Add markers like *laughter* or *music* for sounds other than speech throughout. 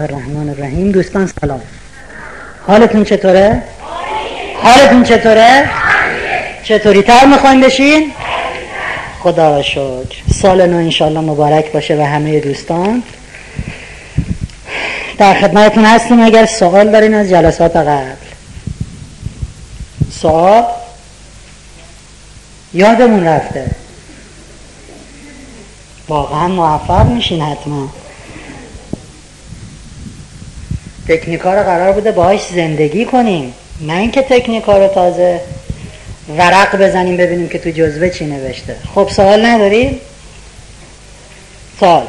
الرحمن الرحیم. دوستان سلام. حالتون چطوره؟ حالتون چطوره؟ چطوری تر می‌خواین بشین؟ خدا شکر. سال نو انشالله مبارک باشه و همه دوستان. در خدمتتون هستیم اگر سوال دارین از جلسات قبل. سوال؟ یادمون رفته. واقعا موفق میشین حتما. تکنیکا رو قرار بوده باهاش زندگی کنیم. نه اینکه تکنیکا رو تازه ورق بزنیم ببینیم که تو جزوه چی نوشته. خب سوال نداریم سوال.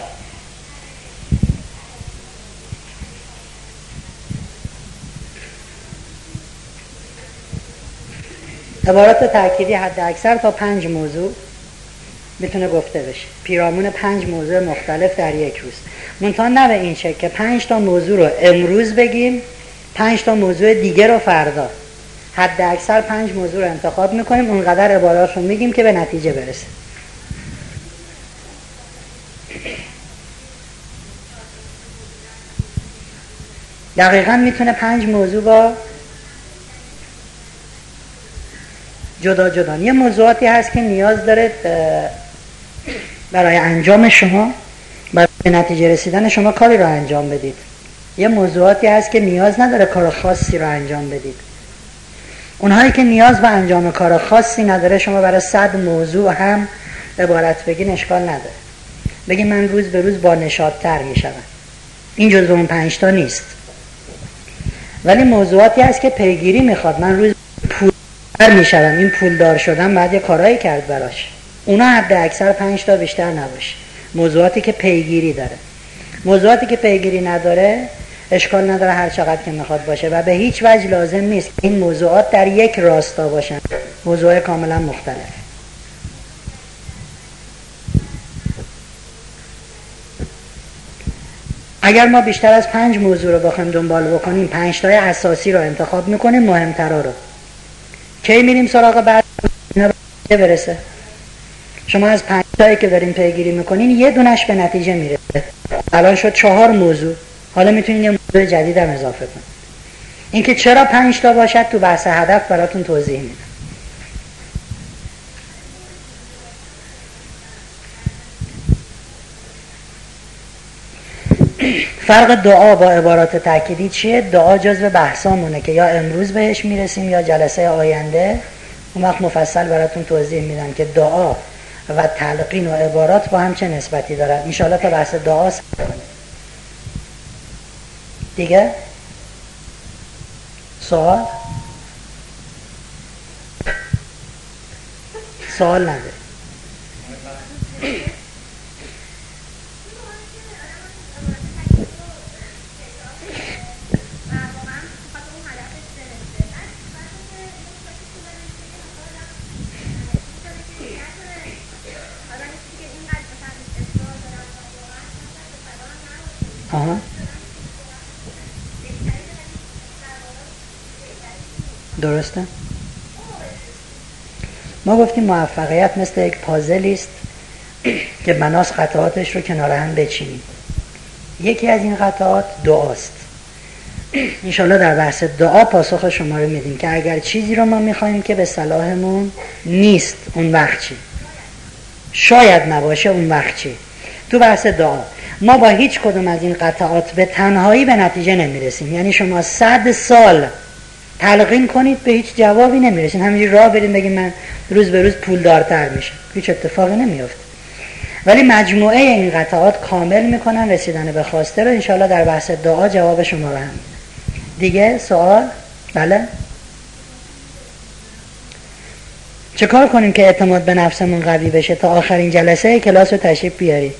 عبارات تأکیدی حد اکثر تا پنج موضوع. می‌تونه گفته بشه. پیرامون پنج موضوع مختلف در یک روز. منتها نه به این شکل که پنج تا موضوع رو امروز بگیم پنج تا موضوع دیگه رو فردا. حد اکثر پنج موضوع رو انتخاب می‌کنیم اونقدر عبارات رو میگیم که به نتیجه برسه. دقیقا می‌تونه پنج موضوع با جدا جدا یه موضوعاتی هست که نیاز داره برای انجام شما برای نتیجه رسیدن شما کاری رو انجام بدید. یه موضوعاتی هست که نیاز نداره کار خاصی رو انجام بدید. اونهایی که نیاز به انجام کار خاصی نداره شما برای صد موضوع هم عبارت بگین اشکال نداره. بگین من روز به روز با نشادتر میشم این جزو اون پنجتا نیست. ولی موضوعاتی هست که پیگیری می‌خواد. من روز پولدار میشم این پولدار شدن بعد یه کارایی کرد براش. اونا حد اکثر پنج تا بیشتر نباشه. موضوعاتی که پیگیری داره. موضوعاتی که پیگیری نداره اشکال نداره هر چقدر که می‌خواد باشه و به هیچ وجه لازم نیست این موضوعات در یک راستا باشن. موضوع کاملا مختلف. اگر ما بیشتر از پنج موضوع رو بخوایم دنبال بکنیم پنج تای اساسی رو انتخاب می‌کنیم مهمترا رو. کی میریم سراغ بعد؟ برسه. شما از پنج تایی که داریم پیگیری می‌کنین یه دونش به نتیجه می‌رسه. الان شد چهار موضوع. حالا می‌تونین یه موضوع جدید هم اضافه کنید اینکه چرا پنج تا باشد تو بحث هدف براتون توضیح میدم. فرق دعا با عبارات تأکیدی چیه؟ دعا جزو بحثامونه که یا امروز بهش می‌رسیم یا جلسه آینده. اون وقت مفصل براتون توضیح میدم که دعا و تلقین و عبارات با هم چه نسبتی دارن؟ انشاءالله تا بحث دعا دیگه؟ سوال؟ سوال نداره آها درسته؟ ما گفتیم موفقیت مثل یک پازلی است که بناس قطعاتش رو کنار هم بچینیم. یکی از این قطعات دعاست. انشالله در بحث دعا پاسخ شما رو میدیم که اگر چیزی رو ما می‌خوایم که به صلاحمون نیست اون وقت چی؟ شاید نباشه اون وقت چی؟ تو بحث دعا. ما با هیچ کدوم از این قطعات به تنهایی به نتیجه نمی‌رسیم. یعنی شما صد سال تلقین کنید به هیچ جوابی نمی‌رسین. همینجوری راه بریم بگیم من روز به روز پولدارتر میشم. هیچ اتفاقی نمیافته. ولی مجموعه این قطعات کامل می‌کنن رسیدن به خواسته رو. انشاءالله در بحث دعا جواب شما رو هم دیگه سوال؟ بله. چه کار کنیم که اعتماد به نفسمون قوی بشه تا آخرین جلسه کلاس رو تشریف بیاری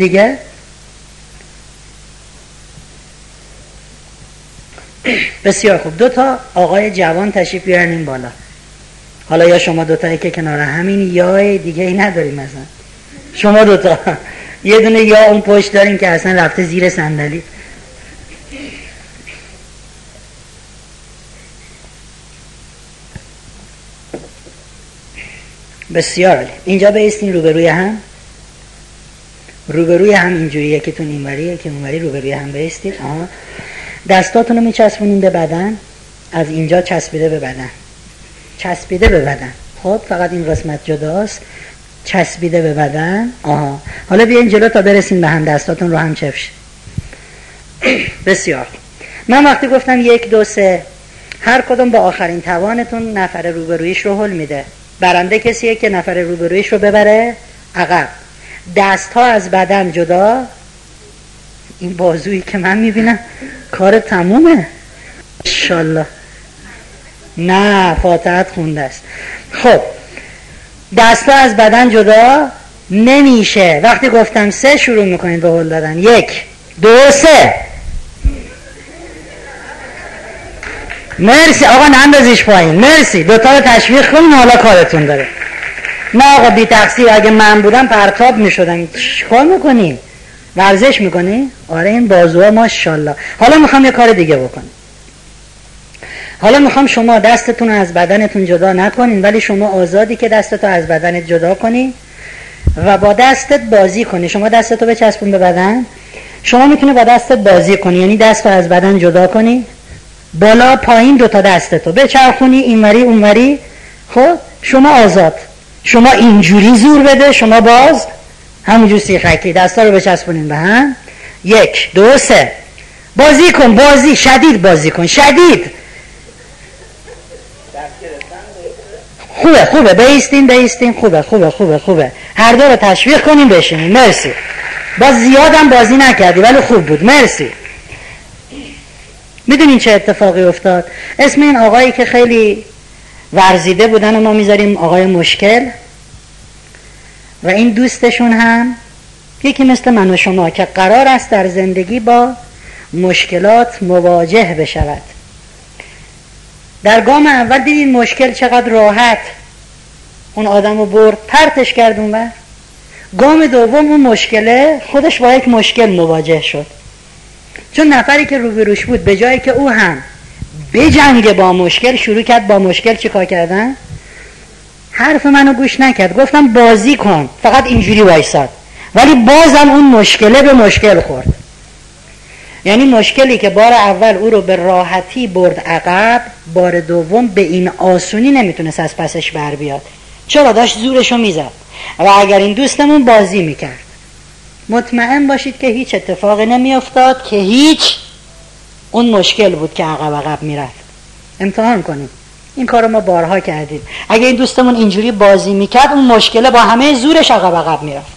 دیگه؟ بسیار خوب. دو تا آقای جوان تشریف بیارن این بالا. حالا یا شما دوتایی که کنار همین یا دیگه ای نداریم مثلا شما دوتا یه دونه یا اون پشت داریم که اصلا رفته زیر صندلی. بسیار عالی. اینجا بیستین روبروی هم؟ روبروی هم اینجوری یکیتون اینوری یکی اونوری روبروی هم بیستید آها. دستاتون رو میچسبونین به بدن. از اینجا چسبیده به بدن. چسبیده به بدن. خب فقط این قسمت جداست. چسبیده به بدن. آها. حالا بیاین جلو تا برسین به هم. دستاتون رو هم چفش. *coughs* بسیار. من وقتی گفتم یک دو سه هر کدوم با آخرین توانتون نفر روبرویش رو حل میده. برنده کسیه که نفر روبرویش رو ببره. عقب. دست ها از بدن جدا. این بازویی که من می‌بینم کار تمومه. انشالله. نه فاتحت خونده است. خب دست ها از بدن جدا نمیشه. وقتی گفتم سه شروع می‌کنید به هل دادن. یک دو سه. مرسی. آقا نندازیش پایین. مرسی. دوتا رو تشویق کنین حالا کارتون داره. نه آقا بی تقصیر اگه من بودم پرتاب می شدم کار می‌کنی؟ ورزش می‌کنی؟ آره این بازوها ماشالله حالا می‌خوام یه کار دیگه بکنیم حالا می‌خوام شما دستتون از بدنتون جدا نکنین ولی شما آزادی که دستتو از بدنت جدا کنی و با دستت بازی کنی. شما دستتو بچسبون به بدن. شما می‌تونی با دستت بازی کنی یعنی دست از بدن جدا کنی. بالا پایین دوتا دستتو بچرخونی اینوری اونوری. خب شما آزاد. شما اینجوری زور بده شما باز همونجور سیخکی دستا رو بچسبونین به هم. یک دو سه. بازی کن بازی شدید بازی کن شدید. خوبه خوبه بیستین بیستین خوبه خوبه خوبه خوبه. هر دو رو تشویق کنیم بشینیم. مرسی. باز زیادم بازی نکردی ولی خوب بود. مرسی. می‌دونین چه اتفاقی افتاد؟ اسم این آقایی که خیلی ورزیده بودن و ما می‌ذاریم آقای مشکل. و این دوستشون هم یکی مثل من و شما که قرار است در زندگی با مشکلات مواجه بشود. در گام اول دیدین مشکل چقدر راحت. اون آدم رو برد پرتش کرد اون گام دوم اون مشکله خودش با یک مشکل مواجه شد. چون نفری که روبروش بود به جایی که او هم بجنگه با مشکل شروع کرد با مشکل چیکار کردن؟ حرف منو گوش نکرد. گفتم بازی کن. فقط اینجوری وایساد. ولی بازم اون مشکله به مشکل خورد. یعنی مشکلی که بار اول او رو به راحتی برد عقب بار دوم به این آسونی نمی‌تونست از پسش بر بیاد. چرا؟ داشت زورشو می‌زد. و اگر این دوستمون بازی می‌کرد. مطمئن باشید که هیچ اتفاقی نمیافتاد که هیچ اون مشکل بود که عقب عقب می‌رفت. امتحان کنیم. این کار ما بارها کردیم. اگه این دوستمون اینجوری بازی می‌کرد اون مشکله با همه زورش عقب عقب می‌رفت.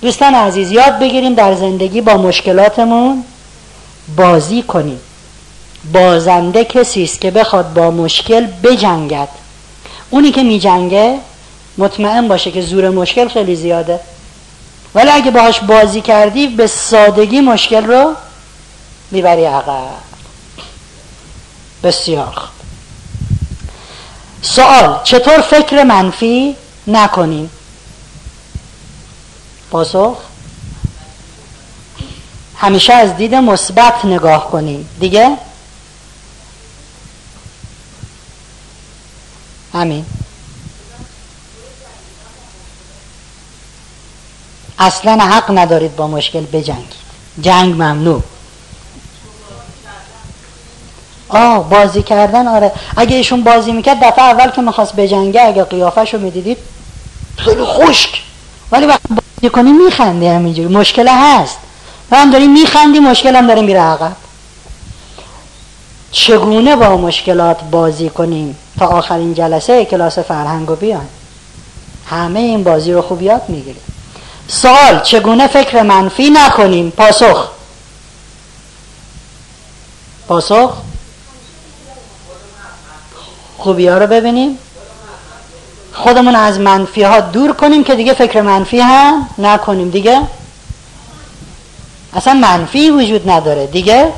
دوستان عزیز یاد بگیریم در زندگی با مشکلاتمون بازی کنیم. بازنده کسی است که بخواد با مشکل بجنگد. اونی که میجنگه مطمئن باشه که زور مشکل خیلی زیاده. ولی اگه باهاش بازی کردی به سادگی مشکل رو می‌بری عقب. بسیار سوال چطور فکر منفی نکنیم؟ پاسخ؟ همیشه از دید مثبت نگاه کنیم دیگه؟ همین. اصلا حق ندارید با مشکل بجنگید. جنگ ممنوع. آه بازی کردن آره. اگه ایشون بازی می‌کرد دفعه اول که می‌خواست بجنگه اگه قیافش رو می‌دیدید خیلی خشک. ولی وقتی بازی کنی میخندی همینجوری. مشکل هست. و هم داری میخندی مشکل هم داره میره عقب. چگونه با مشکلات بازی کنیم تا آخرین جلسه کلاس فرهنگ و بیان همه این بازی رو خوب یاد می‌گیریم. سوال چگونه فکر منفی نکنیم؟ پاسخ. پاسخ؟ خوبی ها رو ببینیم. خودمون از منفی ها دور کنیم که دیگه فکر منفی هم نکنیم دیگه؟ اصلا منفی وجود نداره دیگه؟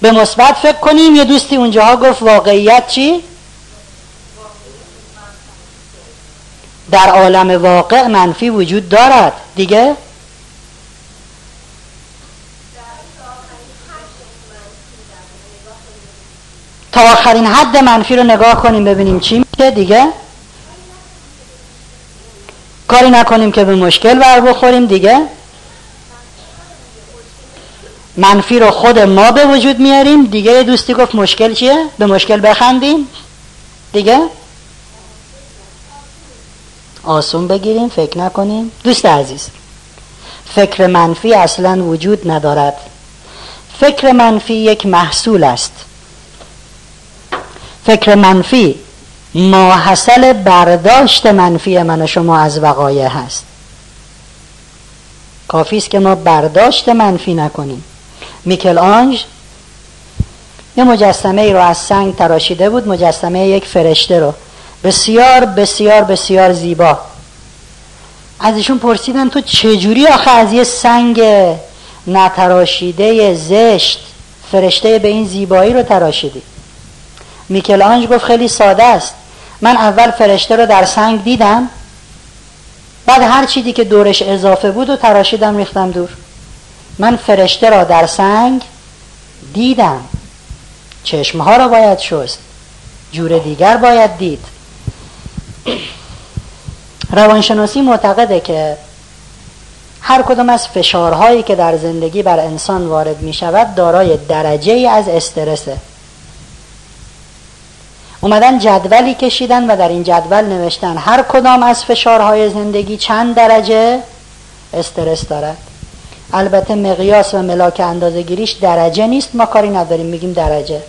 به مثبت فکر کنیم یه دوستی اونجاها گفت واقعیت چی؟ در عالم واقع منفی وجود دارد دیگه؟ تا آخرین حد منفی رو نگاه کنیم ببینیم چی میشه دیگه. کاری نکنیم که به مشکل بر بخوریم دیگه. منفی رو خود ما به وجود میاریم. دیگه دوستی گفت مشکل چیه؟ به مشکل بخندیم دیگه. آسون بگیریم فکر نکنیم. دوست عزیز فکر منفی اصلا وجود ندارد. فکر منفی یک محصول است. فکر منفی ماحصل برداشت منفی من و شما از وقایع هست. کافی است که ما برداشت منفی نکنیم. میکل آنج یه مجسمه ای رو از سنگ تراشیده بود مجسمه یک فرشته رو. بسیار بسیار بسیار زیبا. از ایشون پرسیدن تو چجوری آخه از یه سنگ نتراشیده زشت فرشته به این زیبایی رو تراشیدی؟ میکل آنج گفت خیلی ساده است. من اول فرشته رو در سنگ دیدم بعد هر چیزی که دورش اضافه بود و تراشیدم ریختم دور. من فرشته را در سنگ دیدم. چشمها را باید شست. جور دیگر باید دید. روانشناسی معتقده که هر کدام از فشارهایی که در زندگی بر انسان وارد می شود دارای درجه ای از استرسه. اومدن جدولی کشیدن و در این جدول نوشتن. هر کدام از فشارهای زندگی چند درجه استرس دارد. البته مقیاس و ملاک اندازه گیریش درجه نیست. ما کاری نداریم میگیم درجه.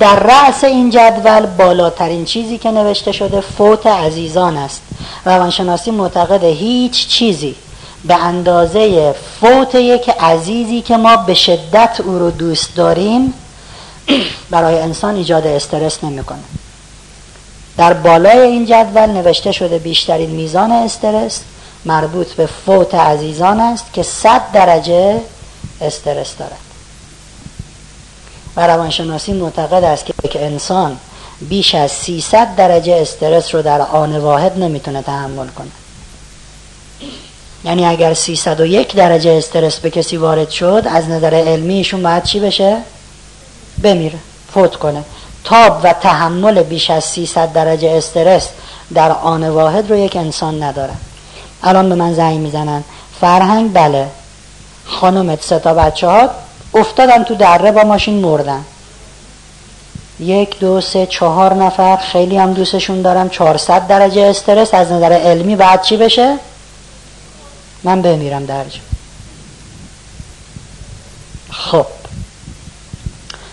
در رأس این جدول بالاترین چیزی که نوشته شده فوت عزیزان است. روانشناسی معتقد هیچ چیزی به اندازه فوت یک عزیزی که ما به شدت او رو دوست داریم *coughs* برای انسان ایجاد استرس نمی‌کنه. در بالای این جدول نوشته شده بیشترین میزان استرس مربوط به فوت عزیزان است که 100 درجه استرس دارد. و روانشناسی معتقد است که انسان بیش از 300 درجه استرس رو در آن واحد نمی‌تونه تحمل کنه. یعنی اگر 301 درجه استرس به کسی وارد شد از نظر علمی ایشون باید چی بشه؟ بمیره فوت کنه. تاب و تحمل بیش از 300 درجه استرس در آن واحد رو یک انسان نداره. الان به من زنگ می‌زنن. فرهنگ بله. خانومت سه تا بچه ها افتادن تو دره با ماشین مردن. یک دو سه چهار نفر خیلی هم دوستشون دارم. 400 درجه استرس از نظر علمی بعد چی بشه؟ من بمیرم درجا خب.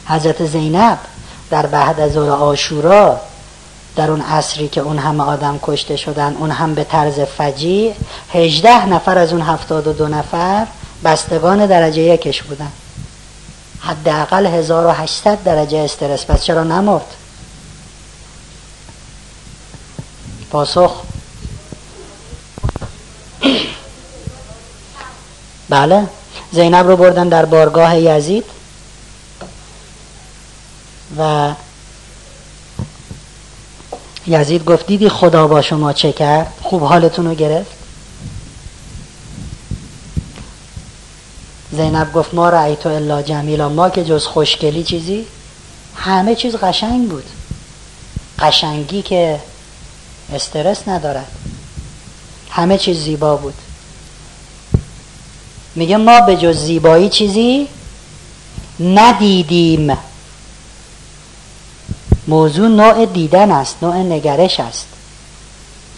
حضرت زینب در بعد از آشورا در اون عصری که اون همه آدم کشته شدن اون هم به طرز فجی هجده نفر از اون هفتاد و دو نفر بستگان درجه یکش بودن. حداقل 1800 درجه استرس. پس چرا نمرد؟ پاسخ. بله. زینب رو بردن در بارگاه یزید. و یزید گفت دیدی خدا با شما چه کرد؟ خوب حالتون رو گرفت؟ زینب گفت ما رأی تو الا جمیلا ما که جز خوشگلی چیزی همه چیز قشنگ بود. قشنگی که استرس ندارد. همه چیز زیبا بود. میگه ما به جز زیبایی چیزی ندیدیم. موضوع نوع دیدن است نوع نگرش است.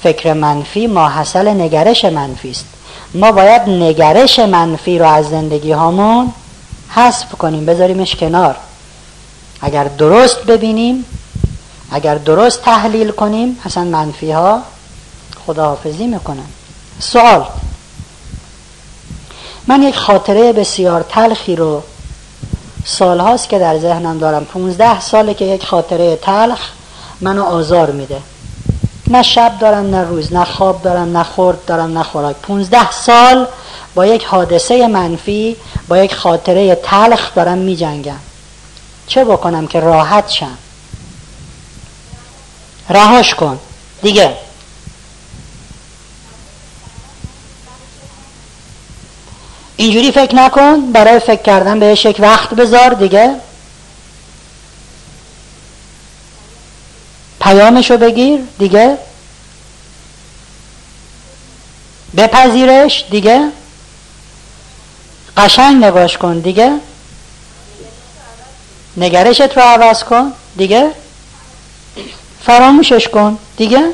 فکر منفی ماحصل نگرش منفی است. ما باید نگرش منفی رو از زندگی هامون حذف کنیم بذاریمش کنار. اگر درست ببینیم اگر درست تحلیل کنیم اصلا منفی ها خداحافظی می‌کنن. سوال من یک خاطره بسیار تلخی رو سال هاست که در ذهنم دارم. 15 ساله که یک خاطره تلخ منو آزار میده. نه شب دارم نه روز نه خواب دارم نه خورد دارم نه خوراک. 15 سال با یک حادثه منفی با یک خاطره تلخ دارم می جنگم چه بکنم که راحت شم؟ رهاش کن. دیگه. اینجوری فکر نکن برای فکر کردن بهش یک وقت بذار دیگه. پیامشو بگیر دیگه. بپذیرش دیگه. قشنگ نگاش کن دیگه. نگرشت رو عوض کن دیگه. فراموشش کن دیگه.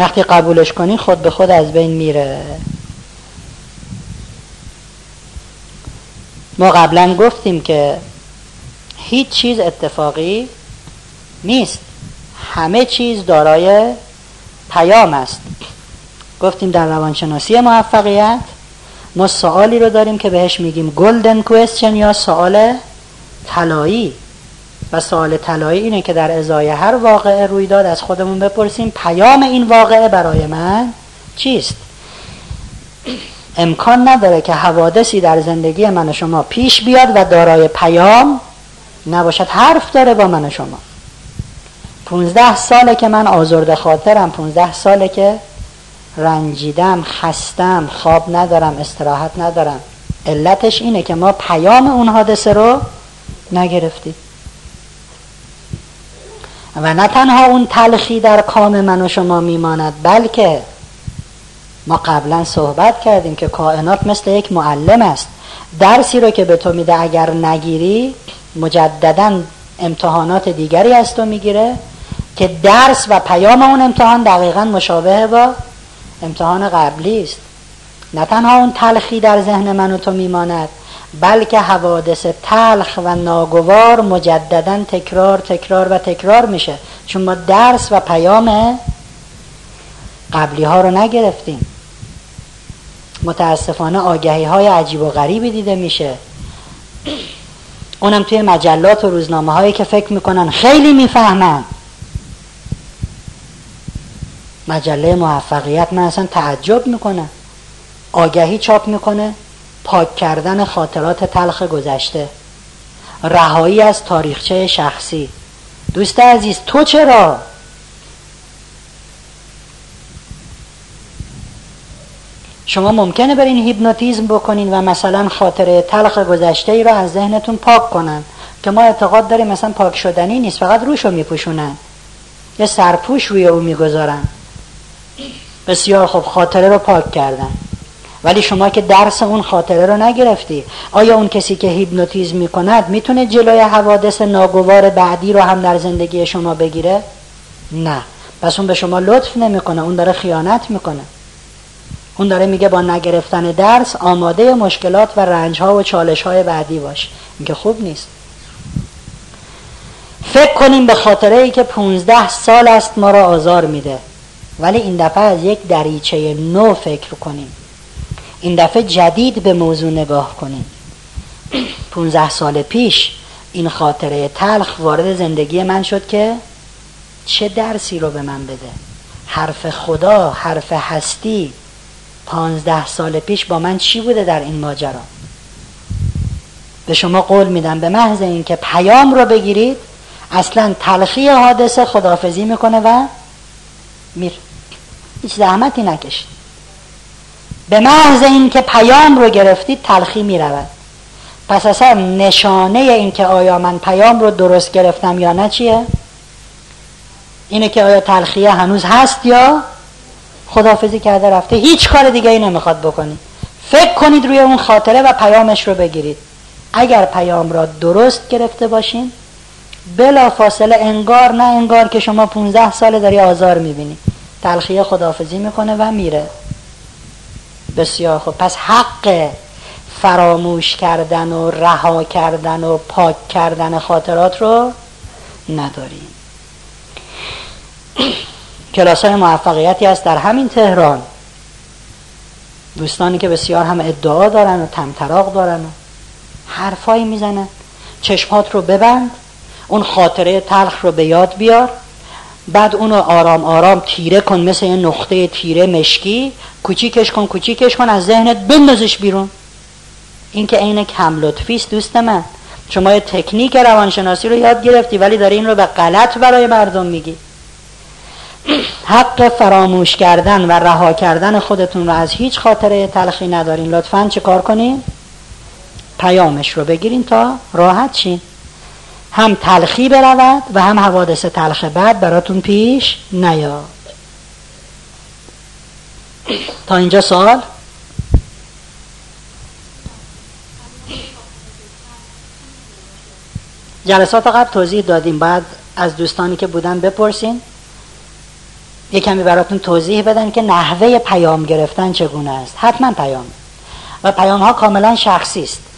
وقتی قبولش کنی خود به خود از بین میره. ما قبلا گفتیم که هیچ چیز اتفاقی نیست. همه چیز دارای پیام است. گفتیم در روانشناسی موفقیت ما سوالی رو داریم که بهش میگیم گلدن کوئسچن یا سوال طلایی. و سوال طلایی اینه که در ازای هر واقعه رویداد از خودمون بپرسیم پیام این واقعه برای من چیست؟ امکان نداره که حوادثی در زندگی من و شما پیش بیاد و دارای پیام نباشد. حرف داره با من و شما. پونزده ساله که من آزرده خاطرم پونزده ساله که رنجیدم خستم خواب ندارم استراحت ندارم. علتش اینه که ما پیام اون حادثه رو نگرفتیم. و نه تنها اون تلخی در کام من و شما میماند بلکه ما قبلا صحبت کردیم که کائنات مثل یک معلم است. درسی رو که به تو میده اگر نگیری مجددا امتحانات دیگری از تو می‌گیره که درس و پیام اون امتحان دقیقا مشابه با امتحان قبلی است. نه تنها اون تلخی در ذهن من و تو میماند بلکه حوادث تلخ و ناگوار مجددا تکرار تکرار و تکرار میشه. چون ما درس و پیام قبلی ها رو نگرفتیم. متاسفانه آگهی های عجیب و غریبی دیده میشه. اونم توی مجلات و روزنامه هایی که فکر می‌کنن خیلی می‌فهمن. مجله موفقیت من اصلا تعجب می‌کنم آگهی چاپ می‌کنه. پاک کردن خاطرات تلخ گذشته. رهایی از تاریخچه شخصی. دوست عزیز تو چرا؟ شما ممکنه برین هیپنوتیزم بکنین و مثلا خاطره تلخ گذشته ای رو از ذهنتون پاک کنن که ما اعتقاد داریم مثلا پاک شدنی نیست فقط روشو میپوشونن. یه سرپوش روی او می‌گذارن. بسیار خوب خاطره رو پاک کردن. ولی شما که درس اون خاطره رو نگرفتی. آیا اون کسی که هیپنوتیزم می‌کند می‌تونه جلوی حوادث ناگوار بعدی رو هم در زندگی شما بگیره؟ نه. پس اون به شما لطف نمی‌کنه. اون داره خیانت می‌کنه. اون داره میگه با نگرفتن درس آماده مشکلات و رنج ها و چالش های بعدی باش. این خوب نیست. فکر کنیم به خاطره ای که 15 سال است ما را آزار میده. ولی این دفعه از یک دریچه نو فکر کنیم. این دفعه جدید به موضوع نگاه کنیم. 15 سال پیش این خاطره تلخ وارد زندگی من شد که چه درسی رو به من بده؟ حرف خدا حرف هستی. پانزده سال پیش با من چی بوده در این ماجرا؟ به شما قول میدم به محض اینکه پیام رو بگیرید اصلا تلخی حادثه خدافزی می‌کنه و میر. هیچ زحمتی نکشید. به محض اینکه پیام رو گرفتید تلخی می‌رود. پس اصلا نشانه اینکه آیا من پیام رو درست گرفتم یا نه چیه؟ اینه که آیا تلخیه هنوز هست یا خدافزی کرده رفته؟ هیچ کار دیگه ای نمی‌خواد بکنید فکر کنید روی اون خاطره و پیامش رو بگیرید. اگر پیام را درست گرفته باشین بلا فاصله انگار نه انگار که شما 15 ساله داری آزار می‌بینی. تلخیه خدافزی می‌کنه و میره. بسیار خوب. پس حق فراموش کردن و رها کردن و پاک کردن خاطرات رو نداریم. *clears throat* کلاس های موفقیتی هست در همین تهران. دوستانی که بسیار هم ادعا دارن و تمطراق دارن و حرفایی می‌زنن. چشمات رو ببند. اون خاطره تلخ رو به یاد بیار. بعد اونو آرام آرام تیره کن مثل یه نقطه تیره مشکی کوچیکش کن کوچیکش کن از ذهنت بندازش بیرون. این که عین کم لطفی است دوست من. شما یه تکنیک روانشناسی رو یاد گرفتی ولی داری این رو به غلط برای مردم میگی. حق فراموش کردن و رها کردن خودتون رو از هیچ خاطره تلخی ندارین. لطفا چه کار کنین؟ پیامش رو بگیرین تا راحت شین. هم تلخی برود و هم حوادث تلخ بعد براتون پیش نیاد. تا اینجا سوال؟ جلسات قبل توضیح دادیم. بعد از دوستانی که بودن بپرسین. یه کمی براتون توضیح بدن که نحوه پیام گرفتن چگونه است. حتما پیام. و پیام ها کاملا شخصی است.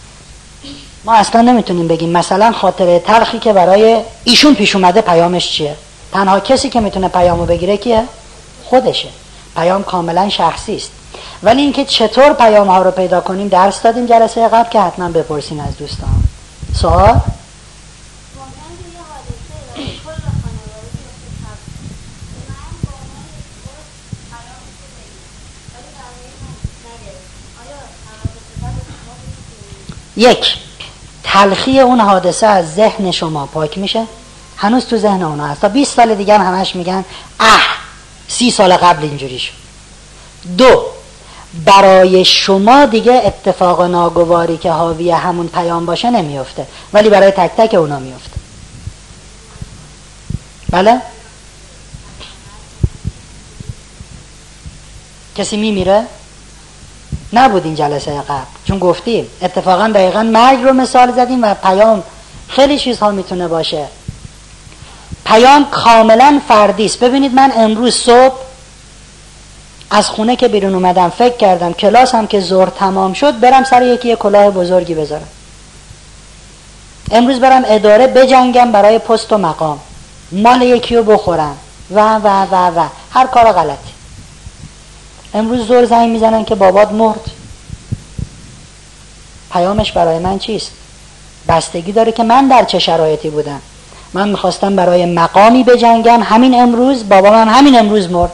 ما اصلا نمی‌تونیم بگیم مثلا خاطره تلخی که برای ایشون پیش اومده پیامش چیه؟ تنها کسی که می‌تونه پیامو بگیره کیه؟ خودشه. پیام کاملا شخصی است. ولی اینکه چطور پیام ها رو پیدا کنیم درس دادیم جلسه قبل که حتما بپرسین از دوستان. سوال؟ یک. تلخی اون حادثه از ذهن شما پاک میشه؟ هنوز تو ذهن اونا هست. تا 20 سال دیگه همش میگن اه سی سال قبل اینجوری شد. دو برای شما دیگه اتفاق ناگواری که حاوی همون پیام باشه نمیفته ولی برای تک تک اونا میفته. بله؟ کسی میمیره؟ نبود این جلسه قبل. چون گفتیم اتفاقا دقیقا مرگ رو مثال زدیم و پیام خیلی چیزها می‌تونه باشه. پیام کاملا فردی است. ببینید من امروز صبح از خونه که بیرون اومدم فکر کردم کلاس هم که زور تمام شد برم سر یکی کلاه بزرگی بذارم. امروز برم اداره بجنگم برای پست و مقام. مال یکی رو بخورم. و و و و. هر کار غلطی. امروز زور زنگ می‌زنن که بابات مرد. پیامش برای من چیست؟ بستگی داره که من در چه شرایطی بودم. من می‌خواستم برای مقامی بجنگم. همین امروز بابا من همین امروز مرد.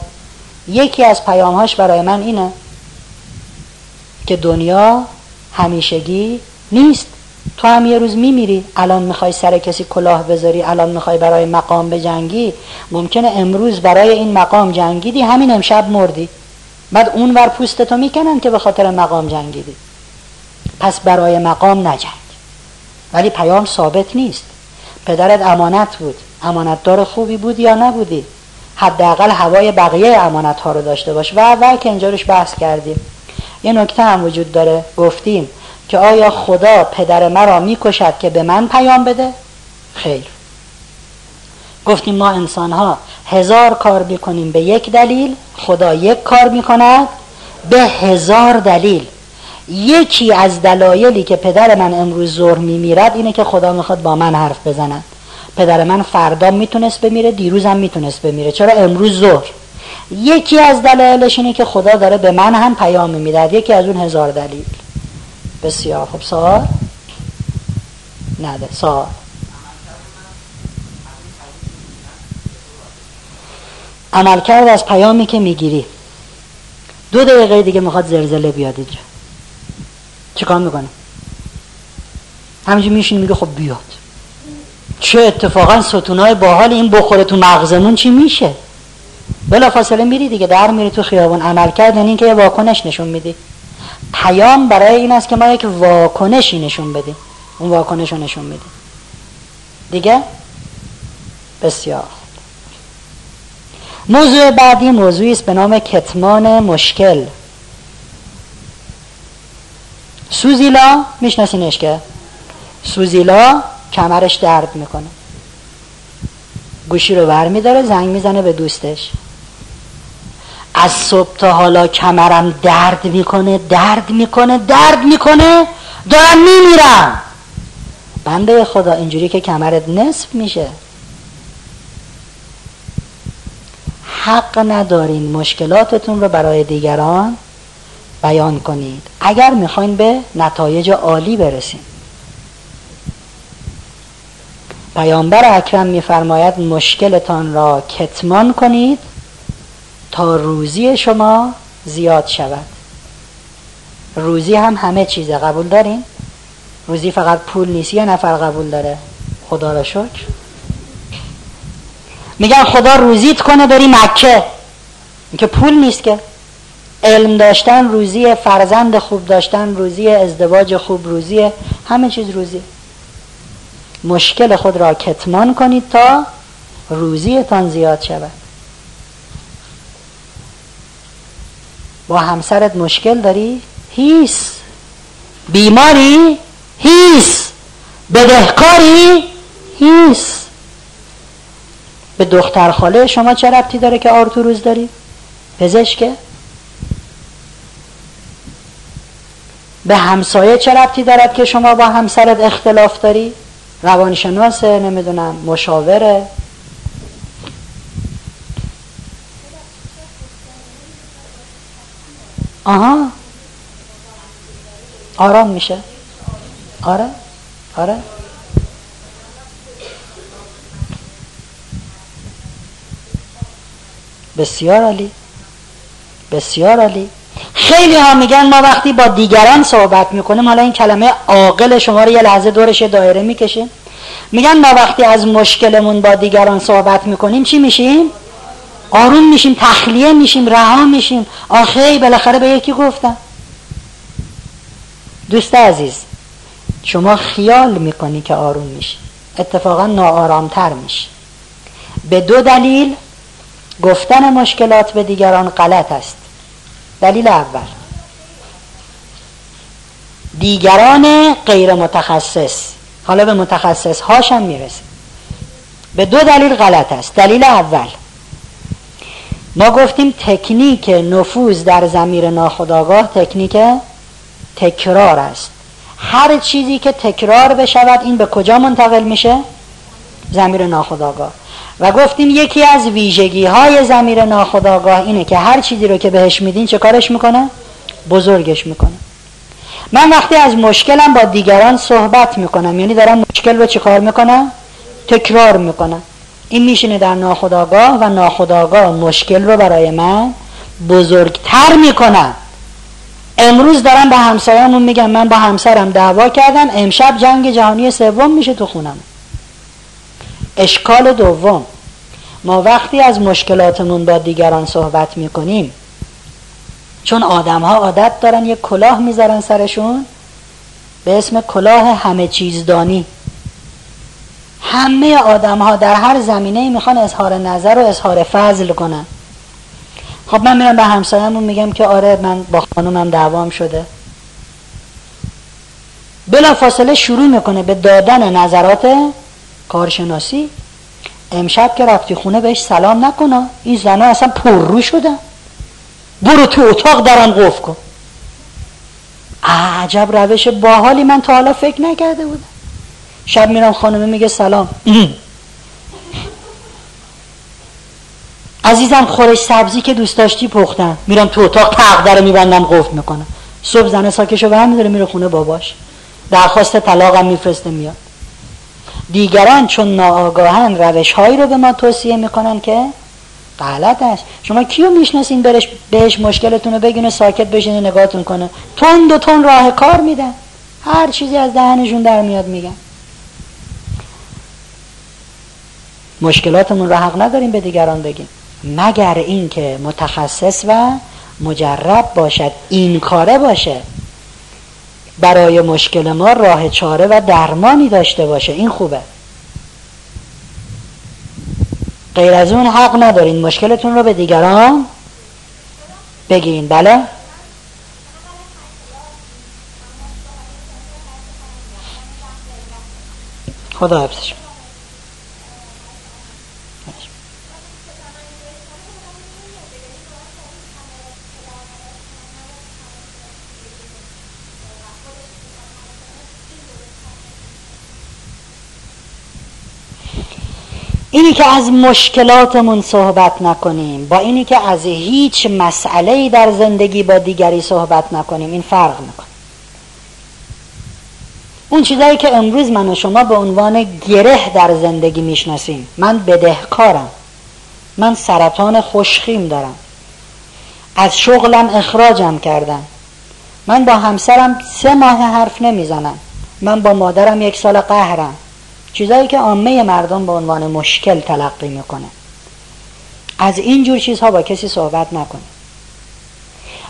یکی از پیامهاش برای من اینه که دنیا همیشگی نیست. تو هم یه روز میمیری. الان می‌خوای سر کسی کلاه بذاری الان می‌خوای برای مقام بجنگی. ممکنه امروز برای این مقام جنگیدی. همین امشب مردی. بعد اون ور پوستتو می‌کنن که به خاطر مقام جنگیدی. پس برای مقام نجنگ. ولی پیام ثابت نیست. پدرت امانت بود. امانتدار خوبی بود یا نبودی؟ حداقل هوای بقیه امانت ها رو داشته باش. و و که اینجا روش بحث کردیم. یه نکته هم وجود داره. گفتیم که آیا خدا پدر مرا می‌کشد که به من پیام بده؟ خیر. گفتیم ما انسان ها هزار کار می‌کنیم به یک دلیل خدا یک کار می‌کند به هزار دلیل. یکی از دلایلی که پدر من امروز ظهر میمیرد اینه که خدا می‌خواد با من حرف بزند پدر من فردا می‌تونست بمیره دیروزم می‌تونست بمیره. چرا امروز ظهر؟ یکی از دلایلش اینه که خدا داره به من هم پیام می‌دهد. یکی از اون هزار دلیل. بسیار خب سوال؟ نده سوال. عملکرد از پیامی که می‌گیری. دو دقیقه دیگه می‌خواد زلزله بیاد اینجا. چیکار می‌کنه همینجور میشین میگه خب بیاد. چه اتفاقا ستونای باحال این بخوره تو مغزمون چی میشه؟ بلا فاصله میری دیگه در میری تو خیابون. عمل کرد یعنی که یه واکنش نشون میدی. پیام برای این است که ما یک واکنشی نشون بدیم. اون واکنش رو نشون میدیم. دیگه؟ بسیار. موضوع بعدی موضوعی است به نام کتمان مشکل. سوزیلا میشناسینش که؟ سوزیلا کمرش درد می‌کنه. گوشی رو ور میداره زنگ می‌زنه به دوستش. از صبح تا حالا کمرم درد می‌کنه درد می‌کنه درد می‌کنه دارم میمیرم. بنده خدا اینجوری که کمرت نصف میشه. حق ندارین مشکلاتتون رو برای دیگران بیان کنید. اگر می‌خواین به نتایج عالی برسیم پیامبر اکرم میفرماید مشکلتان را کتمان کنید تا روزی شما زیاد شود. روزی هم همه چیزه. قبول دارین؟ روزی فقط پول نیست. یه نفر قبول داره. خدا را شکر. میگن خدا روزیت کنه بری مکه. که پول نیست که. علم داشتن روزی فرزند خوب داشتن روزی ازدواج خوب روزی همه چیز روزی. مشکل خود را کتمان کنید تا روزیتان زیاد شود. با همسرت مشکل داری؟ هیس. بیماری؟ هیس. بدهکاری؟ هیس. به دختر خاله شما چه ربطی داره که آرتو روز داری؟ پزشکه؟ به همسایه چه ربطی دارد که شما با همسرت اختلاف داری؟ روانشناسه نمی‌دونم مشاوره آها آرام میشه آره آره بسیار عالی. بسیار عالی. خیلی ها میگن ما وقتی با دیگران صحبت می‌کنیم حالا این کلمه عاقل شما رو یه لحظه دورش دایره می‌کشیم. میگن ما وقتی از مشکلمون با دیگران صحبت می‌کنیم چی میشیم؟ آروم میشیم تخلیه میشیم رها میشیم. آخه بالاخره به یکی گفتم دوست عزیز شما خیال می‌کنی که آروم میشی. اتفاقا ناآرامتر میشی. به دو دلیل گفتن مشکلات به دیگران غلط است. دلیل اول. دیگران غیر متخصص حالا به متخصص هاشم می‌رسه. به دو دلیل غلط است. دلیل اول. ما گفتیم تکنیک نفوذ در زمیر ناخداگاه تکنیک تکرار است. هر چیزی که تکرار بشود این به کجا منتقل میشه؟ زمیر ناخداگاه و گفتیم یکی از ویژگی های زمیر ناخداگاه اینه که هر چیزی رو که بهش میدین چه کارش می‌کنه؟ بزرگش می‌کنه من وقتی از مشکلم با دیگران صحبت می‌کنم یعنی دارم مشکل رو چه کار می‌کنم؟ تکرار می‌کنم این میشینه در ناخداگاه و ناخداگاه مشکل رو برای من بزرگتر می‌کنم امروز دارم به همسایه‌مون میگم من با همسرم دعوا کردم امشب جنگ جهانی سوم میشه تو خونم اشکال دوم. ما وقتی از مشکلاتمون با دیگران صحبت می‌کنیم چون آدم ها عادت دارن یک کلاه می‌ذارن سرشون به اسم کلاه همه چیزدانی. همه آدم ها در هر زمینه می‌خوان اظهار نظر و اظهار فضل کنن. خب من میرم به همسایمون میگم که آره من با خانومم دعوام شده. بلا فاصله شروع می‌کنه به دادن نظرات کارشناسی؟ امشب که رفتی خونه بهش سلام نکنه این زنها اصلا پررو شدن برو تو اتاق درم قفل کن. عجب روش باحالی من تا حالا فکر نکرده بودم. شب میرم خانمه میگه سلام. *clears throat* عزیزم خورش سبزی که دوست داشتی پختم. میرم تو اتاق تق رو میبندم قفل می‌کنم. صبح زن ساکشو به میداره میره خونه باباش. درخواست طلاقم میفرسته میاد. دیگران چون ناآگاهن روش هایی رو به ما توصیه می‌کنن که غلط است شما کیو می‌شناسین برش بهش مشکلتون رو بگین ساکت بشین نگاهتون کنه. تون دو تون راه کار میدن. هر چیزی از دهنشون در میاد میگن. مشکلاتمون رو حق نداریم به دیگران بگیم. مگر اینکه متخصص و مجرب باشد این کاره باشه. برای مشکل ما راه چاره و درمانی داشته باشه. این خوبه. غیر از اون حق ندارین. مشکلتون رو به دیگران بگین. بله؟ خدا حفظش اینی که از مشکلاتمون صحبت نکنیم. با اینی که از هیچ مسئله در زندگی با دیگری صحبت نکنیم. این فرق می‌کنه. اون چیزایی که امروز من و شما به عنوان گره در زندگی می‌شناسیم. من بدهکارم. من سرطان خوشخیم دارم. از شغلم اخراجم کردم. من با همسرم سه ماه حرف نمی‌زنم. من با مادرم یک سال قهرم. چیزایی که عامه مردم به عنوان مشکل تلقی می‌کنه. از این جور چیزها با کسی صحبت نکنه.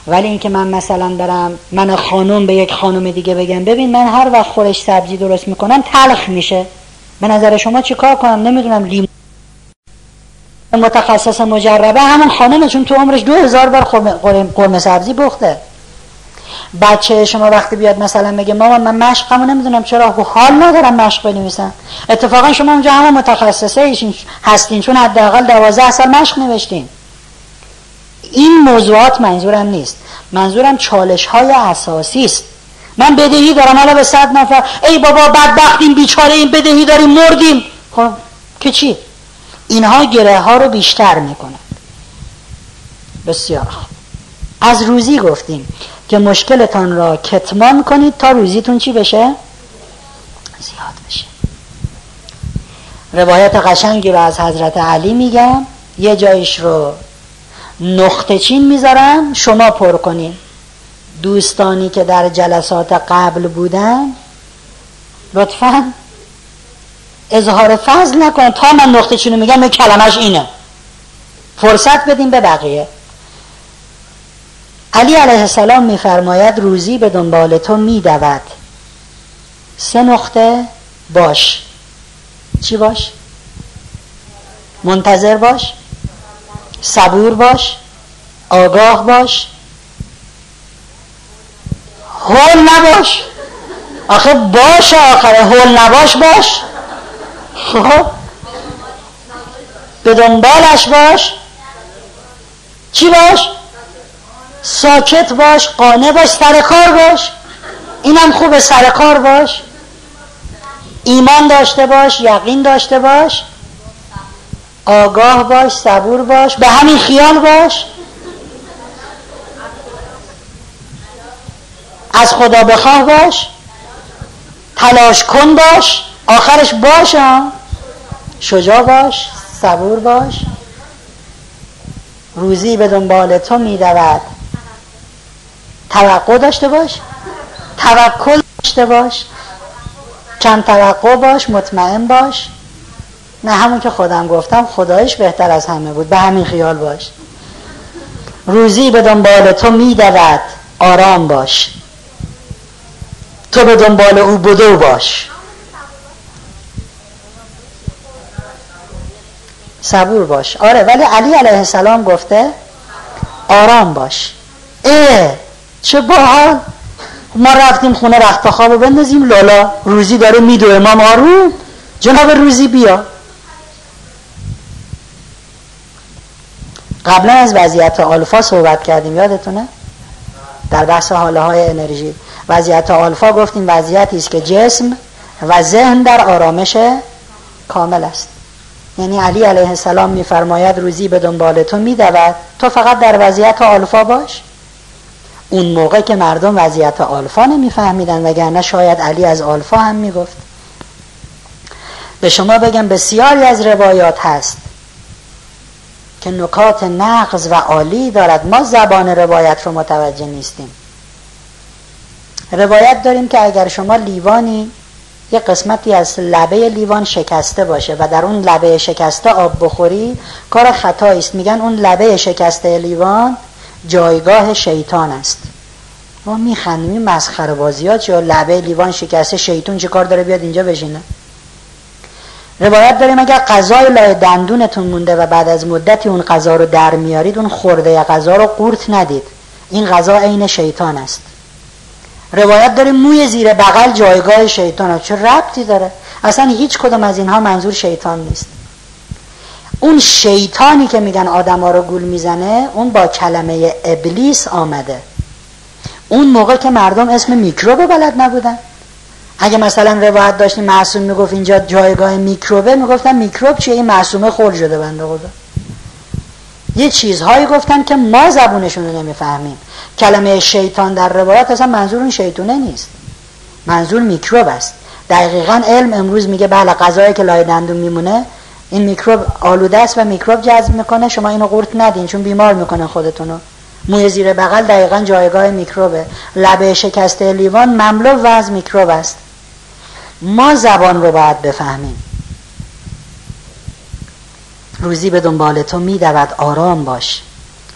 ولی اینکه من مثلا برم من خانم به یک خانم دیگه بگم ببین من هر وقت خورش سبزی درست می‌کنم تلخ میشه. به نظر شما چی کار کنم؟ نمی‌دونم لیم. متخصص مجربه همون خانمشون تو عمرش دو هزار بار قرمه سبزی بخته. بچه شما وقتی بیاد مثلا میگه ماما من مشقمو نمی‌دونم چرا حال ندارم مشق بنویسم. اتفاقا شما اونجا همه متخصصه ایشین هستین چون حداقل دوازده سال مشق نوشتین. این موضوعات منظورم نیست. منظورم چالش های اساسی است. من بدهی دارم حالا به صد نفر ای بابا بدبختیم بیچاره این بدهی داریم مردیم. خب که چی؟ اینها گره ها رو بیشتر می‌کنه بسیار از روزی گفتیم. که مشکلتان را کتمان کنید تا روزیتون چی بشه؟ زیاد بشه. روایت قشنگی رو از حضرت علی میگم. یه جایش رو نقطه چین می‌ذارم. شما پر کنید دوستانی که در جلسات قبل بودن لطفا اظهار فضل نکن. تا من نقطه چینو میگم کلمش اینه. فرصت بدیم به بقیه. علی علیه السلام میفرماید روزی به دنبال تو میدود. سه نقطه باش. چی باش؟ منتظر باش. صبور باش. آگاه باش. هول نباش. آخه باش آخره هول نباش باش. خب؟ به دنبالش باش. چی باش؟ ساکت باش قانع باش سر کار باش. اینم خوبه سر کار باش. ایمان داشته باش یقین داشته باش. آگاه باش صبور باش. به همین خیال باش. از خدا بخواه باش. تلاش کن باش. آخرش باش شجاع باش صبور باش. روزی به دنبال تو میدود. توقع داشته باش. توکل داشته باش. چند توقع باش مطمئن باش. نه همون که خودم گفتم خدایش بهتر از همه بود. به همین خیال باش. روزی به دنبال تو میدود. آرام باش. تو به دنبال او بدو باش. صبور باش. آره ولی علی علیه السلام گفته آرام باش. اه! چه باحال؟ ما رفتیم خونه رخت خواب بندازیم لالا. روزی داره میدو امام آروم. جناب روزی بیا. قبلا از وضعیت آلفا صحبت کردیم یادتونه؟ در بحث حاله های انرژی. وضعیت آلفا گفتیم وضعیتی است که جسم و ذهن در آرامش کامل است. یعنی علی علیه السلام میفرماید روزی به دنبال تو میدود. تو فقط در وضعیت آلفا باش. اون موقع که مردم وضعیت آلفا نمیفهمیدن وگرنه شاید علی از آلفا هم می‌گفت. به شما بگم بسیاری از روایات هست که نکات نقض و عالی دارد. ما زبان روایت رو متوجه نیستیم. روایت داریم که اگر شما لیوانی یه قسمتی از لبه لیوان شکسته باشه و در اون لبه شکسته آب بخوری کار خطایی است میگن اون لبه شکسته لیوان جایگاه شیطان است. ما میخندیم مسخره بازیات یا لبه لیوان شکسته شیطون چه کار داره؟ بیاد اینجا بشینه. روایت داریم اگر غذای لای دندونتون مونده و بعد از مدتی اون غذا رو در میارید اون خورده غذا رو قورت ندید. این غذا عین شیطان است. روایت داریم موی زیر بغل جایگاه شیطان است. چه ربطی داره؟ اصلا هیچ کدوم از اینها منظور شیطان نیست. اون شیطانی که میگن آدم ها رو گول می‌زنه اون با کلمه ابلیس آمده. اون موقع که مردم اسم میکروب بلد نبودن. اگه مثلا روایت داشتیم معصوم می‌گفت اینجا جایگاه میکروبه می‌گفتن میکروب چیه؟ این معصومه خور شده بنده خدا. یه چیزهایی گفتن که ما زبونشون رو نمی‌فهمیم. کلمه شیطان در روایت اصلا منظور اون شیطونه نیست. منظور میکروب است. دقیقا علم امروز میگه بله غذایی که لای دندون میمونه این میکروب آلوده است و میکروب جذب می‌کنه. شما اینو قورت ندین چون بیمار می‌کنه خودتونو. موی زیر بغل دقیقا جایگاه میکروبه. لبه شکسته لیوان مملو و از میکروب است. ما زبان رو باید بفهمیم. روزی به دنبال تو میدود آرام باش.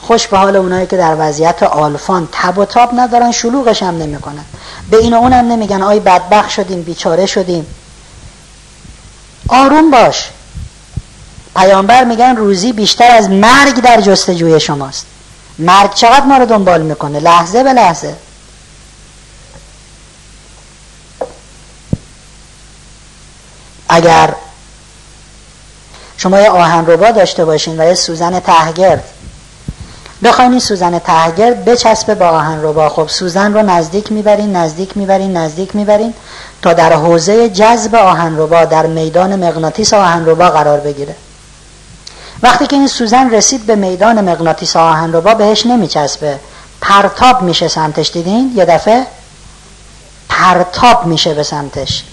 خوش به حال اونایی که در وضعیت آلفان تب و تاب ندارن شلوغش هم نمی‌کنن. به این و اونم نمیگن آی بدبخ شدیم بیچاره شدیم. آروم باش. پیامبر میگن روزی بیشتر از مرگ در جستجوی شماست. مرگ چقدر ما رو دنبال می‌کنه؟ لحظه به لحظه. اگر شما یه آهن ربا داشته باشین و یه سوزن تهگرد بخواین این سوزن تهگرد بچسبه با آهن ربا. خب سوزن رو نزدیک می‌برین نزدیک می‌برین نزدیک می‌برین تا در حوزه جذب آهن ربا در میدان مغناطیس آهن ربا قرار بگیره. وقتی که این سوزن رسید به میدان مغناطیس آهن ربا بهش نمیچسبه. پرتاب میشه سمتش دیدین؟ یه دفعه پرتاب میشه به سمتش.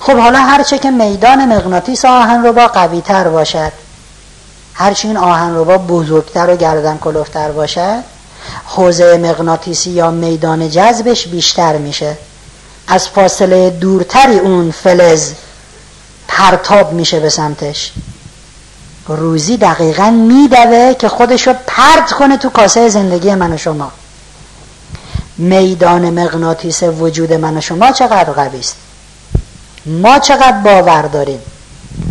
خب حالا هرچه که میدان مغناطیس آهن ربا قوی تر باشد هرچی این آهن ربا بزرگتر و گردن کلوفتر باشد حوزه مغناطیسی یا میدان جذبش بیشتر میشه. از فاصله دورتری اون فلز پرتاب میشه به سمتش. روزی دقیقا میدوه که خودشو پرت کنه تو کاسه زندگی من و شما. میدان مغناطیس وجود من و شما چقدر قوی است؟ ما چقدر باور داریم؟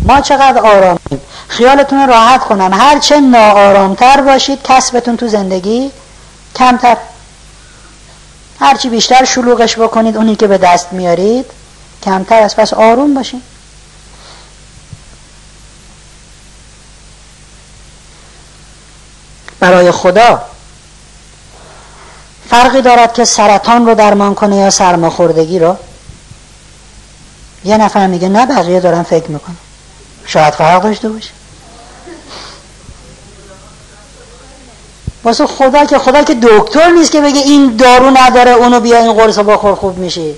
ما چقدر آرامیم؟ خیالتون راحت کنم. هرچه ناآرامتر باشید کسبتون تو زندگی کمتر. هرچی بیشتر شلوغش بکنید اونی که به دست میارید کمتر از پس آروم باشید برای خدا. فرقی دارد که سرطان رو درمان کنه یا سرماخوردگی رو؟ یه نفر میگه نه بقیه دارن فکر می‌کنن. شاید فرق داشته باشه. واسه خدا که خدا که دکتر نیست که بگه این دارو نداره اونو بیا این قرص بخور خوب میشی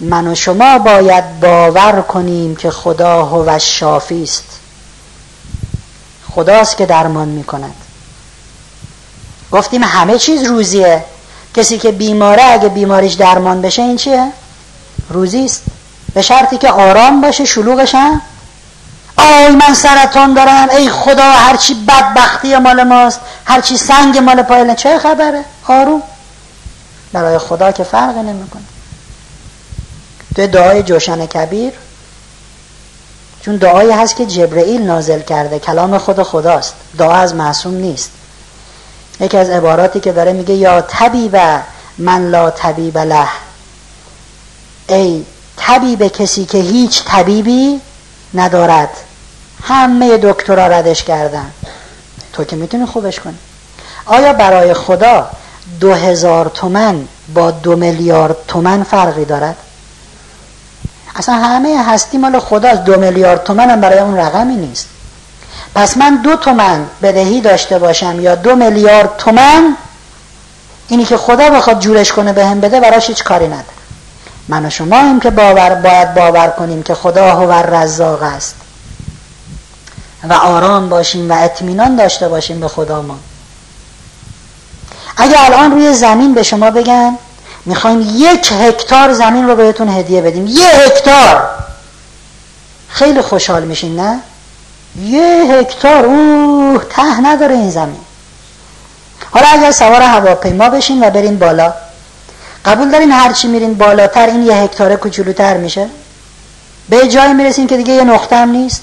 من و شما باید باور کنیم که خدا هو شافی است. خداست که درمان می‌کند. گفتیم همه چیز روزیه. کسی که بیماره اگه بیماریش درمان بشه این چیه؟ روزی است به شرطی که آرام باشه شلوغش هم آی من سرطان دارم. ای خدا هرچی بدبختی مال ماست هرچی سنگ مال پایل چه خبره؟ آروم. برای خدا که فرق نمی‌کنه. تو دعای جوشن کبیر چون دعایی هست که جبرئیل نازل کرده کلام خود خداست. دعا از معصوم نیست. یکی از عباراتی که داره میگه یا طبیب من لا طبیب له. ای طبیب کسی که هیچ طبیبی ندارد. همه دکترا ردش کردن. تو که می‌تونی خوبش کنی. آیا برای خدا دو هزار تومن با دو میلیارد تومن فرقی دارد؟ اصلا همه هستی مال خداست دو میلیارد تومن هم برای اون رقمی نیست. پس من دو تومن بدهی داشته باشم یا دو میلیارد تومن اینی که خدا بخواد جورش کنه به هم بده براش هیچ کاری نداره. من و شما این که باور باید باور کنیم که خدا هو رزاق است. و آرام باشیم و اطمینان داشته باشیم به خدا ما. اگه الان روی زمین به شما بگن می‌خوایم یک هکتار زمین رو بهتون هدیه بدیم. یه هکتار! خیلی خوشحال میشین نه؟ یه هکتار. اوه ته نداره این زمین. حالا اگر سوار هواپیما بشین و برین بالا. قبول دارین هرچی میرین بالاتر این یه هکتاره کوچولوتر میشه؟ به جای می‌رسین که دیگه یه نقطه هم نیست؟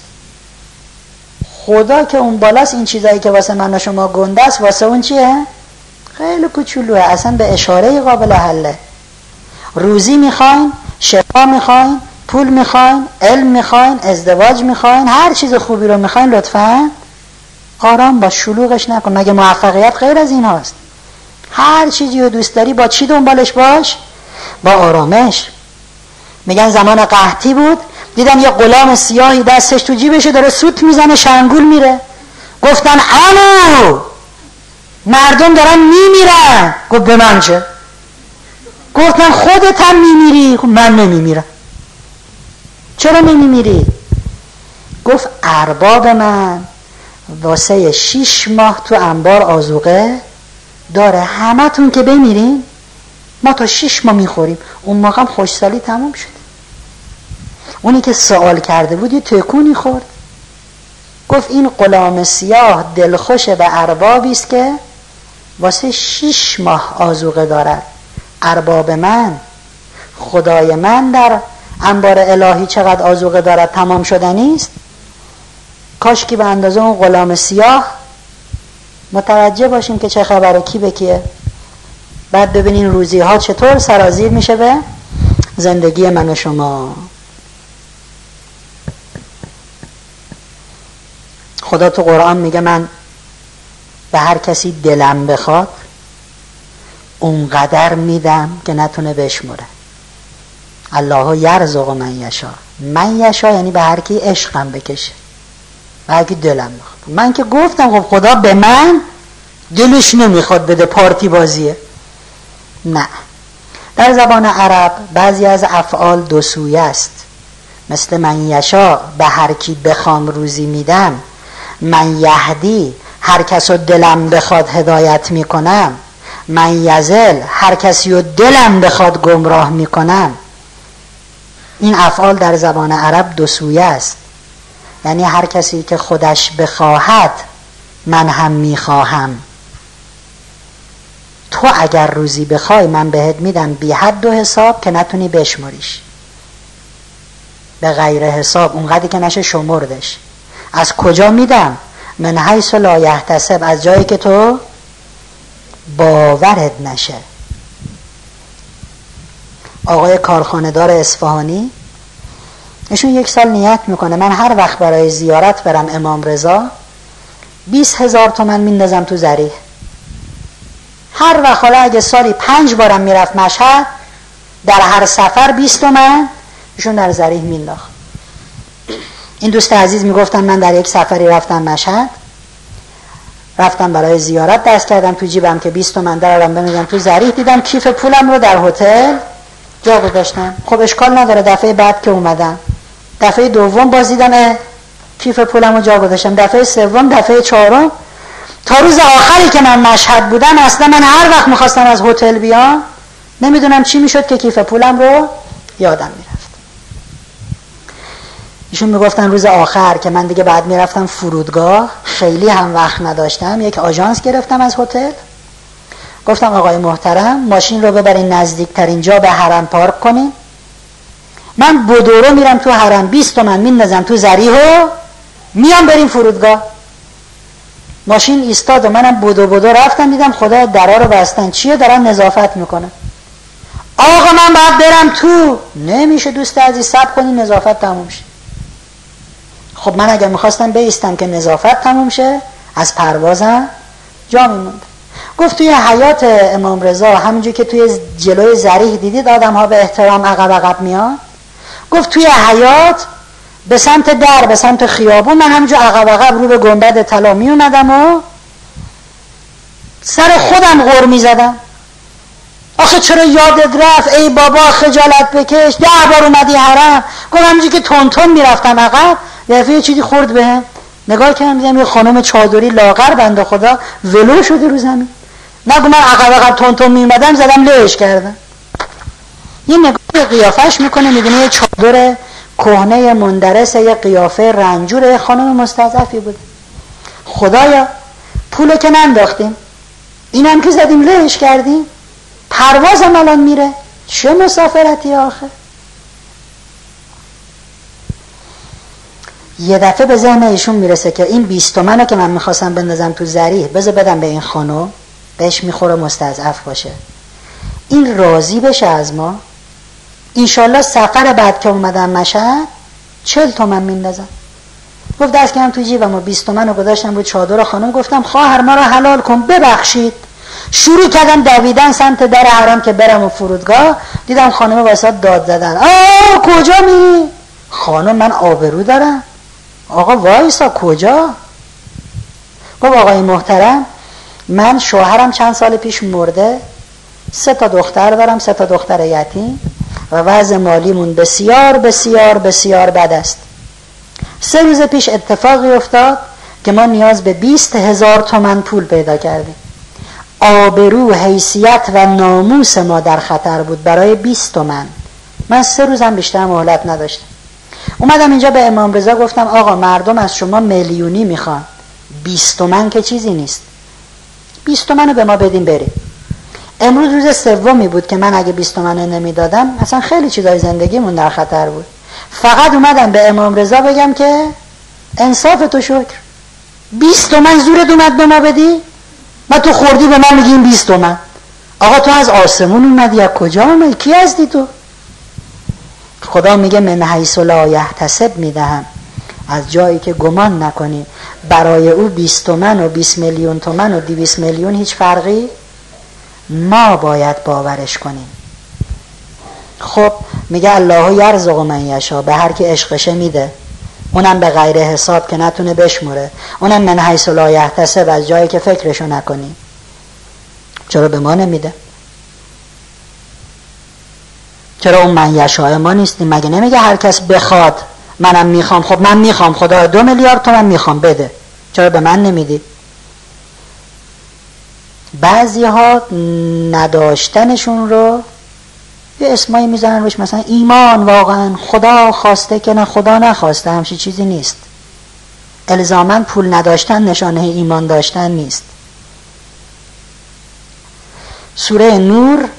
خدا که اون بالاست این چیزایی که واسه من و شما گنده است واسه اون چیه؟ خیلی کوچولوه. اصلا به اشاره قابل حله. روزی می‌خواین شفا می‌خواین پول می‌خواین علم می‌خواین ازدواج می‌خواین هر چیز خوبی رو می‌خواین لطفا. آرام با شلوغش نکن. مگه موفقیت غیر از این هاست؟ هر چیزی رو دوست داری با چی دنبالش باش؟ با آرامش. میگن زمان قحطی بود دیدم یه غلام سیاهی دستش تو جیبشه داره سوت می‌زنه شنگول میره. گفتن انو مردم دارن میمیرن. گفت به من چه؟ گفتن خودت هم میمیری. خب من نمیمیرم. چرا نمیمیری؟ گفت ارباب من واسه شیش ماه تو انبار آزوقه داره همتون که بمیرین ما تا شیش ماه می‌خوریم. اون موقع خوشسالی تموم شد. اونی که سوال کرده بود یه تکونی خورد. گفت این غلام سیاه دلخوش به اربابی است که واسه شیش ماه آزوقه دارد. ارباب من خدای من در انبار الهی چقدر آزوقه دارد تمام شدنی است کاش که به اندازه اون غلام سیاه متوجه باشیم که چه خبره کی به کیه. بعد ببینین روزی ها چطور سرازیر میشه به زندگی من و شما. خدا تو قرآن میگه من به هر کسی دلم بخواد اونقدر میدم که نتونه بشمره الله یرزق من یشا من یشا یعنی به هر کی عشقم بکشه. به هر کی دلم بخواد. من که گفتم خب خدا به من دلش نمی‌خواد بده پارتی بازیه. نه. در زبان عرب بعضی از افعال دو سویه است. مثل من یشا به هر کی بخوام روزی میدم. من یهدی هر کس رو دلم بخواد هدایت می‌کنم. من یزل هر کسی رو دلم بخواد گمراه می‌کنم. این افعال در زبان عرب دو سویه است. یعنی هر کسی که خودش بخواهد من هم می‌خواهم. تو اگر روزی بخوای من بهت میدم بی حد و حساب که نتونی بشمریش. به غیر حساب اونقدر که نشه شمردش. از کجا میدم؟ من حیث لا یحتسب از جایی که تو باورت نشه. آقای کارخانهدار اصفهانی ایشون یک سال نیت می‌کنه. من هر وقت برای زیارت برم امام رضا 20 هزار تومن میندازم تو زریح. هر وقت حالا اگه سالی پنج بارم می‌رفت مشهد در هر سفر 20 تومن ایشون در زریح مینداخت. این دوست عزیز می‌گفتن من در یک سفری رفتم مشهد. رفتم برای زیارت دست کردم تو جیبم که 20 تومن درارم بمیدم تو زریح دیدم کیف پولم رو در هتل جا گذاشتم. خب اشکال نداره. دفعه بعد که اومدم. دفعه دوم باز دیدم کیف پولم رو جا گذاشتم. دفعه سوم دفعه چهارم. تا روز آخری که من مشهد بودم اصلا من هر وقت می‌خواستم از هتل بیام نمی‌دونم چی می‌شد که کیف پولم رو یادم می‌رفت. ایشون می‌گفتن روز آخر که من دیگه بعد می‌رفتم فرودگاه خیلی هم وقت نداشتم. یک آژانس گرفتم از هتل. گفتم آقای محترم ماشین رو ببرین نزدیکترین جا به حرم پارک کنین. من بدورو میرم تو حرم 20 تومن میندازم تو زریح و میام بریم فرودگاه. ماشین ایستاد و منم بدو بدو رفتم دیدم خدا درا رو بستن. چیه؟ دارن نظافت می‌کنه آقا من باید برم تو. نمیشه دوست عزیز سب کنی نظافت تموم شه. خب من اگر می‌خواستم بیستم که نظافت تموم شه از پروازم جا میموند. گفت توی حیات امام رضا همینجور که توی جلوی زریح دیدید آدم ها به احترام عقب عقب میاد گفت توی حیات به سمت در به سمت خیابون من همینجا عقب عقب رو به گنبد طلا می اومدم و سر خودم غور می زدم آخه چرا یادت رفت؟ ای بابا خجالت بکش. ده بار اومدی حرم. گفت همینجا که تون تون می‌رفتم عقب. دفعه یه چیزی خورد بهم نگاه کردم دیدم یه خانم چادری لاغر بنده خدا ولو شده رو زمین. نگو من عقب عقب تون تون میومدم زدم لهش کردم. یه نگاه قیافش می‌کنه می‌بینه یه چادر کهنه مندرس یه قیافه رنجور خانم مستضعفی بود. خدایا پولو که ننداختیم. اینم که زدیم لهش کردیم. پروازم الان میره. چه مسافرتی آخه؟ یه دفعه به ذهن ایشون می‌رسه که این بیستومنو که من می‌خواستم بندازم تو زریح بذار بدم به این خانم بهش می‌خوره مستضعف باشه. این راضی بشه از ما؟ اینشالله سفر بعد که اومدم مشهد چل تومن میندازم. گفت دست که هم تو جیبم و بیست تومن رو گذاشتم بود چادر خانم گفتم خواهر ما رو حلال کن ببخشید. شروع کردم دویدن سمت در حرم که برم و فرودگاه دیدم خانم واسه داد زدن. آه کجا می؟ خانم من آبرو دارم. آقا وایسا کجا؟ گفت آقای محترم من شوهرم چند سال پیش مرده. سه تا دختر دارم سه تا دختر یتیم و وضع مالیمون بسیار بسیار بسیار بد است. سه روز پیش اتفاقی افتاد که ما نیاز به بیست هزار تومن پول پیدا کردیم. آبرو حیثیت و ناموس ما در خطر بود برای بیست تومن من سه روزم بیشتر مهلت نداشتم. اومدم اینجا به امام رضا گفتم آقا مردم از شما میلیونی می‌خوان. بیست تومن که چیزی نیست. بیست تومن به ما بدیم بریم امروز روز سومی بود که من اگه 20 تومن نمی‌دادم اصلا خیلی چیزای زندگیمون در خطر بود. فقط اومدم به امام رضا بگم که انصاف تو شکر. 20 تومن زورت اومد به ما بدی؟ ما تو خوردی به من میگیم 20 تومن. آقا تو از آسمون اومدی یا کجا اومدی؟ کی هستی تو؟ خدا میگه من حیث لا یحتسب می‌دهم. از جایی که گمان نکنی. برای او 20 تومن و 20 میلیون تومن و 200 میلیون هیچ فرقی ما باید باورش کنیم. خب میگه الله یرزق من یشا به هر کی عشقشه میده. اونم به غیر حساب که نتونه بشموره. اونم من حیث لا یحتسب از جایی که فکرشو نکنی. چرا به ما نمیده؟ چرا اون من یشای ما نیستیم؟ مگه نمیگه هر کس بخواد منم می‌خوام؟ خب من می‌خوام. خدا دو میلیارد تومن می‌خوام. بده. چرا به من نمیدی؟ بعضی ها نداشتنشون رو یه اسمایی می‌زنن روش. مثلا ایمان واقعا خدا خواسته که نه خدا نخواسته. همچی چیزی نیست. الزاما پول نداشتن نشانه ایمان داشتن نیست. سوره نور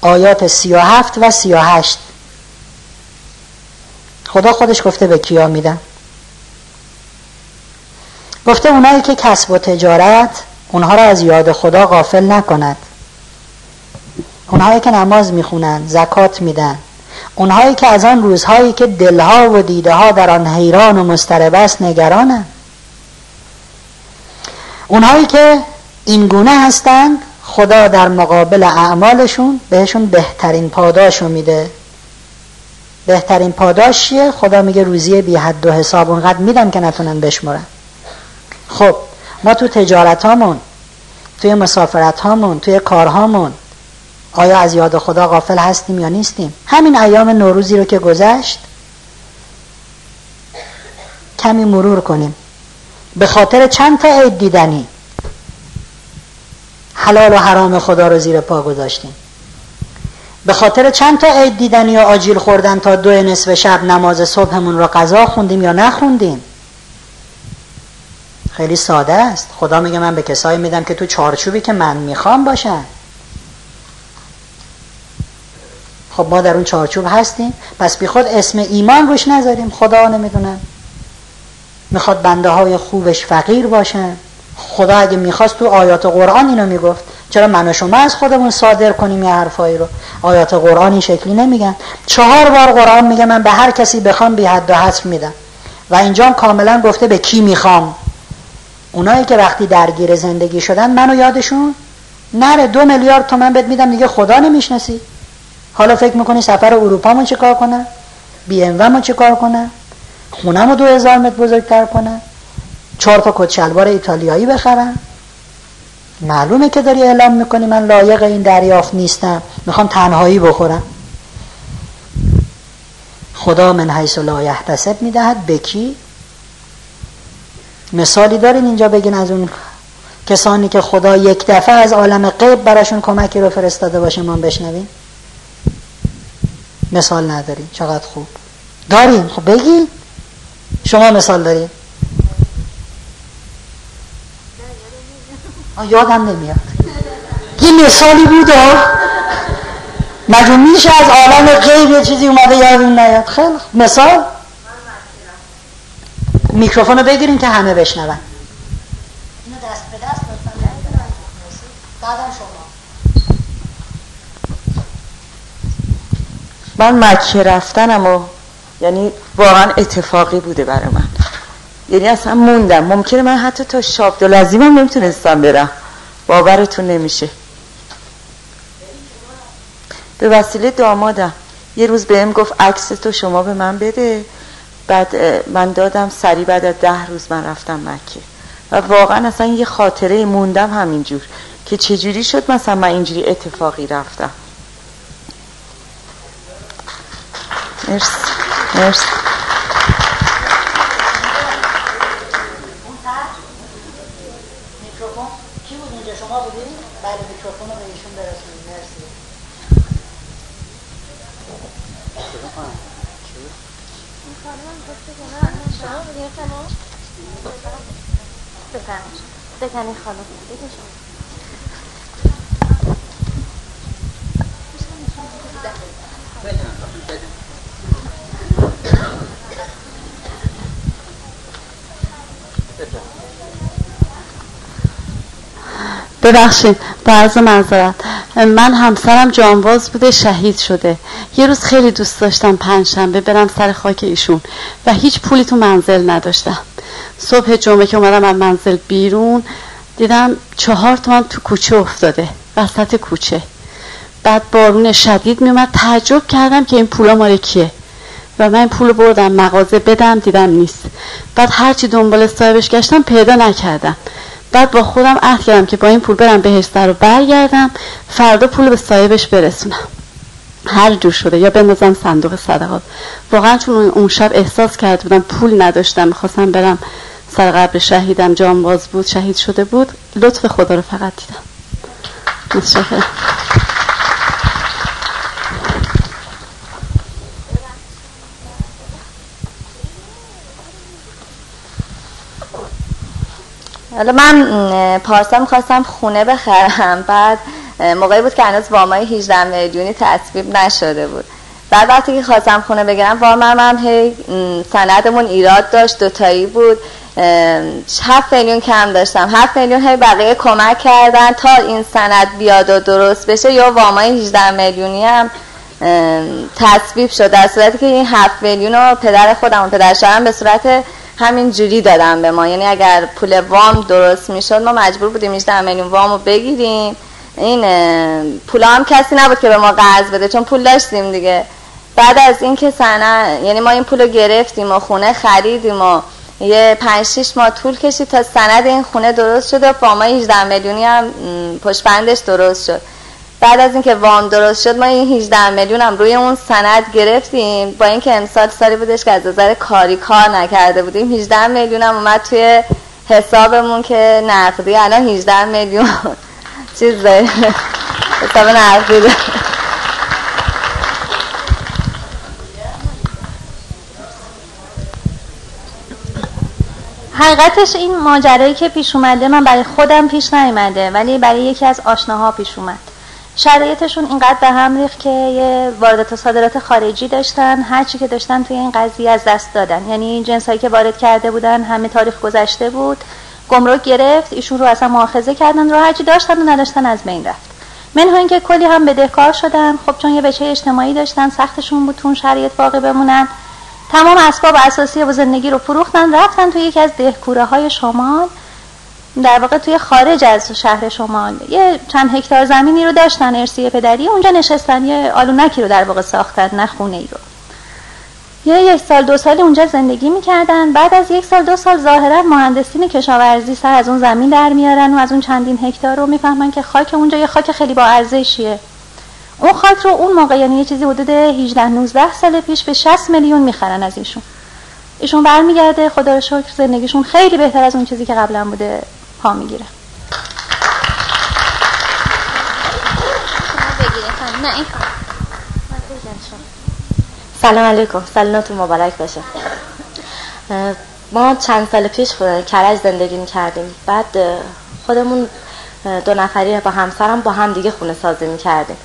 آیات سی و هفت و سی و هشت. خدا خودش گفته به کیا میدن. گفته اونایی که کسب و تجارت اونها را از یاد خدا غافل نکند. اونهایی که نماز می‌خونن زکات میدن. اونهایی که از آن روزهایی که دلها و دیده ها در آن حیران و مسترب است نگرانن اونهایی که این گونه هستند خدا در مقابل اعمالشون بهشون بهترین پاداش میده. بهترین پاداش خدا میگه روزی بی حد و حساب اونقدر میدم که نتونن بشمرن. خب ما تو تجارت هامون توی مسافرت هامون توی کارهامون آیا از یاد خدا غافل هستیم یا نیستیم؟ همین ایام نوروزی رو که گذشت کمی مرور کنیم. به خاطر چند تا عید دیدنی؟ حلال و حرام خدا رو زیر پا گذاشتیم. به خاطر چند تا عید دیدنی و آجیل خوردن تا دو نصف شب نماز صبحمون رو قضا خوندیم یا نخوندیم؟ خیلی ساده است. خدا میگه من به کسایی میدم که تو چارچوبی که من می‌خوام باشن. خب ما در اون چارچوب هستیم. پس بی خود اسم ایمان روش نذاریم. خدا نمی‌دونم. می‌خواد بنده های خوبش فقیر باشن. خدا اگه می‌خواست تو آیات قرآن اینو می‌گفت. چرا من و شما از خودمون صادر کنیم یه حرفایی رو؟ آیات قرآن این شکلی نمیگن. چهار بار قرآن میگه من به هر کسی بخوام بی حد و حصر میدم. و اینجا کاملا گفته به کی می‌خوام. اونایی که وقتی درگیر زندگی شدن منو یادشون نره. دو میلیارد تومن بهت میدم دیگه خدا نمی‌شناسی. حالا فکر می‌کنی سفر اروپا چه کار کنم بی ام چه کار کنم خونم رو دو هزار متر بزرگتر کنم چهار تا کت شلوار ایتالیایی بخرم. معلومه که داری اعلام می‌کنی من لایق این دریافت نیستم. می‌خوام تنهایی بخورم. خدا من حیث لا یحتسب می‌دهد. به کی؟ مثالی دارین اینجا بگین از اون کسانی که خدا یک دفعه از عالم غیب براشون کمکی رو فرستاده باشه ما بشنویم. مثال نداریم چقدر خوب. داریم خب بگین. شما مثال داریم یادم نمیاد. یه مثالی بود مگه میشه از عالم غیب یه چیزی اومده یادم نیاد. خیلی مثال؟ میکروفون رو بگیریم که همه بشنون. اینو دست به دست بعدم شما. من مکه رفتنم و یعنی واقعا اتفاقی بوده برای من. یعنی اصلا موندم. ممکنه من حتی تا شاب هم نمی‌تونستم برم. باورتون نمیشه. به وسیله دامادم. یه روز بهم گفت عکس تو شما به من بده. بعد من دادم سری بعد از ده روز من رفتم مکه. و واقعا اصلا یه خاطره موندم همینجور. که چجوری شد مثلا من اینجوری اتفاقی رفتم؟ مرسی. مرسی. خانم. ببخشید بعض منظرت من همسرم جانباز بوده شهید شده. یه روز خیلی دوست داشتم پنجشنبه برم سر خاک ایشون و هیچ پولی تو منزل نداشتم. صبح جمعه که اومدم از منزل بیرون دیدم چهار تومن تو کوچه افتاده وسط کوچه. بعد بارون شدید میومد تعجب کردم که این پولا مال کیه. و من این پول بردم مغازه بدم دیدم نیست. بعد هرچی دنبال صاحبش گشتم پیدا نکردم. بعد با خودم عهد کردم که با این پول برم بهش رو برگردم فردا پول به صاحبش برسونم. هر جور شده. یا بندازم صندوق صدقات. واقعا چون اون شب احساس کرده بودم پول نداشتم. می‌خواستم برم سر قبر. شهیدم جانباز بود. شهید شده بود. لطف خدا رو فقط دیدم. متشکرم. حالا من پارسا می‌خواستم خونه بخرم. بعد موقعی بود که هنوز وامای 18 میلیونی تصویب نشده بود. بعد وقتی که خواستم خونه بگیرم وامم هم هی سندمون ایراد داشت دوتایی بود. هفت میلیون کم داشتم. هفت میلیون هی بقیه کمک کردن تا این سند بیاد و درست بشه. یا وامای 18 میلیونی هم تصویب شد. در صورتی که این هفت میلیون رو پدر خودم و پدر شوهرم به صورت همین جوری دادن به ما. یعنی اگر پول وام درست می‌شد ما مجبور بودیم 18 میلیون وام رو بگیریم. این پول هم کسی نبود که به ما قرض بده چون پول داشتیم دیگه. بعد از اینکه سنه یعنی ما این پول گرفتیم و خونه خریدیم و یه پنج شیش ماه طول کشید تا سند این خونه درست شد و وامای 18 میلیونی هم پشت درست شد. بعد از اینکه وام درست شد ما این 18 میلیون هم روی اون سند گرفتیم. با اینکه امسال سالی بودش که از نظر کاری کار نکرده بودیم 18 میلیون هم اومد توی حسابمون که نقدی الان 18 میلیون. چیز حساب نقدی حقیقتش این ماجرایی که پیش اومده من برای خودم پیش نیومده ولی برای یکی از آشناها پیش اومد. شرایطشون اینقدر به هم ریخت که واردات و صادرات خارجی داشتن هر چی که داشتن توی این قضیه از دست دادن. یعنی جنسایی که وارد کرده بودن همه تاریخ گذشته بود. گمرک گرفت ایشون رو اصلا مؤاخذه کردن رو هرچی داشتن و نداشتن از بین رفت. منها اینکه کلی هم بدهکار شدن. خب چون یه بچه اجتماعی داشتن سختشون بود تون شرایط باقی بمونن. تمام اسباب اساسی و زندگی رو فروختن رفتن توی یکی از دهکوره های شمال. در واقع توی خارج از شهر شمال. یه چند هکتار زمینی رو داشتن ارسی پدری. اونجا نشستن یه آلونکی رو در واقع ساختن نه خونه ای رو. یه یک سال دو سالی اونجا زندگی می‌کردن. بعد از یک سال دو سال ظاهرا مهندسین کشاورزی سر از اون زمین در میارن و از اون چندین هکتار رو می‌فهمن که خاک اونجا یه خاک خیلی با ارزشیه اون خاک رو اون موقع یعنی یه چیزی حدود 18 19 سال پیش به 60 میلیون می‌خرن از ایشون. ایشون برمیگرده. خدا رو شکر زندگیشون خیلی بهتر از اون چیزی که قبلا بوده پا می‌گیره. سلام علیکم. سلامتون مبارک باشه. ما چند سال پیش کرج زندگی می‌کردیم. بعد خودمون دو نفری با همسرم با هم دیگه خونه سازی می‌کردیم.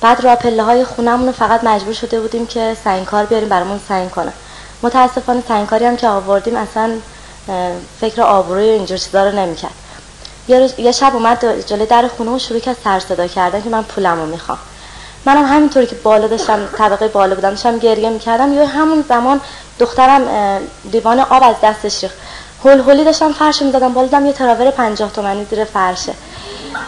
بعد را پله های خونمون فقط مجبور شده بودیم که سنگکار بیاریم برامون سنگ کنه متاسفانه سنگکاری هم که آوردیم اصلا فکر آبروی اینجور چیزا رو نمی‌کرد. یه, یه شب اومد جلوی در خونه و شروع کرد سر صدا کردن که من پولمو می‌خوام. منم همینطوری که بالا داشتم طبقه بالا بودم داشتم گریه می‌کردم. یا همون زمان دخترم دیوان آب از دستش ریخت. هول هولی داشتم فرش می‌دادم بالا یه تراور پنجاه تومنی زیر فرشه.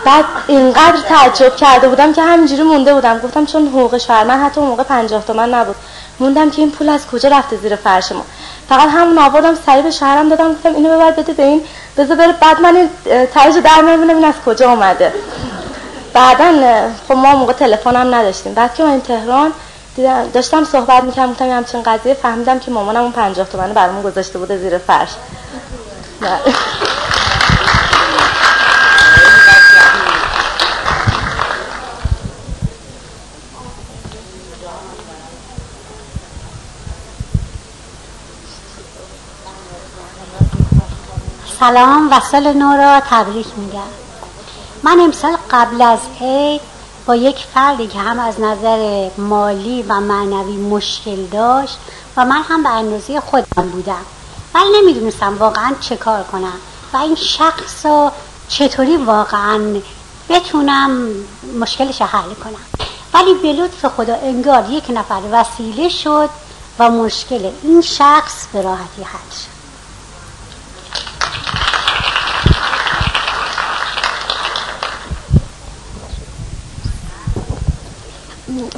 بعد اینقدر تعجب کرده بودم که همینجوری مونده بودم. گفتم چون حقوقش فرمن حتی اون موقع پنجاه تومن نبود. موندم که این پول از کجا رفته زیر فرش ما. فقط همون آوردم سریع به شهرم دادم. گفتم اینو ببر بده به این. بذار بره. بعد من این تایجو در میارم این از کجا اومده. بعدا خب ما موقع تلفنم نداشتیم. بعد که من تهران داشتم صحبت می‌کردم گفتم همچین قضیه فهمیدم که مامانم اون 50 تومن برامون گذاشته بوده زیر فرش. سلام و سال نو را تبریک میگم. من امسال قبل از عید با یک فردی که هم از نظر مالی و معنوی مشکل داشت و من هم به اندازه خودم بودم. ولی نمی‌دونستم واقعا چه کار کنم و این شخص رو چطوری واقعا بتونم مشکلش حل کنم. ولی به لطف خدا انگار یک نفر وسیله شد و مشکل این شخص به راحتی حل شد.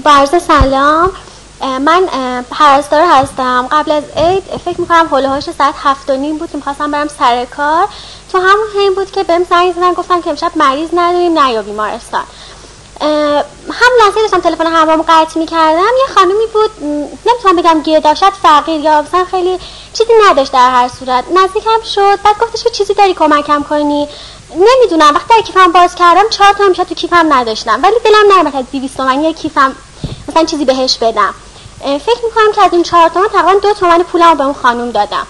برز سلام من پرستار هستم. قبل از عید فکر می‌کنم هلوهاش ساعت هفت و نیم بود که می‌خواستم برم سر کار. تو همون حین بود که بهم زنگ زدن گفتم که امشب مریض نداریم نیا بیمارستان. هم لحظه داشتم تلفن همرام قطع می‌کردم. یه خانومی بود نمی‌تونم بگم شد فقیر یا مثلا خیلی چیزی نداشت در هر صورت. نزدیکم شد بعد گفتش که چیزی داری کمکم کنی. نمی‌دونم وقتی کیفم باز کردم چهار تا تو کیفم نداشتم. ولی دلم نمیاد از 200 تومانی کیفم مثلا چیزی بهش بدم. فکر می‌کنم که از این چهار تومن تقریبا دو تومن پولم به اون خانوم دادم.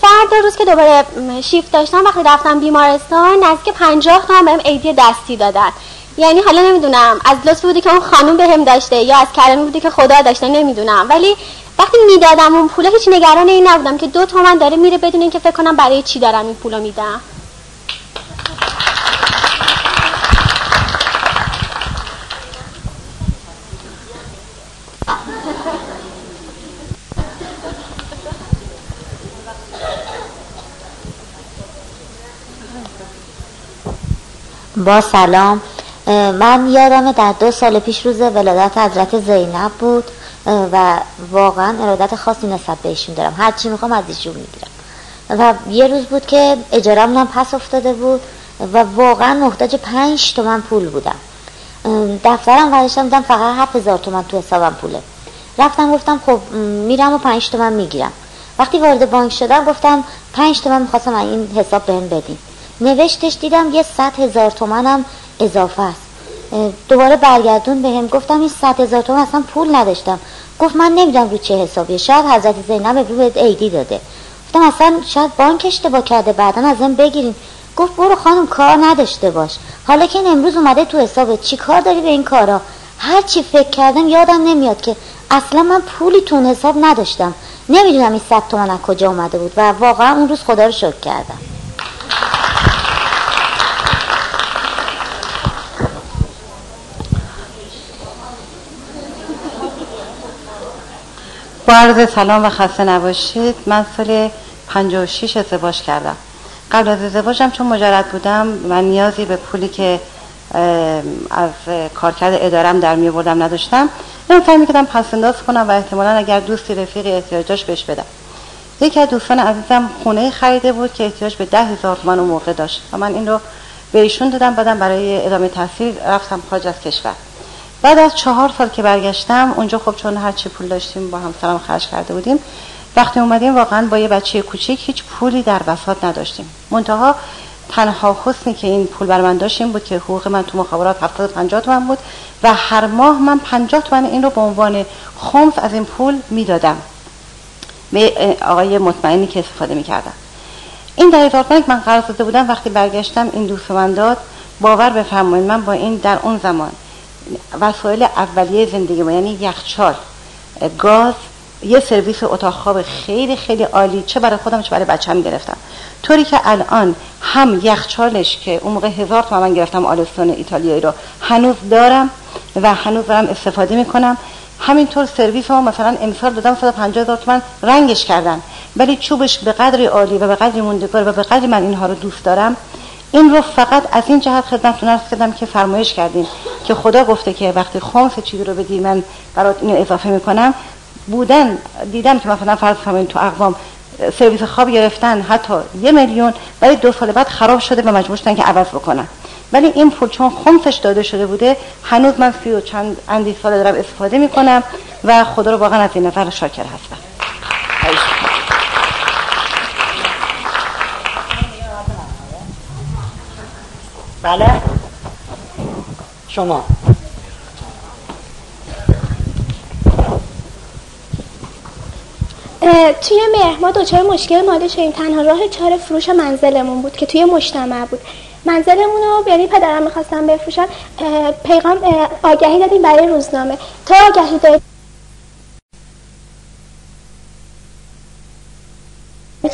فرد روز که دوباره شیفت داشتم وقتی رفتم بیمارستان نزدیک پنجاه تومن بهم ایدی دستی دادن. یعنی حالا نمی‌دونم از لطف بودی که اون خانوم بهم داشته یا از کرمی بودی که خدا داشته نمی‌دونم. ولی وقتی می‌دادم اون پوله هیچ نگران این نبودم که دو تومن داره میره بدون اینکه فکر کنم برای چی دارم این پولو میدم. با سلام. من یادم در دو سال پیش روز ولادت حضرت زینب بود و واقعا ارادت خاصی نسبت بهشون دارم. هر چی می‌خوام از ایشون می‌گیرم. و یه روز بود که اجارمونم پس افتاده بود و واقعا محتاج پنج تومن پول بودم. دفترم ورشتم دیدم فقط هفت هزار تومن تو حسابم پوله. رفتم گفتم خب میرم و پنج تومن می‌گیرم. وقتی وارد بانک شدم گفتم پنج تومن می‌خواستم این حساب بهم بدین. نوشتش دیدم یه صد هزار تومنم اضافه است. دوباره برگردون به هم گفتم این صد هزار تومن اصلا پول نداشتم. گفت من نمی‌دونم رو چه حسابیه شاید حضرت زینب رو بهت ایدی داده. گفتم اصلا شاید بانک اشتباه کرده. بعدا از این بگیرین. گفت برو خانم کار نداشته باش. حالا که این امروز اومده تو حسابت چی کار داری به این کارا؟ هر چی فکر کردم یادم نمیاد که اصلا من پولی تو حساب نداشتم. نمی‌دونم این صد تومن از کجا اومده بود و واقعا اون روز خدا رو شکر کردم. با عرض سلام و خسته نباشید. من سال 56 ازدواج کردم. قبل از ازدواجم چون مجرد بودم من نیازی به پولی که از کارکرد ادارم در می بردم نداشتم من فهم می‌کردم پس انداز کنم و احتمالا اگر دوستی رفیقی احتیاجاش بهش بدم. یکی از دوستان عزیزم خونه خریده بود که احتیاج به ده هزار تومن موقع داشت و من این رو به ایشون دادم بعدم برای ادامه تحصیل رفتم خارج از کشور. بعد از چهار سال که برگشتم اونجا خب چون هر چی پول داشتیم با همسرم خرج کرده بودیم. وقتی اومدیم واقعا با یه بچه کوچیک هیچ پولی در بساط نداشتیم. منتها تنها حسنی که این پول بر من داشت این بود که حقوق من تو مخابرات 70 50 تومن بود و هر ماه من 50 تومن این رو به عنوان خمس از این پول می‌دادم. به آقای مطمئنی که استفاده می‌کردم. این در هزار من قرار داده بودم وقتی برگشتم این دوست من داد باور بفرمایید من با این در اون زمان وسایل اولیه زندگی ما یعنی یخچال گاز یه سرویس اتاق خواب خیلی خیلی عالی چه برای خودم چه برای بچه‌م گرفتم. طوری که الان هم یخچالش که اون موقع هزار تومن من گرفتم آلستون ایتالیایی رو هنوز دارم و هنوز دارم استفاده می‌کنم. همینطور سرویس ها مثلا امسال دادم 150 هزار تومن رنگش کردن. ولی چوبش به قدری عالی و به قدری موندگار و به قدری من اینها رو دوست دارم این رو فقط از این جهت خدمتتون عرض کردم که فرمایش کردین که خدا گفته که وقتی خمس چیزی رو بدی من برات اینو اضافه می‌کنم. بودن دیدم که مثلا فرض کنید تو اقوام سرویس خواب گرفتن حتی یه میلیون ولی دو سال بعد خراب شده و مجبور شدن که عوض بکنن. ولی این پول چون خمسش داده شده بوده هنوز من سی و چند اندی سال دارم استفاده می‌کنم و خدا رو واقعا از این نظر شاکر هستم. بله. شما. توی مهر ما دوچار مشکل مالی شدیم تنها راه چهار فروش منزلمون بود که توی مجتمع بود. منزلمون رو یعنی پدرم می‌خواستم بفروشن پیغام آگهی دادیم برای روزنامه. تا آگهی دادیم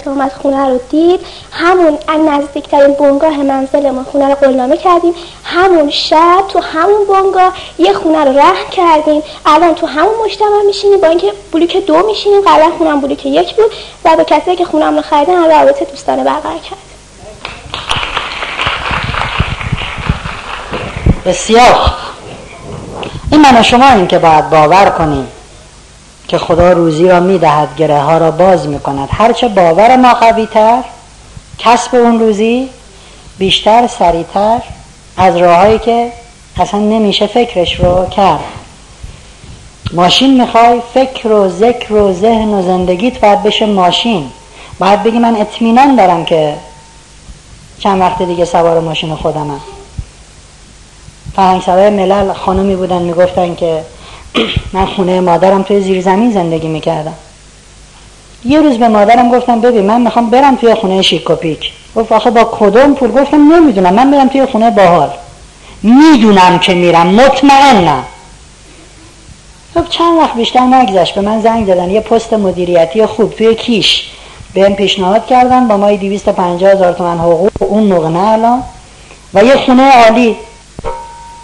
که اومد خونه رو دید همون نزدیکترین بنگاه منزلمون خونه رو قلنامه کردیم. همون شب تو همون بنگاه یه خونه رو رهن کردیم. الان تو همون مجتمع میشینیم. با اینکه بلوک دو میشینیم. قبلا خونم بلوک یک بود و با کسی که خونم رو خریدن رابطه دوستانه برقرار کرد بسیار. این من شما این که باید باور کنیم. که خدا روزی را می‌دهد گره ها را باز می‌کند. هرچه باور ما قوی تر کسب اون روزی بیشتر سریعتر از راههایی که اصلا نمیشه فکرش رو کرد. ماشین می‌خوای فکر و ذکر و ذهن و زندگیت باید بشه ماشین. باید بگی من اطمینان دارم که چند وقت دیگه سوار ماشین خودمم. فرهنگ ملل خانمی بودن می‌گفتن که من خونه مادرم توی زیر زمین زندگی می‌کردم. یه روز به مادرم گفتم ببین من می‌خوام برم توی خونه شیکوپیک. گفت آخه با کدوم پول؟ گفتم نمی‌دونم من برم توی خونه باحال. می‌دونم که میرم مطمئنم. خب چند وقت بیشتر نگذشت به من زنگ دادن یه پست مدیریتی خوب توی کیش. بهم پیشنهاد کردن با مای 250 هزار تومن حقوق اون موقع نه الان. و یه خونه عالی.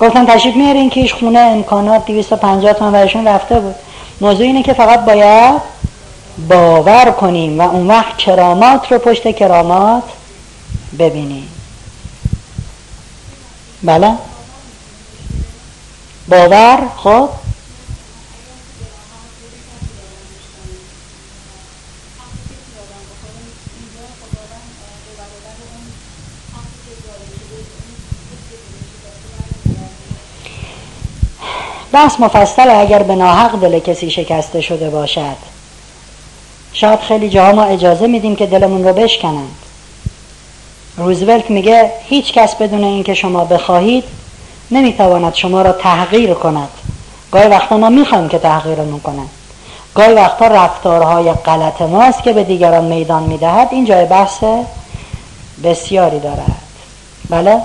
گفتن تشریف میارین کیش خونه امکانات 250 تومن برشون رفته بود. موضوع اینه که فقط باید باور کنیم و اون وقت کرامات رو پشت کرامات ببینیم. بله؟ باور؟ خب؟ بحث مفصل اگر به ناحق دل کسی شکسته شده باشد. شاید خیلی جاها ما اجازه میدیم که دلمون رو بشکنند. روزولت میگه هیچ کس بدون اینکه شما بخواهید نمی‌تواند شما را تحقیر کند. گاهی وقتا ما می‌خوایم که تحقیرمون کنند. گاهی وقتا رفتارهای غلط ماست که به دیگران میدان می‌دهد. این جای بحث بسیاری دارد. بله؟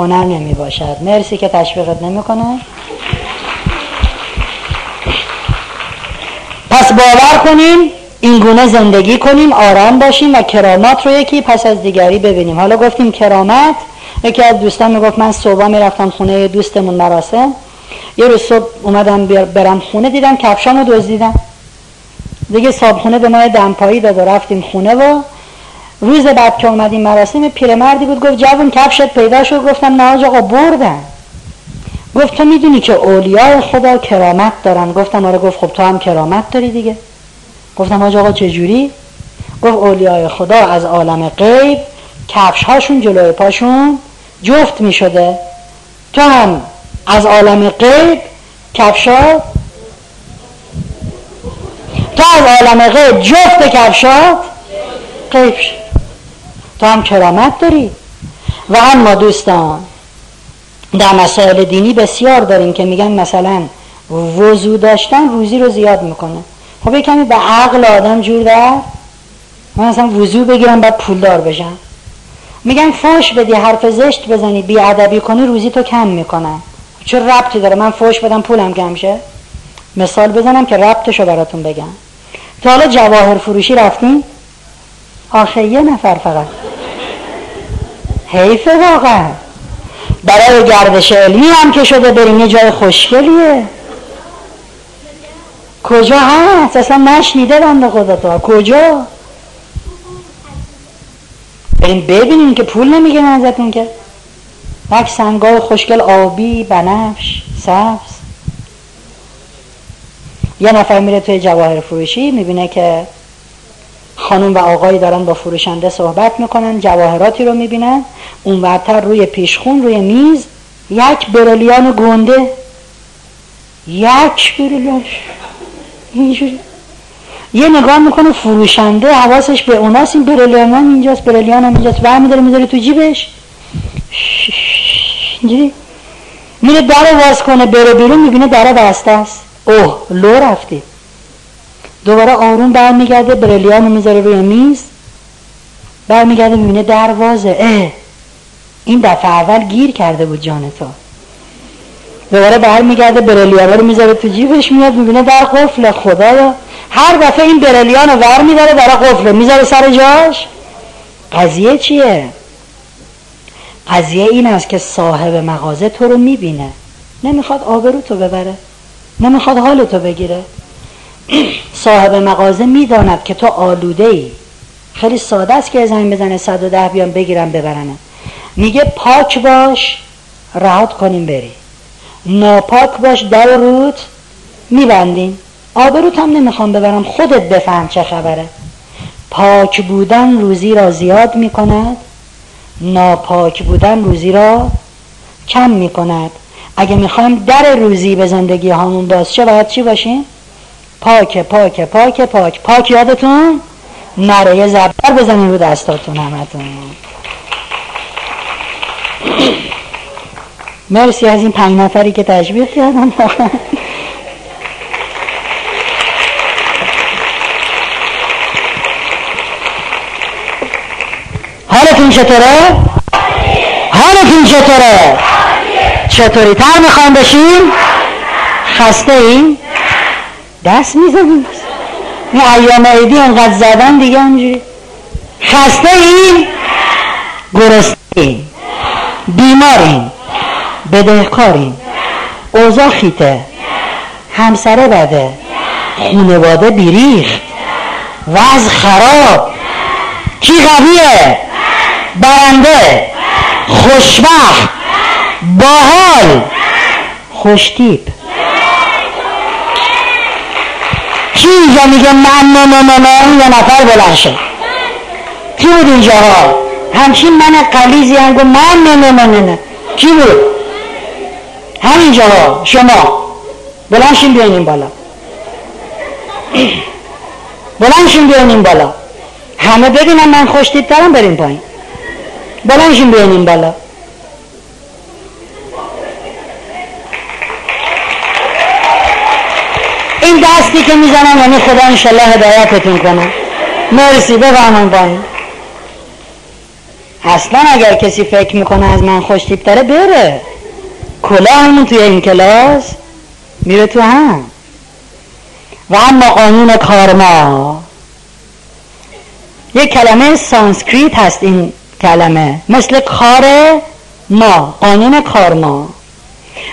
هنر نمی باشد. مرسی که تشویقت نمی‌کنه پس باور کنیم این گونه زندگی کنیم آرام باشیم و کرامات رو یکی پس از دیگری ببینیم. حالا گفتیم کرامت یکی از دوستان می‌گفت من صبح می‌رفتم خونه دوستمون مراسم. یه روز صبح اومدم برم خونه دیدم کفشامو دزدیدم. دیگه صابخونه به ما دمپایی داد و رفتیم خونه و روز بعد که اومدیم مراسم پیرمردی بود گفت جوون کفشت پیدا شد گفتم نه آقا بردن. گفت تو می‌دونی که اولیاء خدا کرامت دارن. گفتم آره گفت خب تو هم کرامت داری دیگه. گفتم آقا چجوری گفت اولیاء خدا از عالم غیب کفش هاشون جلوی پاشون جفت می شده تو هم از عالم غیب کفشا تو از عالم غیب جفت کفشات غیب شد. تو هم کرامت داری؟ و اما دوستان در مسائل دینی بسیار داریم که میگن مثلا وضو داشتن روزی رو زیاد می‌کنه. خب یه کمی به عقل آدم جور در؟ من مثلا وضو بگیرم بعد پولدار بشم. میگن فوش بدی حرف زشت بزنی بی ادبی کنی روزی تو کم می‌کنن. چه ربطی داره؟ من فوش بدم پولم کم شه؟ مثال بزنم که ربطشو براتون بگم. تا حالا جواهر فروشی رفتیم آخه یه نفر فقط. حیفه واقعا برای گردش علمی هم که شده بریم یه جای خوشگلیه. کجا هست؟ اصلا نشنیده بنده خدا تا. کجا؟ بریم ببینیم که پول نمیگه ازتون که. یک سنگای خوشگل آبی بنفش سبز. یه نفر میره توی جواهر فروشی می‌بینه که خانم و آقایی دارن با فروشنده صحبت می‌کنن جواهراتی رو می‌بینن اون ورتر روی پیشخون روی میز یک برلیان گنده. یک برلیان اینجوری. یه نگاه می‌کنه فروشنده حواسش به اوناست این برلیان هم اینجاست برلیان هم اینجاست. برمی داره می‌ذاره تو جیبش. اینجوری. میره در واز کنه بره بیرون می‌بینه در بسته است. اوه لو رفتی دوباره آروم برمیگرده بریلیان رو می‌ذاره روی میز. برمیگرده می‌بینه دروازه. اه این دفعه اول گیر کرده بود جان تو. دوباره برمیگرده برلیانه رو می‌ذاره تو جیبش میاد می‌بینه در قفل خدا. هر دفعه این برلیان رو ور میداره در قفل می‌ذاره سر جاش. قضیه چیه؟ قضیه این است که صاحب مغازه تو رو می‌بینه. نمی‌خواد آبرو تو ببره. نمی‌خواد حال تو بگیره. صاحب مغازه می‌داند که تو آلوده ای خیلی ساده است که زنگ بزنه 110 بیان بگیرم ببرنم میگه پاک باش رهات کنیم بری. ناپاک باش در روت میبندیم. آبروت هم نمی‌خوام ببرم خودت بفهم چه خبره. پاک بودن روزی را زیاد می‌کند ناپاک بودن روزی را کم می‌کند. اگه می‌خوایم در روزی به زندگی همون باز چه باید چی باشیم؟ پاک پاک پاک پاک پاک یادتون نره یه زبر بزنین رو دستاتون همتون مرسی از این پنج نفری که تشبیه کردن حالتون چطوره؟ حالتون چطوره؟ چطوری تر می‌خوایم بشیم؟ خسته این؟ دست می‌زنیم این ایام عیدی انقدر زدن دیگه همجوری خسته این؟ گرسته بیماریم. بدهکاریم. اوضاع خیته. همسره بده. خونواده بیریخت. وضع خراب. کی قویه؟ برنده. خوشبخت. باحال. خوشتیپ. کی اینجا میگه من نه نه نه یه نفر بلند شد کی بود اینجا ها همچین من قلیزی هم گفت من نه نه نه نه کی بود؟ همینجا ها شما. بلند شین بیاین بالا. بلند شین بیاین بالا. همه ببینم من خوشتیپ دارم بریم پایین. بلنشین بیانیم بالا. این دستی که می‌زنم یعنی خدا انشالله هدایتتون کنه مرسی بفهمم پایین اصلا اگر کسی فکر می‌کنه از من خوشتیپ داره بره. همون توی این کلاس میره تو هم. و اما قانون کارما یک کلمه سانسکریت هست این کلمه مثل کار ما قانون کار ما.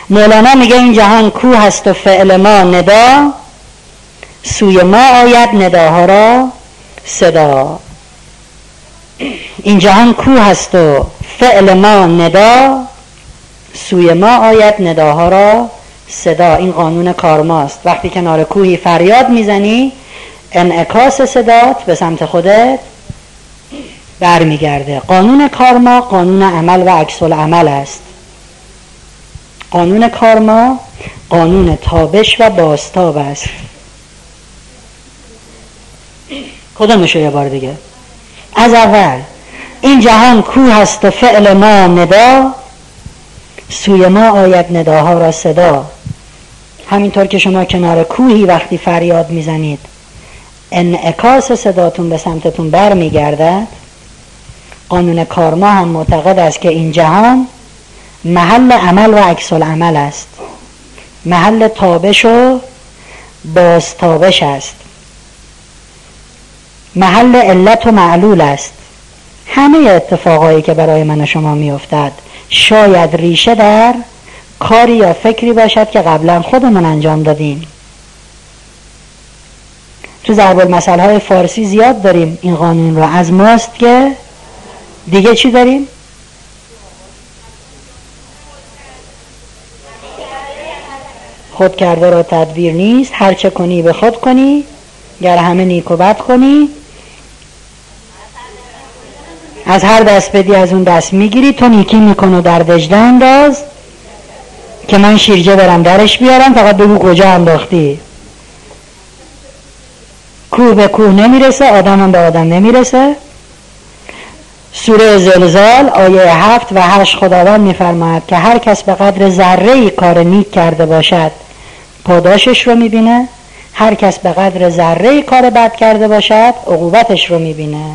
مولانا میگه این جهان کوه است و فعل ما ندا سوی ما آید نداها را صدا. این جهان کوه است و فعل ما ندا سوی ما آید نداها را صدا. این قانون کارماست وقتی کنار کوهی فریاد می‌زنی انعکاس صدات به سمت خودت برمیگرده. قانون کارما قانون عمل و عکس عمل است. قانون کارما قانون تابش و باستاب است. کدامشو یه بار دیگه؟ از اول این جهان کو هست و فعل ما ندا؟ سوی ما آید نداها را صدا. همینطور که شما کنار کوهی وقتی فریاد می‌زنید انعکاس صداتون به سمتتون بر میگردد قانون کارما هم معتقد است که این جهان محل عمل و عکس عمل است. محل تابش و بازتابش است. محل علت و معلول است. همه اتفاقایی که برای من و شما میافتد شاید ریشه در کاری یا فکری باشد که قبلا خودمون انجام دادیم. تو ضرب المثل های فارسی زیاد داریم این قانون رو. از ماست که دیگه چی داریم؟ خود کرده را تدبیر نیست. هر چه کنی به خود کنی. گر همه نیک و بد کنی. از هر دست بدی از اون دست می‌گیری. تو نیکی میکن و در وجده انداز که من شیرجه برم درش بیارم. فقط بگو کجا انداختی. کوه به کوه نمی‌رسه. آدم هم به آدم نمی‌رسه. سوره زلزال آیه هفت و هشت خداوند میفرماید که هر کس به قدر ذره کار نیک کرده باشد پاداشش رو می‌بینه. هر کس به قدر ذره کار بد کرده باشد عقوبتش رو می‌بینه.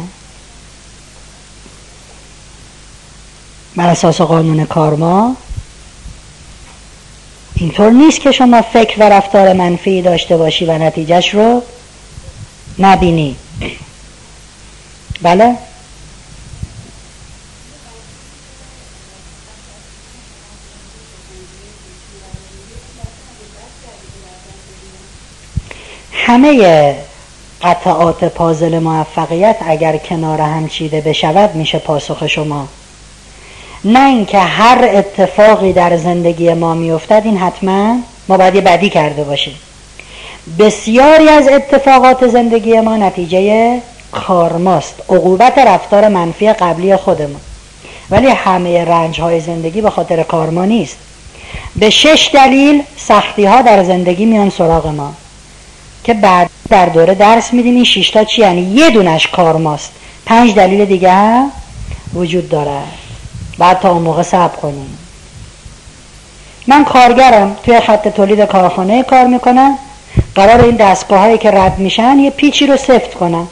بر اساس قانون کارما اینطور نیست که شما فکر و رفتار منفی داشته باشی و نتیجهش رو نبینی. بله؟ همه قطعات پازل موفقیت اگر کنار هم چیده بشود میشه پاسخ شما. نه اینکه هر اتفاقی در زندگی ما میافتد این حتما ما باید یه بدی کرده باشیم. بسیاری از اتفاقات زندگی ما نتیجه کارماست عقوبت رفتار منفی قبلی خودمون. ولی همه رنج های زندگی به خاطر کارما نیست. به شش دلیل سختی ها در زندگی میان سراغ ما. که بعد در دوره درس میدیم. این شیشتا چی یعنی یه دونش کارماست پنج دلیل دیگه وجود داره. بعد تا اون موقع صبر کنیم. من کارگرم. توی خط تولید کارخانه کار می‌کنم. قرار این دستگاه هایی که رد میشن یه پیچی رو سفت کنم.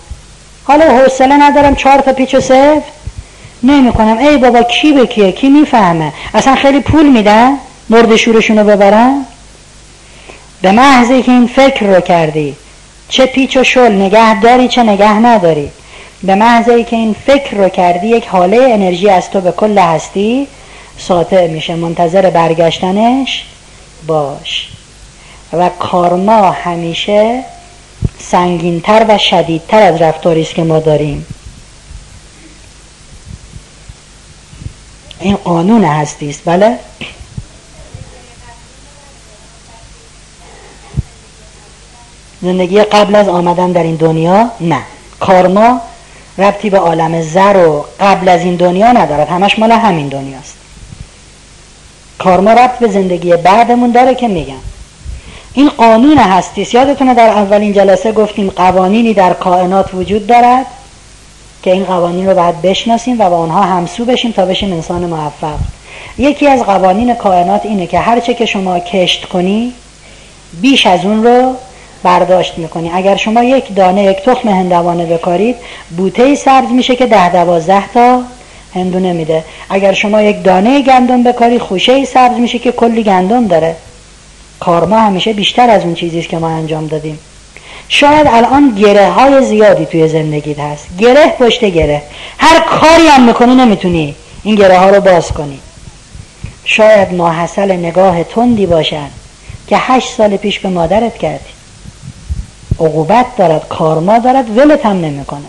حالا حوصله ندارم چهار تا پیچ سفت نمی کنم ای بابا کی به کیه؟ کی می‌فهمه؟ اصلا خیلی پول میدن؟ مرد شورشون رو ببرن؟ به محضی که این فکر رو کردی چه پیچ و شل نگه داری چه نگه نداری. به محضی که این فکر رو کردی یک حاله انرژی از تو به کل هستی ساطع میشه. منتظر برگشتنش باش. و کارما همیشه سنگینتر و شدیدتر از رفتاری است که ما داریم. این قانون هستی است بله؟ زندگی قبل از آمدن در این دنیا؟ نه. کارما ربطی به عالم زر و قبل از این دنیا ندارد. همش مال همین دنیاست. کارما ربط به زندگی بعدمون داره که میگم. این قانون هستیست. یادتونه در اولین جلسه گفتیم قوانینی در کائنات وجود دارد که این قوانین رو باید بشناسیم و با آنها همسو بشیم تا بشیم انسان موفق. یکی از قوانین کائنات اینه که هرچه که شما کشت کنی بیش از اون رو برداشت می‌کنی. اگر شما یک دانه یک تخم هندوانه بکارید بوته ای سبز میشه که ده دوازده تا هندونه میده اگر شما یک دانه گندم بکاری خوشه ای سبز میشه که کلی گندم داره. کارما همیشه بیشتر از اون چیزیست که ما انجام دادیم. شاید الان گره های زیادی توی زندگیت هست. گره پشت گره. هر کاری هم می‌کنی نمی‌تونی این گره ها رو باز کنی. شاید ماحصل نگاه تندی باشد که هشت سال پیش به مادرت کردی. عقوبت دارد کارما دارد ولت هم نمی‌کنه.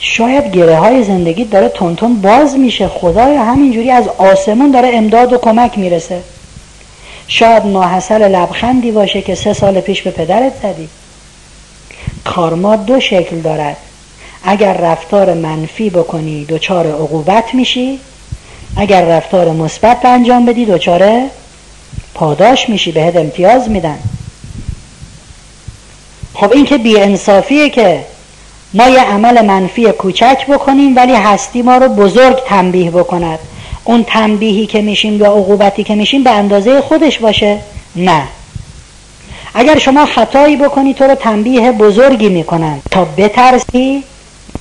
شاید گره های زندگی داره تون باز میشه. خدایا همینجوری از آسمون داره امداد و کمک می‌رسه. شاید ماحصل لبخندی باشه که سه سال پیش به پدرت زدی. کارما دو شکل دارد. اگر رفتار منفی بکنی دچار عقوبت میشی. اگر رفتار مثبت انجام بدی دچار پاداش میشی بهت امتیاز میدن. خب این که بیانصافیه که ما یه عمل منفی کوچک بکنیم ولی هستی ما رو بزرگ تنبیه بکند. اون تنبیهی که میشیم یا عقوبتی که میشیم به اندازه خودش باشه؟ نه. اگر شما خطایی بکنی تو رو تنبیه بزرگی می‌کنن. تا بترسی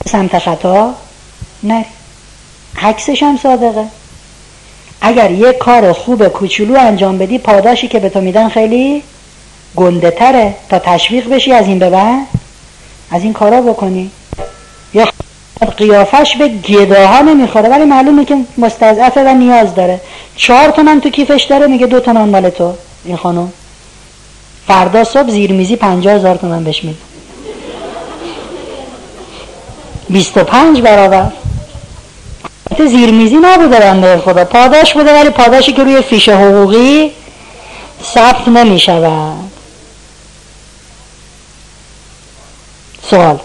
سمت خطا؟ نری حکسش هم صادقه. اگر یه کار خوب کوچولو انجام بدی پاداشی که به تو میدن خیلی گنده تره تا تشویق بشی از این به بعد؟ از این کارا بکنی؟ یا قیافش به گداها نمی‌خوره ولی معلومه که مستضعفه و نیاز داره. چهار تومن تو کیفش داره میگه دو تومن مال تو. این خانم. فردا صبح زیرمیزی پنجاه هزار تومن بهش میده. بیست و پنج برابر. زیرمیزی نبوده بنده خدا. پاداش بوده ولی پاداشی که روی فیش حقوقی ثبت نمی‌شود. سوال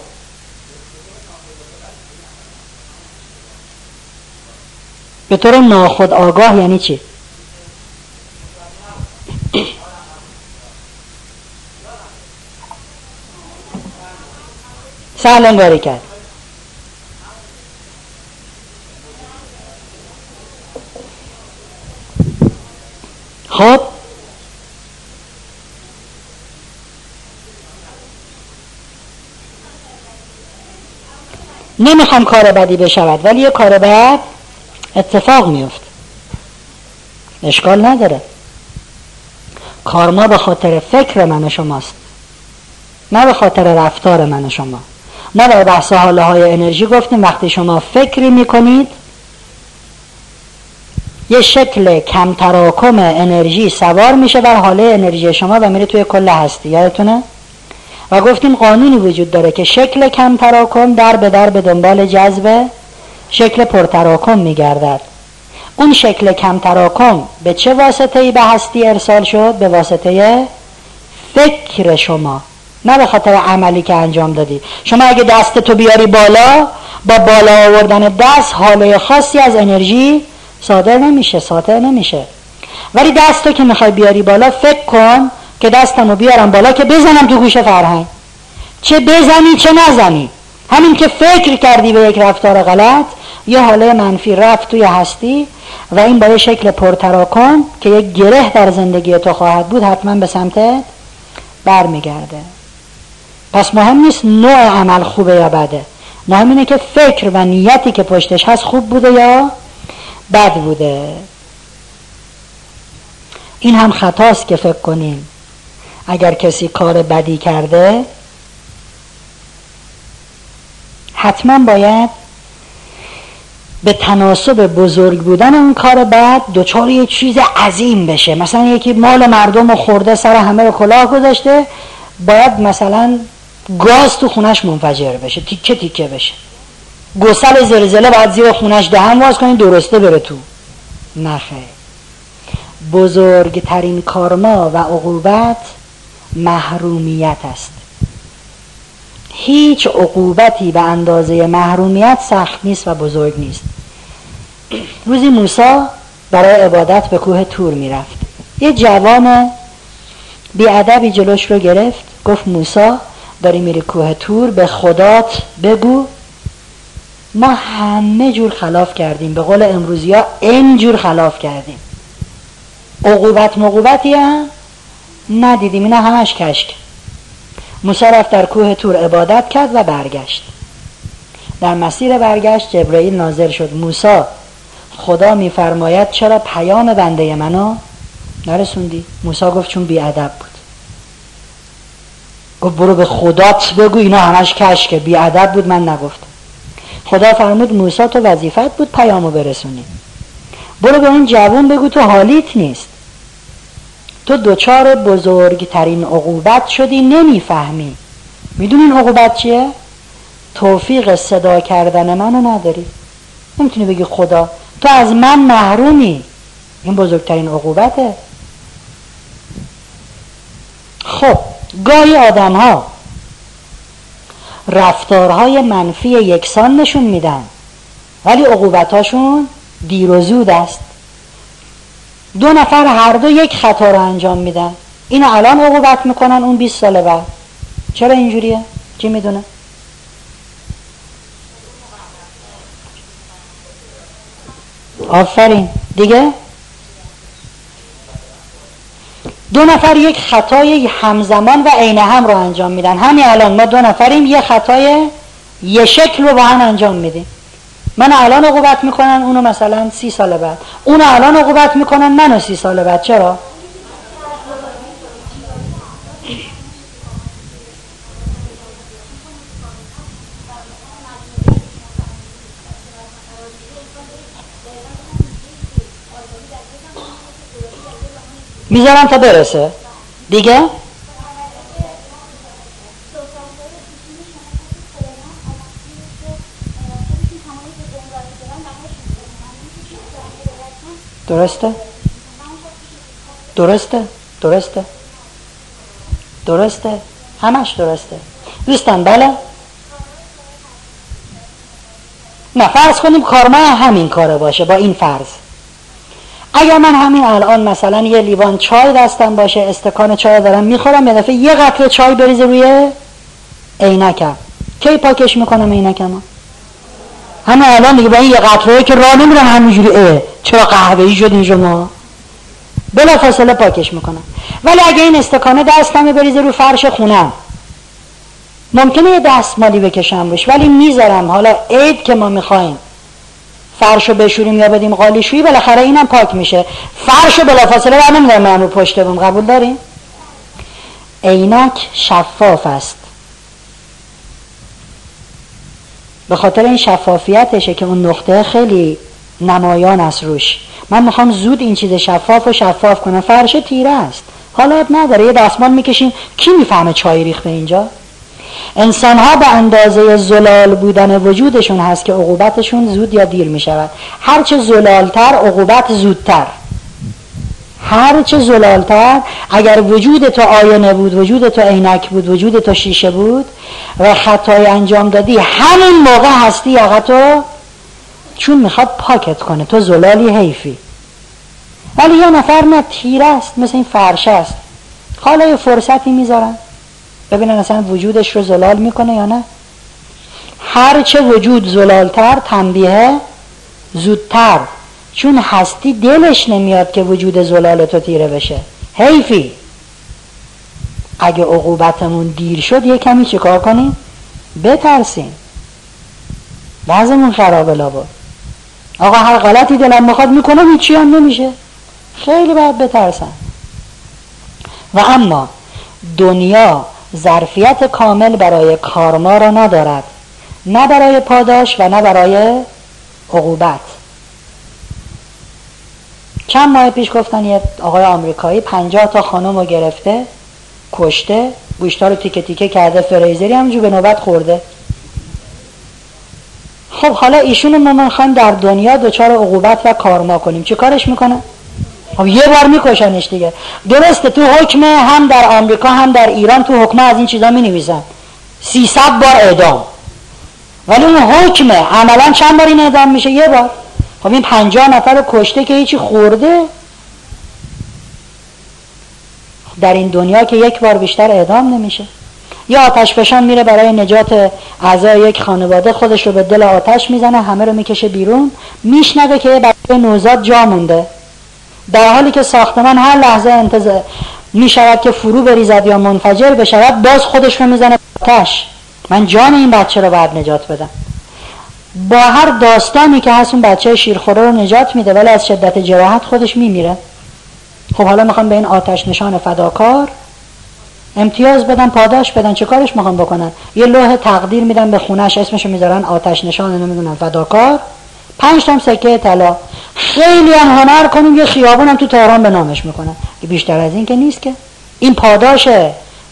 به طور ناخود آگاه یعنی چی؟ *clears throat* سهل کرد خب نمی‌خوام کار بدی بشود ولی یه کار بد اتفاق میفت اشکال نداره. کارما به خاطر فکر من شماست نه به خاطر رفتار من شما. ما در بحث حاله های انرژی گفتیم وقتی شما فکری می‌کنید یه شکل کم تراکم انرژی سوار میشه بر حاله انرژی شما و میره توی کل هستی. یادتونه؟ و گفتیم قانونی وجود داره که شکل کم تراکم در به در به دنبال جذب شکل پرتراکم میگردد. اون شکل کم تراکم به چه واسطه ای به هستی ارسال شد؟ به واسطه فکر شما نه به خاطر عملی که انجام دادی. شما اگه دست تو بیاری بالا با بالا آوردن دست حاله خاصی از انرژی صادر نمیشه ساطع نمیشه. ولی دستو که می‌خوای بیاری بالا فکر کن که دستمو بیارم بالا که بزنم تو گوش فرهنگ. چه بزنی چه نزنی. همین که فکر کردی به یک رفتار غلط یه حاله منفی رفت توی هستی و این با یه شکل پرتراکم که یک گره در زندگی تو خواهد بود حتما به سمتت برمیگرده. پس مهم نیست نوع عمل خوبه یا بده. مهم اینه که فکر و نیتی که پشتش هست خوب بوده یا بد بوده. این هم خطاست که فکر کنیم. اگر کسی کار بدی کرده حتما باید به تناسب بزرگ بودن اون کار بعد دوچار یه چیز عظیم بشه. مثلا یکی مال مردم خورده سر همه رو کلاه گذاشته باید مثلا گاز تو خونش منفجر بشه تیکه تیکه بشه. گسل زلزله باید زیر خونش دهن واز کنید درسته بره تو. نخه بزرگترین کارما و عقوبت محرومیت است. هیچ عقوبتی به اندازه محرومیت سخت نیست و بزرگ نیست. روزی موسا برای عبادت به کوه تور می‌رفت. یه جوان بیادبی جلوش رو گرفت. گفت موسا داری میری کوه تور به خدات بگو. ما همه جور خلاف کردیم. به قول امروزی ها این جور خلاف کردیم. عقوبت مقوبتی هم ندیدیم اینا همش کشک. موسی رفت در کوه تور عبادت کرد و برگشت. در مسیر برگشت جبرئیل ناظر شد. موسی خدا میفرماید چرا پیام بنده منو نرسوندی؟ موسی گفت چون بیادب بود. گفت برو به خدات بگو اینا همش کشکه. بیادب بود من نگفتم. خدا فرمود موسی تو وظیفت بود پیامو برسونی. برو به اون جوان بگو تو حالیت نیست. تو دوچار بزرگترین عقوبت شدی نمی‌فهمی. می‌دونی این عقوبت چیه؟ توفیق صدا کردن منو نداری. نمی‌تونی بگی خدا تو از من محرومی. این بزرگترین عقوبته. خب گاهی آدم ها رفتارهای منفی یکسان نشون میدن ولی عقوبتاشون دیر و زود است. دو نفر هر دو یک خطا رو انجام میدن. این الان عقوبت می‌کنن اون 20 سال بعد. چرا اینجوریه؟ چی می‌دونه؟ آفرین. دیگه؟ دو نفر یک خطای همزمان و عین هم رو انجام میدن. همین الان ما دو نفریم یه خطای یه شکل رو با هم انجام میدیم. من الان عقوبت می‌کنن اونو مثلا سی سال بعد. اونو الان عقوبت می‌کنن منو سی سال بعد. چرا؟ می‌ذارم تا برسه. دیگه؟ درسته؟ درسته؟ درسته؟ درسته؟ همش درسته. دوستان بله؟ نه فرض کنیم کارما همین کاره باشه با این فرض. اگر من همین الان مثلا یه لیوان چای دستم باشه استکان چای دارم می‌خورم یه دفعه یه قطره چای بریزه روی عینکم. کی پاکش می‌کنم عینکم همین الان دیگه با این یه قطره که راه نمیرم همینجوری اه چرا قهوه‌ای شد این شما؟ بلا فاصله پاکش می‌کنم. ولی اگه این استکانه دستم بریزه رو فرش خونم ممکنه یه دستمالی بکشم روش ولی می‌ذارم. حالا عید که ما می‌خوایم. فرشو بشوریم یا بدیم قالیشویی بالاخره اینم پاک میشه. فرشو بلافاصله بر نمیدارم رو پشت بوم قبول داریم عینک شفاف است. به خاطر این شفافیتشه که اون نقطه خیلی نمایان است روش. من می‌خوام زود این چیز شفاف و شفاف کنم. فرش تیره است. حالا نداره. یه دستمال می‌کشیم کی می‌فهمه چای ریخته اینجا؟ انسان ها به اندازه زلال بودن وجودشون هست که عقوبتشون زود یا دیر می‌شود. هرچه زلالتر عقوبت زودتر. هرچه زلالتر اگر وجود تو آینه بود وجود تو عینک بود وجود تو شیشه بود و خطای انجام دادی همین موقع هستی یا تو چون می‌خواد پاکت کنه. تو زلالی حیفی. ولی یه نفر نه تیر است مثل این فرش است. حالا یه فرصتی می‌ذارن. ببینن اصلا وجودش رو زلال می‌کنه یا نه. هرچه وجود زلالتر تنبیه زودتر. چون هستی دلش نمیاد که وجود زلال تو تیره بشه. حیفی. اگه عقوبتمون دیر شد یه کمی چیکار کنیم؟ بترسیم. بعضمون خرابه لابا آقا هر غلطی دلم می‌خواد می‌کنم هیچی هم نمیشه. خیلی باید بترسم. و اما دنیا ظرفیت کامل برای کارما را ندارد. نه برای پاداش و نه برای عقوبت. چند ماه پیش گفتن یه آقای آمریکایی پنجاه تا خانم رو گرفته کشته گوشتا رو تیکه تیکه کرده فریزری همونجور به نوبت خورده. خب حالا ایشون ما می‌خوایم در دنیا دچار عقوبت و کارما کنیم. چه کارش می‌کنه؟ خب یه بار میکشنش دیگه. درسته تو حکم هم در آمریکا هم در ایران تو حکم از این چیزا می نویسن سیصد بار اعدام. ولی اون حکمه عملا چند بار این اعدام میشه؟ یه بار. خب این پنجاه نفر کشته که هیچی خورده؟ در این دنیا که یک بار بیشتر اعدام نمیشه. یا آتش فشان میره برای نجات اعضای یک خانواده خودش رو به دل آتش می‌زنه همه رو می‌کشه بیرون. میشنوه که برای نوزاد جا مونده. در حالی که ساختمان هر لحظه انتظار می شود که فرو بریزد یا منفجر بشود باز خودش رو می‌زنه آتش. من جان این بچه رو باید نجات بدم. با هر داستانی که هست اون بچه شیرخوره رو نجات میده ولی از شدت جراحت خودش میمیره. خب حالا می‌خوام به این آتش نشان فداکار امتیاز بدن پاداش بدن. چه کارش می‌خوام بکنن؟ یه لوح تقدیر میدن به خونش اسمشو می‌ذارن آتش نشان نمی‌دونم فداکار. پنج تام سکه طلا. خیلی هم هنر کنیم یه خیابون هم تو تهران به نامش می‌کنن. بیشتر از این که نیست که. این پاداش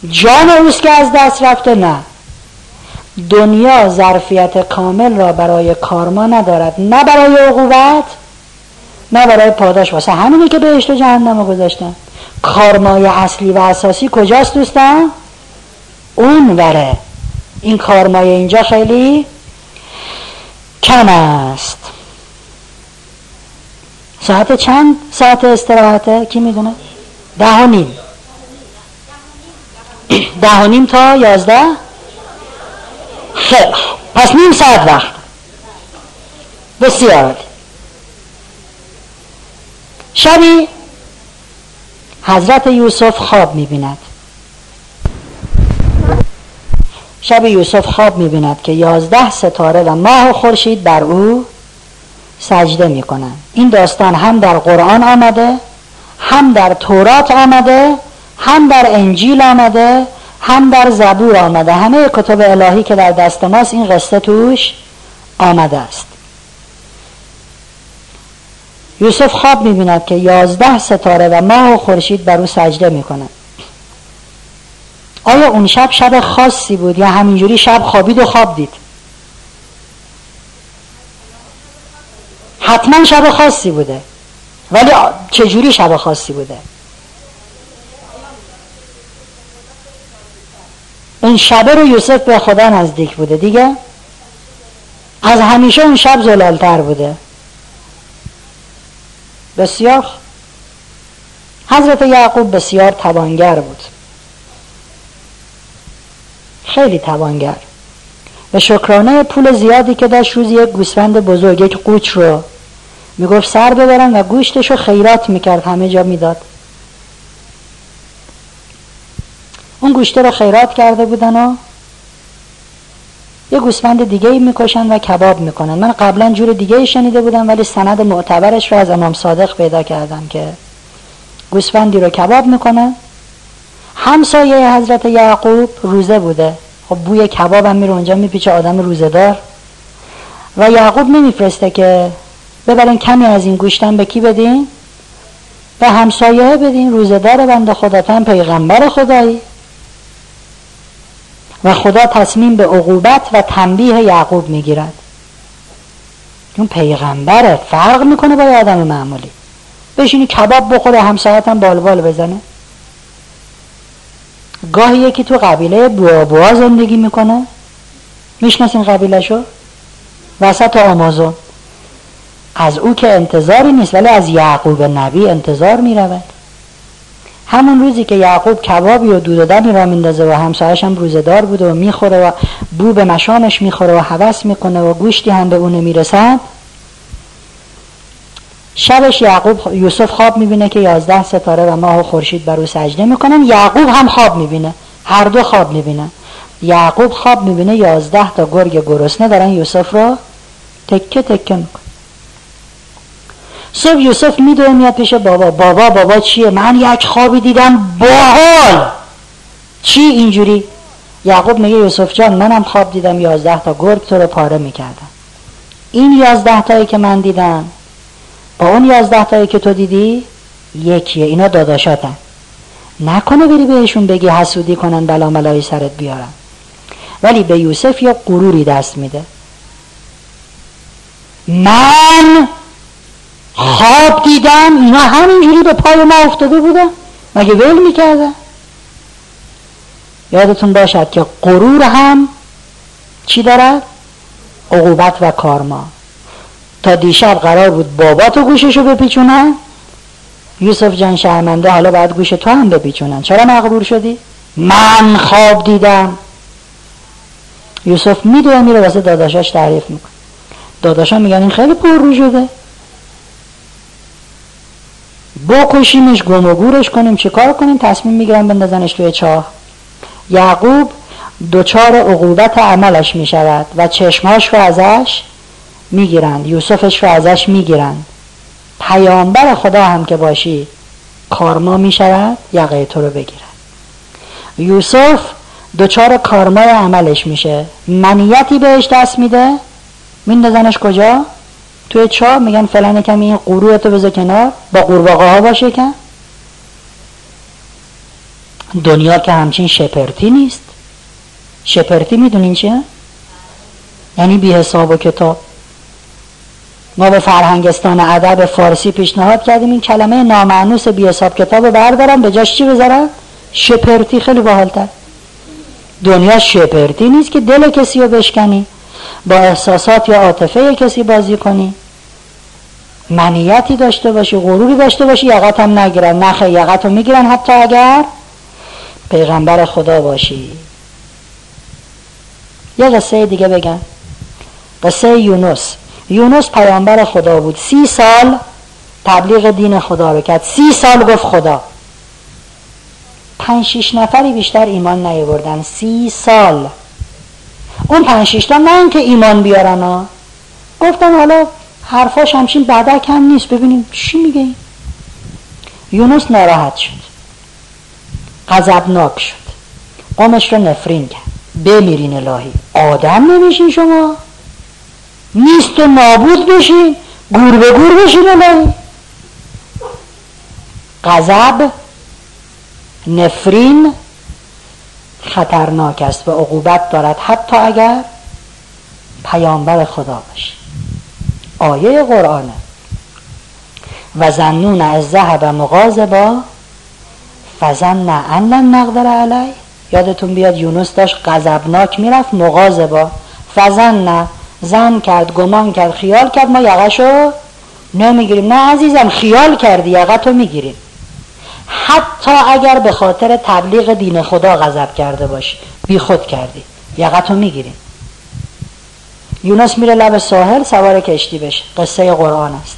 جان اوست که از دست رفته نه. دنیا ظرفیت کامل را برای کارما ندارد. نه برای عقوبت نه برای پاداش. واسه همینی که بهشت و جهنم گذاشتن. کارمای اصلی و اساسی کجاست دوستان؟ اون وره. این کارمای اینجا خیلی کم است. ساعت چند؟ ساعت استراحته کی می‌دونه؟ ده و نیم. ده و نیم تا یازده؟ خیلی پس نیم ساعت وقت. بسیار. شبی حضرت یوسف خواب می‌بیند. شب یوسف خواب می‌بیند که یازده ستاره و ماه و خورشید بر او سجده می‌کنن این داستان هم در قرآن آمده هم در تورات آمده هم در انجیل آمده هم در زبور آمده. همه کتب الهی که در دست ماست این قصه توش آمده است. یوسف خواب می‌بیند که یازده ستاره و ماه و خورشید بر او سجده می‌کنند. آیا اون شب شب خاصی بود یا همینجوری شب خوابید و خواب دید؟ حتما شب خاصی بوده. ولی چجوری شب خاصی بوده؟ اون شبه رو یوسف به خدا نزدیک بوده دیگه؟ از همیشه اون شب زلالتر بوده. بسیار حضرت یعقوب بسیار توانگر بود. خیلی توانگر. به شکرانه پول زیادی که داشت روزی یک گوسفند بزرگ یک قوچ رو می‌گفت سر ببرن و گوشتش رو خیرات می‌کرد همه جا می‌داد. اون گوشته رو خیرات کرده بودن و یه گوسفند دیگه ای می‌کشن و کباب می‌کنن. من قبلا جور دیگه ای شنیده بودم ولی سند معتبرش رو از امام صادق پیدا کردم که گوسفندی رو کباب می‌کنن همسایه حضرت یعقوب روزه بوده. خب بوی کباب هم میره اونجا میپیچه آدم روزه دار و یعقوب نمیفرسته که ببرین کمی از این گوشتن به کی بدین؟ به همسایه بدین روزه دار بند خداتن پیغمبر خدایی. و خدا تصمیم به عقوبت و تنبیه یعقوب می‌گیرد. اون پیغمبره فرق می‌کنه با آدم معمولی. بشینی کباب بخوره همسایت هم بال بال بزنه. گاهی یکی تو قبیله بوا زندگی می‌کنه. می‌شناسین قبیله شو وسط آمازون. از او که انتظاری نیست ولی از یعقوب نبی انتظار می‌رود. همون روزی که یعقوب کبابی و دود و را میندازه و همسایش هم روزدار بوده و می‌خوره و بو به مشامش می‌خوره و حوس می‌کنه و گوشتی هم به اون نمی‌رسد شبش یعقوب یوسف خواب می‌بینه که یازده ستاره و ماه و خورشید بر او سجده می‌کنن. یعقوب هم خواب می‌بینه هر دو خواب می‌بینن. یعقوب خواب می‌بینه یازده تا گرگ گرسنه دارن یوسف رو تکه تکه میکن صبح یوسف میدوه میاد پیش بابا. بابا بابا چیه؟ من یک خوابی دیدم. باحال! چی اینجوری؟ یعقوب میگه یوسف جان منم خواب دیدم یازده تا گرگ تو رو پاره می‌کردم این یازده تایی که من دیدم با اون یازده تایی که تو دیدی یکیه. اینا داداشاتن. نکنه بری بهشون بگی حسودی کنن بلا ملای سرت بیارن. ولی به یوسف یا غروری دست میده. من خواب دیدم اینا همینجوری به پای ما افتاده بودن. مگه ول می‌کردن؟ یادتون باشد که غرور هم چی دارد؟ عقوبت و کارما. تا دیشب قرار بود بابا تو گوششو بپیچونن؟ یوسف جان شرمنده حالا باید گوش تو هم بپیچونن. چرا مغرور شدی؟ من خواب دیدم. یوسف میدوه میره واسه داداشاش تعریف میکن داداشا میگن این خیلی پر رو شده. بکشیمش گم و گورش کنیم. چه کار کنیم؟ تصمیم می‌گیرن بندازنش توی چاه. یعقوب دچار عقوبت عملش می‌شود و چشماش رو ازش می‌گیرند. یوسفش رو ازش می‌گیرند. پیامبر خدا هم که باشی کارما می‌شود یقه تو رو بگیرد. یوسف دچار کارمای عملش میشه. منیتی بهش دست میده. میندازنش کجا؟ توی چا میگن فلان کمی این قروه تو بذار کنار با قورباغه ها باشه که. دنیا که همچین شپرتی نیست. شپرتی می‌دونین چیه؟ یعنی بی حساب و کتاب. ما به فرهنگستان ادب فارسی پیشنهاد کردیم این کلمه نامعنوس بی حساب کتاب رو بردارم به جاش چی بذارم؟ شپرتی. خیلی باحالتر. دنیا شپرتی نیست که دل کسی رو بشکنی. با احساسات یا عاطفه کسی بازی کنی. منیتی داشته باشی غروری داشته باشی یقت هم نگیرن نخه یقت رو می‌گیرن حتی اگر پیغمبر خدا باشی. یه قصه دیگه بگم. قصه یونس. یونس پیامبر خدا بود. سی سال تبلیغ دین خدا رو کرد. سی سال گفت خدا. پنج شیش نفری بیشتر ایمان نیاوردن. سی سال. اون پنج تا نه که ایمان بیارن ها گفتن حالا حرفاش همچین بدک هم نیست. ببینیم چی میگه این. یونس ناراحت شد. غضبناک شد. قومش رو نفرین کرد. بمیرین الهی. آدم نمیشین شما. نیست و نابود بشین گور به گور بشین الهی. غضب نفرین خطرناک است و عقوبت دارد حتی اگر پیامبر خدا باشی آیه قرآنه و زنون از ذهب مغازبا فزن ان لن نقدر علی. یادتون بیاد یونس داشت غضبناک می‌رفت مغازبا فزن زن کرد گمان کرد خیال کرد ما یقشو نمی‌گیریم. نه عزیزم خیال کردی یقتو می‌گیریم. حتی اگر به خاطر تبلیغ دین خدا غضب کرده باشی بی خود کردی. یقتو می‌گیریم یونس میره لب ساحل سوار کشتی بشه. قصه قرآن است.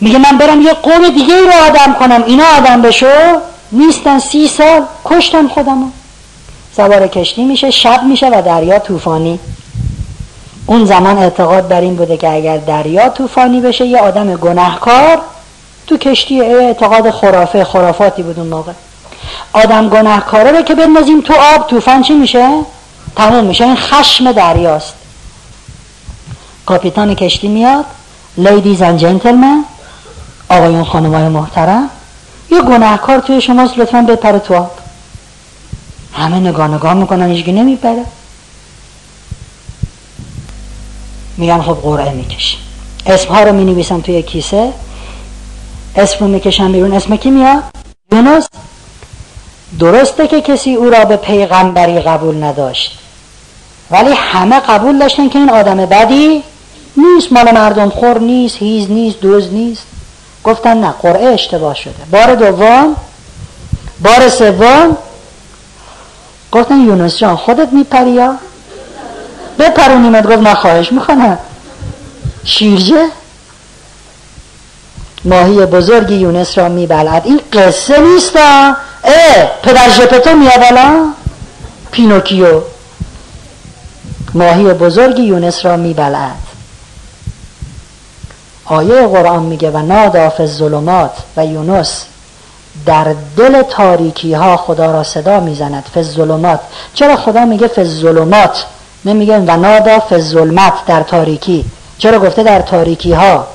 میگه من برم یه قوم دیگه رو آدم کنم. اینا آدم بشو. نیستن سی سال. کشتن خودمو. سوار کشتی میشه شب میشه و دریا طوفانی. اون زمان اعتقاد بر این بوده که اگر دریا طوفانی بشه یه آدم گناهکار تو کشتی اعتقاد خرافه خرافاتی بود اون موقع. آدم گناهکاره رو که بندازیم تو آب طوفان چی میشه؟ تموم میشه. این خشم دریاست. کاپیتان کشتی میاد. لیدیز and gentlemen آقایون خانمای محترم یه گناهکار توی شماست لطفا بپره تو آب. همه نگاه نگاه می‌کنن هیچگی نمیپره. میگن خب قرعه می‌کشیم. اسمها رو می‌نویسم توی کیسه. اسم رو می‌کشم بیرون. اسم کی میاد؟ یونس. درسته که کسی او را به پیغمبری قبول نداشت. ولی همه قبول داشتن که این آدم بدی نیست. مال مردم خور نیست هیز نیست دوز نیست. گفتن نه قرعه اشتباه شده. بار دوم بار سوم گفتن یونس جان خودت میپری یا؟ بپرونیمت. گفت نه خواهش می‌کنم. شیرجه؟ ماهی بزرگی یونس را می‌بلعد این قصه نیست اه پدر ژپتو میاد پینوکیو. ماهی بزرگی یونس را می‌بلعد آیه قرآن میگه و نادی فی الظلمات و یونس در دل تاریکی ها خدا را صدا می‌زند. فز ظلمات چرا خدا میگه فز ظلمات نمیگه و نادا فز ظلمت در تاریکی. چرا گفته در تاریکی ها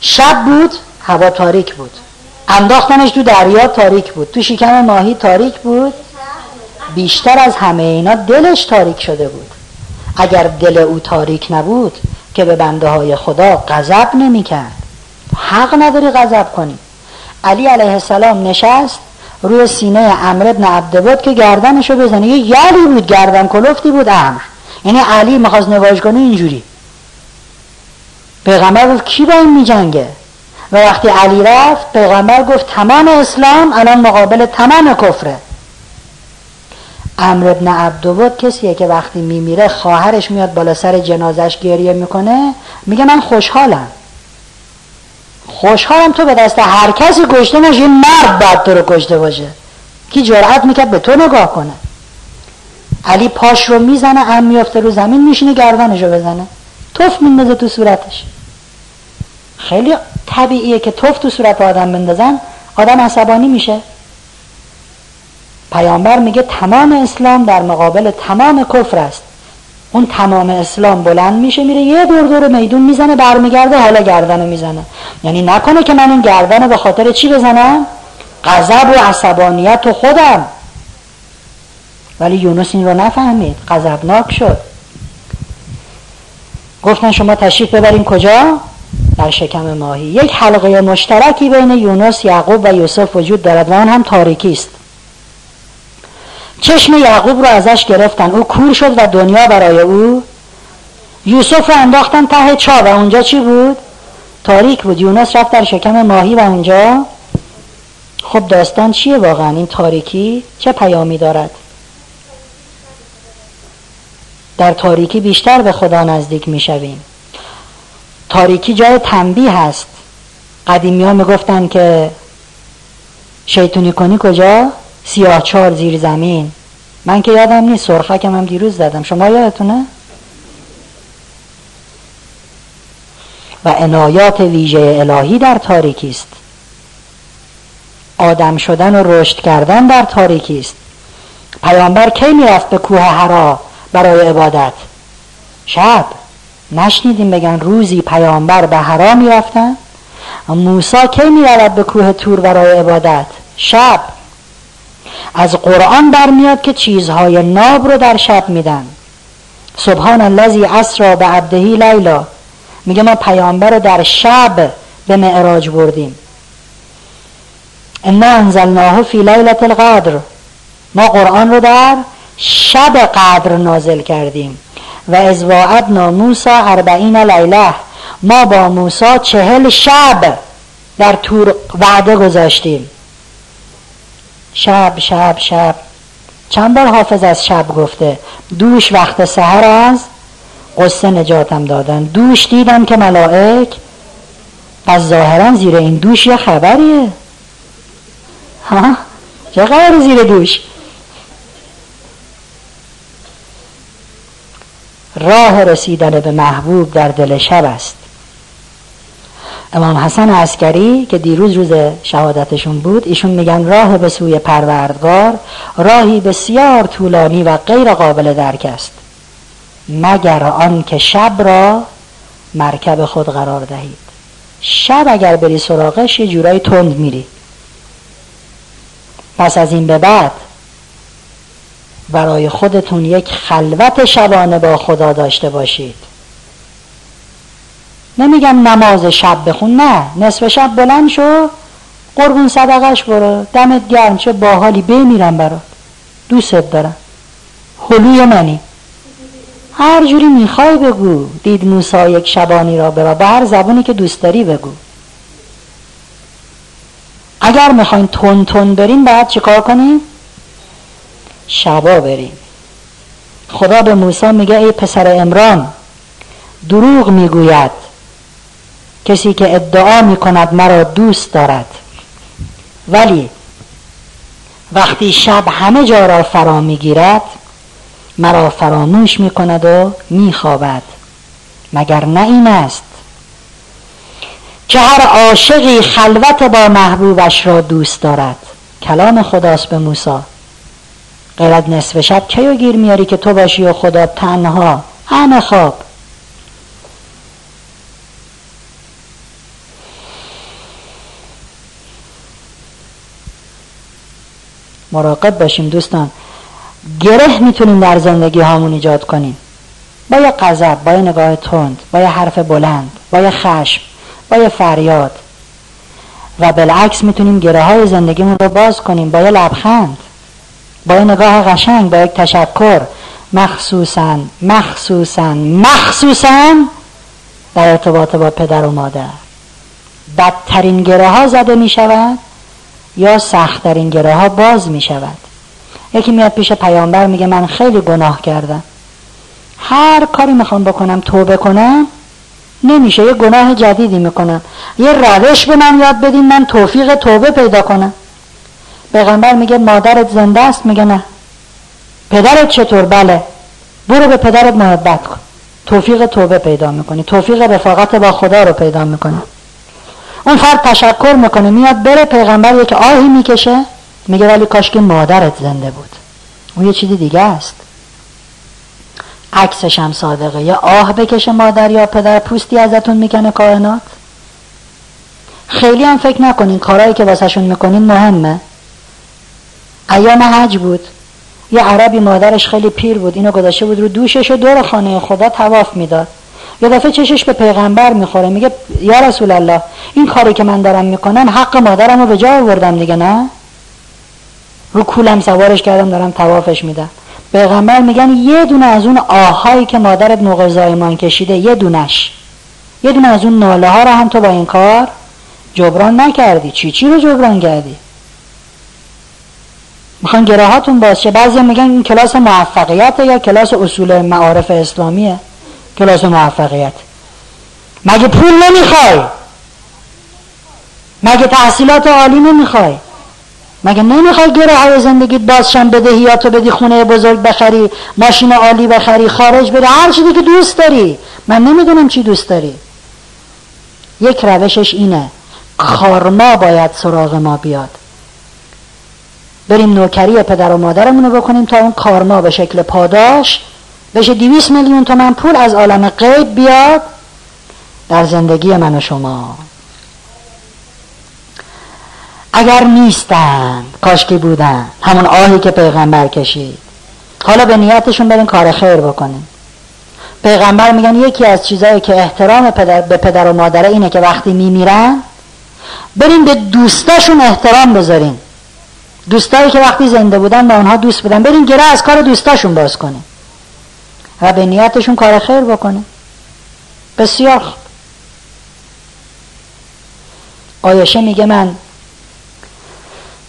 شب بود هوا تاریک بود. انداختنش تو دریا تاریک بود. تو شکم ماهی تاریک بود. بیشتر از همه اینا دلش تاریک شده بود. اگر دل او تاریک نبود که به بنده های خدا غضب نمی کرد حق نداری غضب کنی. علی علیه السلام نشست روی سینه امر ابن عبدبود که گردنشو بزنه. یه یلی بود گردن کلفتی بود امر یعنی علی می‌خواست نواج اینجوری. پیغمبر گفت کی با این میجنگه؟ و وقتی علی رفت پیغمبر گفت تمام اسلام الان مقابل تمام کفره. امر ابن عبدود کسیه که وقتی میمیره خواهرش میاد بالا سر جنازش گریه می‌کنه میگه من خوشحالم. خوشحالم تو به دست هر کسی کشته نشی مرد بعد تو رو کشته باشه. کی جرأت می‌کرد به تو نگاه کنه. علی پاش رو می‌زنه ام میفته رو زمین میشینه گردنش رو بزنه. توف میندازه تو صورتش. خیلی طبیعیه که توف تو صورت آدم بندازن. آدم عصبانی میشه. پیامبر میگه تمام اسلام در مقابل تمام کفر است. اون تمام اسلام بلند میشه میره یه دور دور میدون می‌زنه برمیگرده حالا گردنو می‌زنه. یعنی نکنه که من این گردن به خاطر چی بزنم؟ غضب و عصبانیت و خودم. ولی یونس این رو نفهمید. غضبناک شد. گفتن شما تشریف ببرین کجا؟ در شکم ماهی. یک حلقه مشترکی بین یونس یعقوب و یوسف وجود دارد و آن هم تاریکی است. چشم یعقوب رو ازش گرفتن. او کور شد و دنیا برای او. یوسف رو انداختن ته چا و اونجا چی بود؟ تاریک بود. یونس رفت در شکم ماهی و اونجا. خب داستان چیه واقعا؟ این تاریکی چه پیامی دارد؟ در تاریکی بیشتر به خدا نزدیک می‌شویم. تاریکی جای تنبیه هست. قدیمی ها می‌گفتن که شیطونی کنی کجا؟ سیاه چار زیر زمین. من که یادم نیست سرخکم هم دیروز زدم. شما یادتونه؟ و عنایات ویژه الهی در تاریکی است. آدم شدن و رشد کردن در تاریکی است. پیامبر کی می‌رفت به کوه هرا برای عبادت؟ شب. نشنیدیم بگن روزی پیامبر به هرا می‌رفتن؟ موسا کی می‌رود به کوه تور برای عبادت؟ شب. از قرآن برمیاد که چیزهای ناب رو در شب میدن. سبحان الذی اسرا به عبدهی لیلا. میگه ما پیامبر رو در شب به معراج بردیم. انا انزلناه فی لیلت القدر. ما قرآن رو در شب قدر نازل کردیم. و از وعدنا موسی اربعین لیله. ما با موسی چهل شب در تور وعده گذاشتیم. شب شب شب. چند بار حافظ از شب گفته؟ دوش وقت سهر از قصه نجاتم دادن. دوش دیدم که ملائک از ظاهرا زیر این دوش یه خبریه. ها؟ چه قرار زیر دوش؟ راه رسیدن به محبوب در دل شب است. امام حسن عسکری که دیروز روز شهادتشون بود ایشون میگن راه به سوی پروردگار راهی بسیار طولانی و غیر قابل درک است مگر آن که شب را مرکب خود قرار دهید. شب اگر بری سراغش یه جورایی تند میری. پس از این به بعد برای خودتون یک خلوت شبانه با خدا داشته باشید. نمیگم نماز شب بخون نه نصف شب بلند شو قربون صدقش برو دمت گرم چه باحالی بمیرم برات. دوستت دارم. حلوی منی. هر جوری می‌خوای بگو دید موسا یک شبانی را برا با هر زبونی که دوست داری بگو. اگر می‌خواین تون تون بریم باید چیکار کنیم شبا بریم. خدا به موسی میگه ای پسر امران دروغ می‌گوید. کسی که ادعا می‌کند مرا دوست دارد. ولی وقتی شب همه جا را فرا می‌گیرد مرا فراموش می‌کند و میخوابد. مگر نه این است؟ که هر عاشقی خلوت با محبوبش را دوست دارد. کلام خداست به موسی. غیرت نصف شب کیو گیر میاری که تو باشی و خدا تنها؟ همه خواب. مراقب باشیم دوستان. گره می‌تونیم در زندگی هامون ایجاد کنیم. با یه قذب با یه نگاه تند با یه حرف بلند با یه خشم با یه فریاد. و بالعکس می‌تونیم گره های زندگیمون رو باز کنیم با یه لبخند. با یه نگاه قشنگ با یک تشکر مخصوصا مخصوصا مخصوصا در ارتباط با پدر و مادر. بدترین گره ها زده می شود یا سختترین گره ها باز می شود یکی میاد پیش پیامبر میگه من خیلی گناه کردم. هر کاری می‌خوام بکنم توبه کنم نمیشه. یه گناه جدیدی می‌کنم. یه روش به من یاد بدین من توفیق توبه پیدا کنم. پیغمبر میگه مادرت زنده است؟ میگه نه. پدرت چطور؟ بله. برو به پدرت محبت کن. توفیق توبه پیدا می‌کنی. توفیق رفاقت با خدا رو پیدا می‌کنی. اون فرد تشکر می‌کنه. میاد بره پیغمبر یک آهی می‌کشه. میگه ولی کاش که مادرت زنده بود. اون یه چیزی دیگه است. عکسش هم صادقه. یه آه بکشه مادر یا پدر پوستی ازتون می‌کنه کائنات. خیلی هم فکر نکنین. کارهایی که واسهشون می‌کنین مهمه. ایام حج بود. یه عربی مادرش خیلی پیر بود اینو گذاشته بود رو دوشش و دور خانه خدا تواف می‌داد. یه دفعه چشش به پیغمبر می‌خوره میگه یا رسول الله این کاری که من دارم می‌کنم حق مادرم رو به جا آوردم دیگه نه؟ رو کولم سوارش کردم دارم توافش میدم. پیغمبر میگن یه دونه از اون آهایی که مادرت موقع زایمان کشیده یه دونش. یه دونه از اون ناله ها رو هم تو با این کار جبران نکردی. چی چی رو جبران کردی؟ می‌خوان گره هاتون باز شه بعضی میگن این کلاس موفقیت یا کلاس اصول معارف اسلامیه. کلاس موفقیت. مگه پول نمی‌خوای؟ مگه تحصیلات عالی نمی‌خوای؟ مگه نمی‌خوای گره های زندگیت بازشن بدهیاتو بدی خونه بزرگ بخری ماشین عالی بخری خارج بری هر چیزی که دوست داری. من نمی‌دونم چی دوست داری. یک روشش اینه. کارما باید سراغ ما بیاد. بریم نوکری پدر و مادرمون رو بکنیم تا اون کارما به شکل پاداش. بشه دیویس میلیون تومن پول از عالم غیب بیاد در زندگی من و شما. اگر نیستن کاشکی بودن همون آهی که پیغمبر کشید. حالا به نیتشون برین کار خیر بکنین پیغمبر میگن یکی از چیزهایی که احترام پدر به پدر و مادره اینه که وقتی میمیرن برین به دوستاشون احترام بذارین دوستایی که وقتی زنده بودن با اونها دوست بودن. برین گره از کار دوستاشون باز کنین و به نیتشون کار خیر بکنین بسیار آیشه میگه من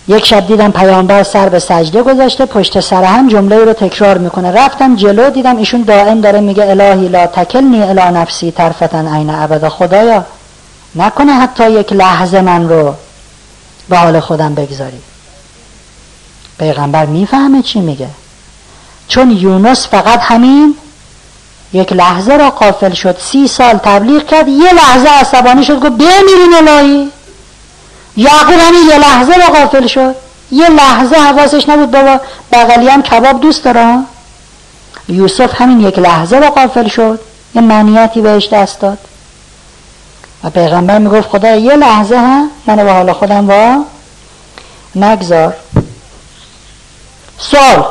یک شب دیدم پیامبر سر به سجده گذاشته پشت سر هم جمله رو تکرار می‌کنه. رفتم جلو دیدم ایشون دائم داره میگه الهی لا تکلنی الا نفسی طرفتن عین ابدا خدایا. نکنه حتی یک لحظه من رو به حال خودم بگذاری پیغمبر می‌فهمه چی میگه. چون یونس فقط همین یک لحظه را قافل شد سی سال تبلیغ کرد یه لحظه عصبانی شد گفت بمیرین الهی. یعقوب همین یه لحظه را قافل شد. یه لحظه حواسش نبود بابا بغلی هم کباب دوست داره. یوسف همین یک لحظه را قافل شد. یه منیتی بهش دست داد. و پیغمبر می‌گفت خدا یه لحظه هم منو به حال خودم با نگذار. سوال.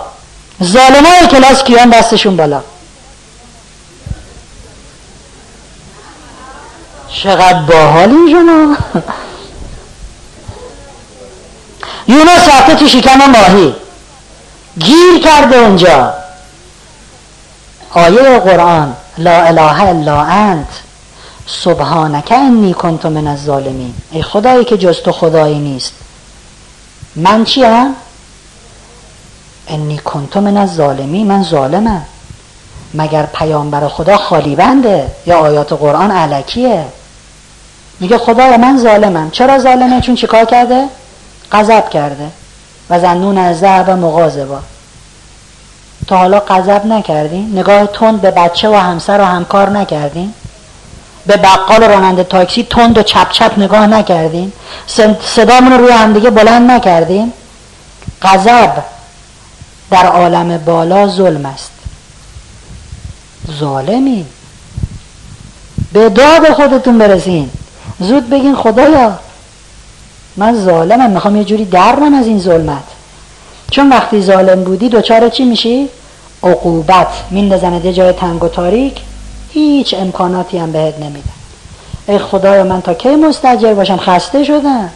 ظالمای کلاس کیان دستشون بالا. چقدر باحالین شما یونس رفته تو شکم ماهی. گیر کرده اونجا. آیه قرآن. لا اله الا انت. سبحانک انی کنت من الظالمین. ای خدایی که جز تو خدایی نیست. من چیم؟ انی کنت من الظالمین من ظالمم. مگر پیامبر خدا خالی بنده یا آیات قرآن علکیه؟ میگه خدای من ظالمم. چرا ظالمه؟ چون چیکار کرده؟ غضب کرده. و زنون از ذهب مغاظبا تا حالا غضب نکردین نگاه تند به بچه و همسر و همکار نکردین به بقال راننده تاکسی تند و چپ چپ نگاه نکردین صدامون رو روی همدیگه بلند نکردین غضب. در عالم بالا ظلم است. ظالمی به داد خودتون برسین. زود بگین خدایا من ظالمم می‌خوام یه جوری درم از این ظلمت. چون وقتی ظالم بودی دوچار چی میشی؟ عقوبت. میندازند یه جای تنگ و تاریک هیچ امکاناتی هم بهت نمیدن. ای خدایا من تا کی مستجر باشم؟ خسته شدم.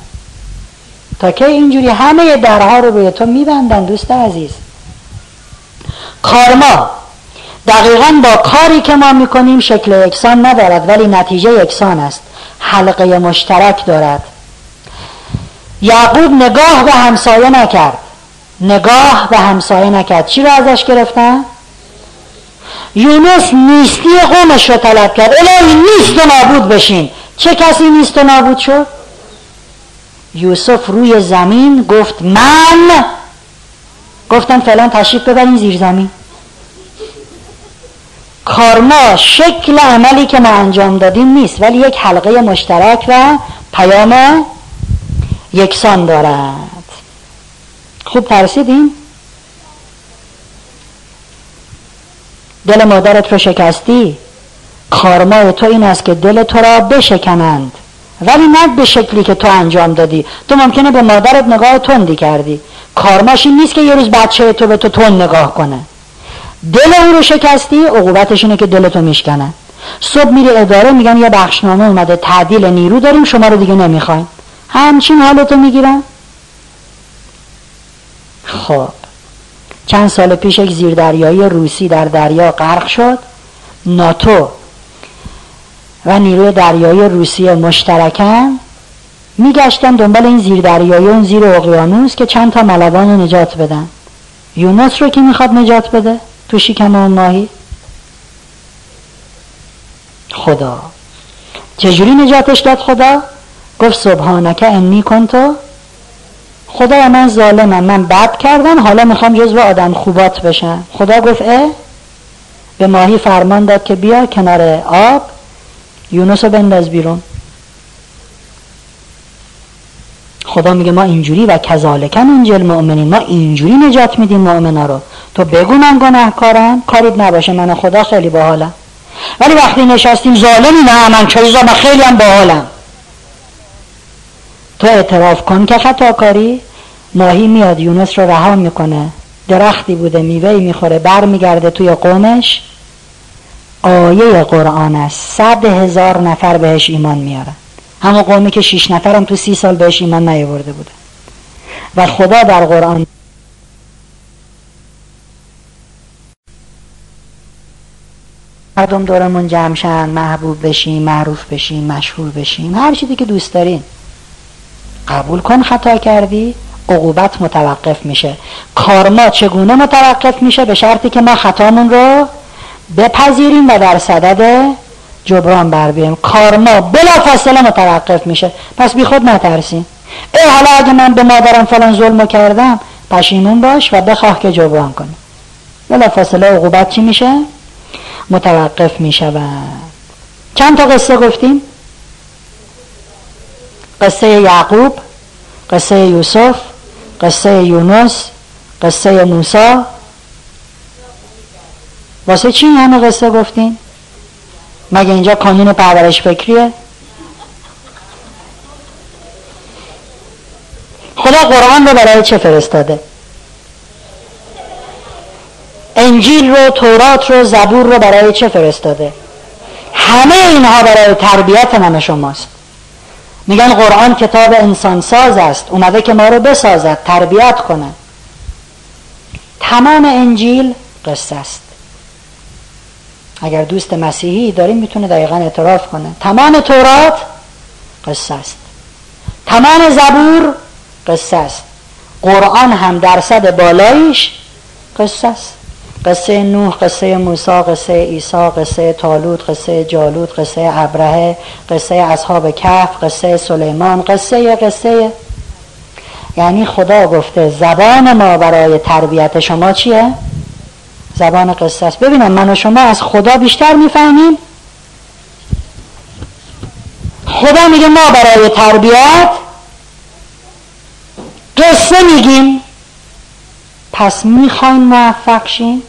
تا کی اینجوری همه درها رو روی تو میبندن دوست عزیز؟ کارما. دقیقا با کاری که ما می‌کنیم شکل یکسان ندارد ولی نتیجه یکسان است. حلقه مشترک دارد. یعقوب نگاه به همسایه نکرد. نگاه به همسایه نکرد. چی رو ازش گرفتن؟ یونس نیستی قومش رو طلب کرد. الهی نیست و نابود بشین. چه کسی نیست و نابود شد؟ یوسف روی زمین گفت من گفتن فلان تشریف ببرین زیر زمین کارما شکل عملی که ما انجام دادیم نیست ولی یک حلقه مشترک و پیام یکسان دارد. خوب ترسیدیم دل مادرت رو شکستی؟ کارمای تو این است که دل تو را بشکنند ولی نه به شکلی که تو انجام دادی. تو ممکنه به مادرت نگاه تندی کردی. کارماش این نیست که یه روز بچه تو به تو تند نگاه کنه. دل اون رو شکستی عقوبتش اینه که دل تو میشکنن صبح میری اداره میگن یه بخشنامه اومده تعدیل نیرو داریم شما رو دیگه نمی‌خوایم. همچین حالتو می‌گیرن؟ خب. چند سال پیش یک زیردریایی روسی در دریا غرق شد. ناتو و نیروی دریایی روسیه مشترکن میگشتن دنبال این زیردریایی اون زیر اقیانوس که چند تا ملوان رو نجات بدن. یونس رو که می‌خواد نجات بده؟ تو شکم اون ماهی؟ خدا. چجوری نجاتش داد خدا؟ گفت سبحانک انی کنتو خدا من ظالمم من بد کردم حالا می‌خوام جزو آدم خوبات بشم. خدا گفت اه؟ به ماهی فرمان داد که بیا کنار آب یونس رو بنداز بیرون. خدا میگه ما اینجوری و کذالکن انجل مؤمنین. ما اینجوری نجات میدیم مؤمنا رو. تو بگو من گناهکارم. کاریت نباشه. من خدا خیلی باحالم. ولی وقتی نشستیم ظالمی نه من چه من خیلی هم باحالم. تو اعتراف کن که خطا کاری ماهی میاد یونس رو رها می‌کنه. درختی بوده میوه می‌خوره بر میگرده توی قومش. آیه قرآن است صد هزار نفر بهش ایمان میارن. همه قومی که شیش نفرم تو سی سال بهش ایمان نیاورده بوده و خدا در قرآن مردم دورمون جمع شن محبوب بشیم معروف بشیم مشهور بشیم. هر چیزی که دوست دارین. قبول کن خطا کردی. عقوبت متوقف میشه. کارما چگونه متوقف میشه؟ به شرطی که ما خطامون رو بپذیریم و در صدد جبران بر بیاریم کارما بلا فاصله متوقف میشه. پس بی خود نترسیم. ای حالا اگه من به مادرم فلان ظلم کردم پشیمون باش و بخواه که جبران کنه. ولی فاصله عقوبت چی میشه؟ متوقف می‌شود. چند تا قصه گفتیم؟ قصه یعقوب قصه یوسف قصه یونس قصه موسی واسه چی همه قصه گفتیم؟ مگه اینجا کانون پرورش فکریه؟ خدا قرآن رو برای چه فرستاده؟ انجیل رو تورات رو زبور رو برای چه فرستاده همه اینها برای تربیت من شماست میگن قرآن کتاب انسان ساز است اومده که ما رو بسازد تربیت کنه تمام انجیل قصه است اگر دوست مسیحی داریم می‌تونه دقیقا اعتراف کنه. تمام تورات قصه است. تمام زبور قصه است. قرآن هم درصد بالایش قصه است. قصه نوح قصه موسی قصه عیسی قصه تالوت قصه جالوت قصه ابرهه قصه اصحاب کف قصه سلیمان قصه قصه. یعنی خدا گفته زبان ما برای تربیت شما چیه؟ زبان قصه است. ببینم من و شما از خدا بیشتر می‌فهمیم. خدا میگه ما برای تربیت قصه میگیم. پس می‌خواین موفق شین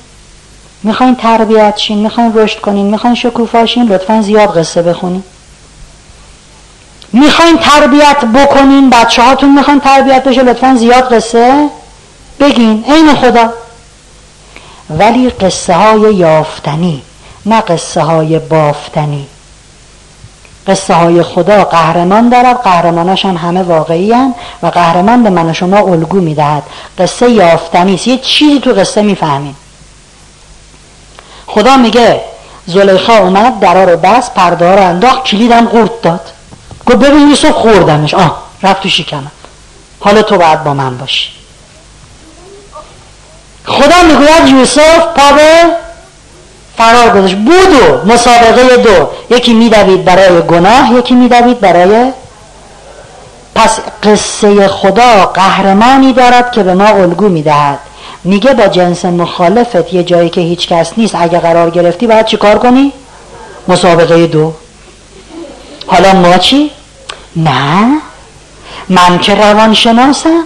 می‌خواین تربیت شین می‌خواین رشد کنین می‌خواین شکوفا شین لطفا زیاد قصه بخونین. می‌خواین تربیت بکنین بچه هاتون می‌خواین تربیت بشه لطفا زیاد قصه بگین. عین خدا. ولی قصه های یافتنی نه قصه های بافتنی. قصه های خدا قهرمان دارد قهرماناش هم همه واقعی هم و قهرمان به من و شما الگو می‌دهد. قصه یافتنی است. یه چیزی تو قصه می‌فهمیم. خدا میگه زلیخا اومد درا رو بس پرده رو انداخت کلیدم قورت داد. گفت ببین یوسف خوردمش. آه رفت تو شکمم. حالا تو باید با من باشی. خدا می‌گوید یوسف پا به فرار گذاشت. بودو مسابقه دو. یکی میدوید برای گناه یکی میدوید برای پس قصه خدا قهرمانی دارد که به ما الگو می‌دهد. میگه با جنس مخالفت یه جایی که هیچ کس نیست اگه قرار گرفتی باید چی کار کنی؟ مسابقه دو. حالا ما چی؟ نه. من که روانشناسم.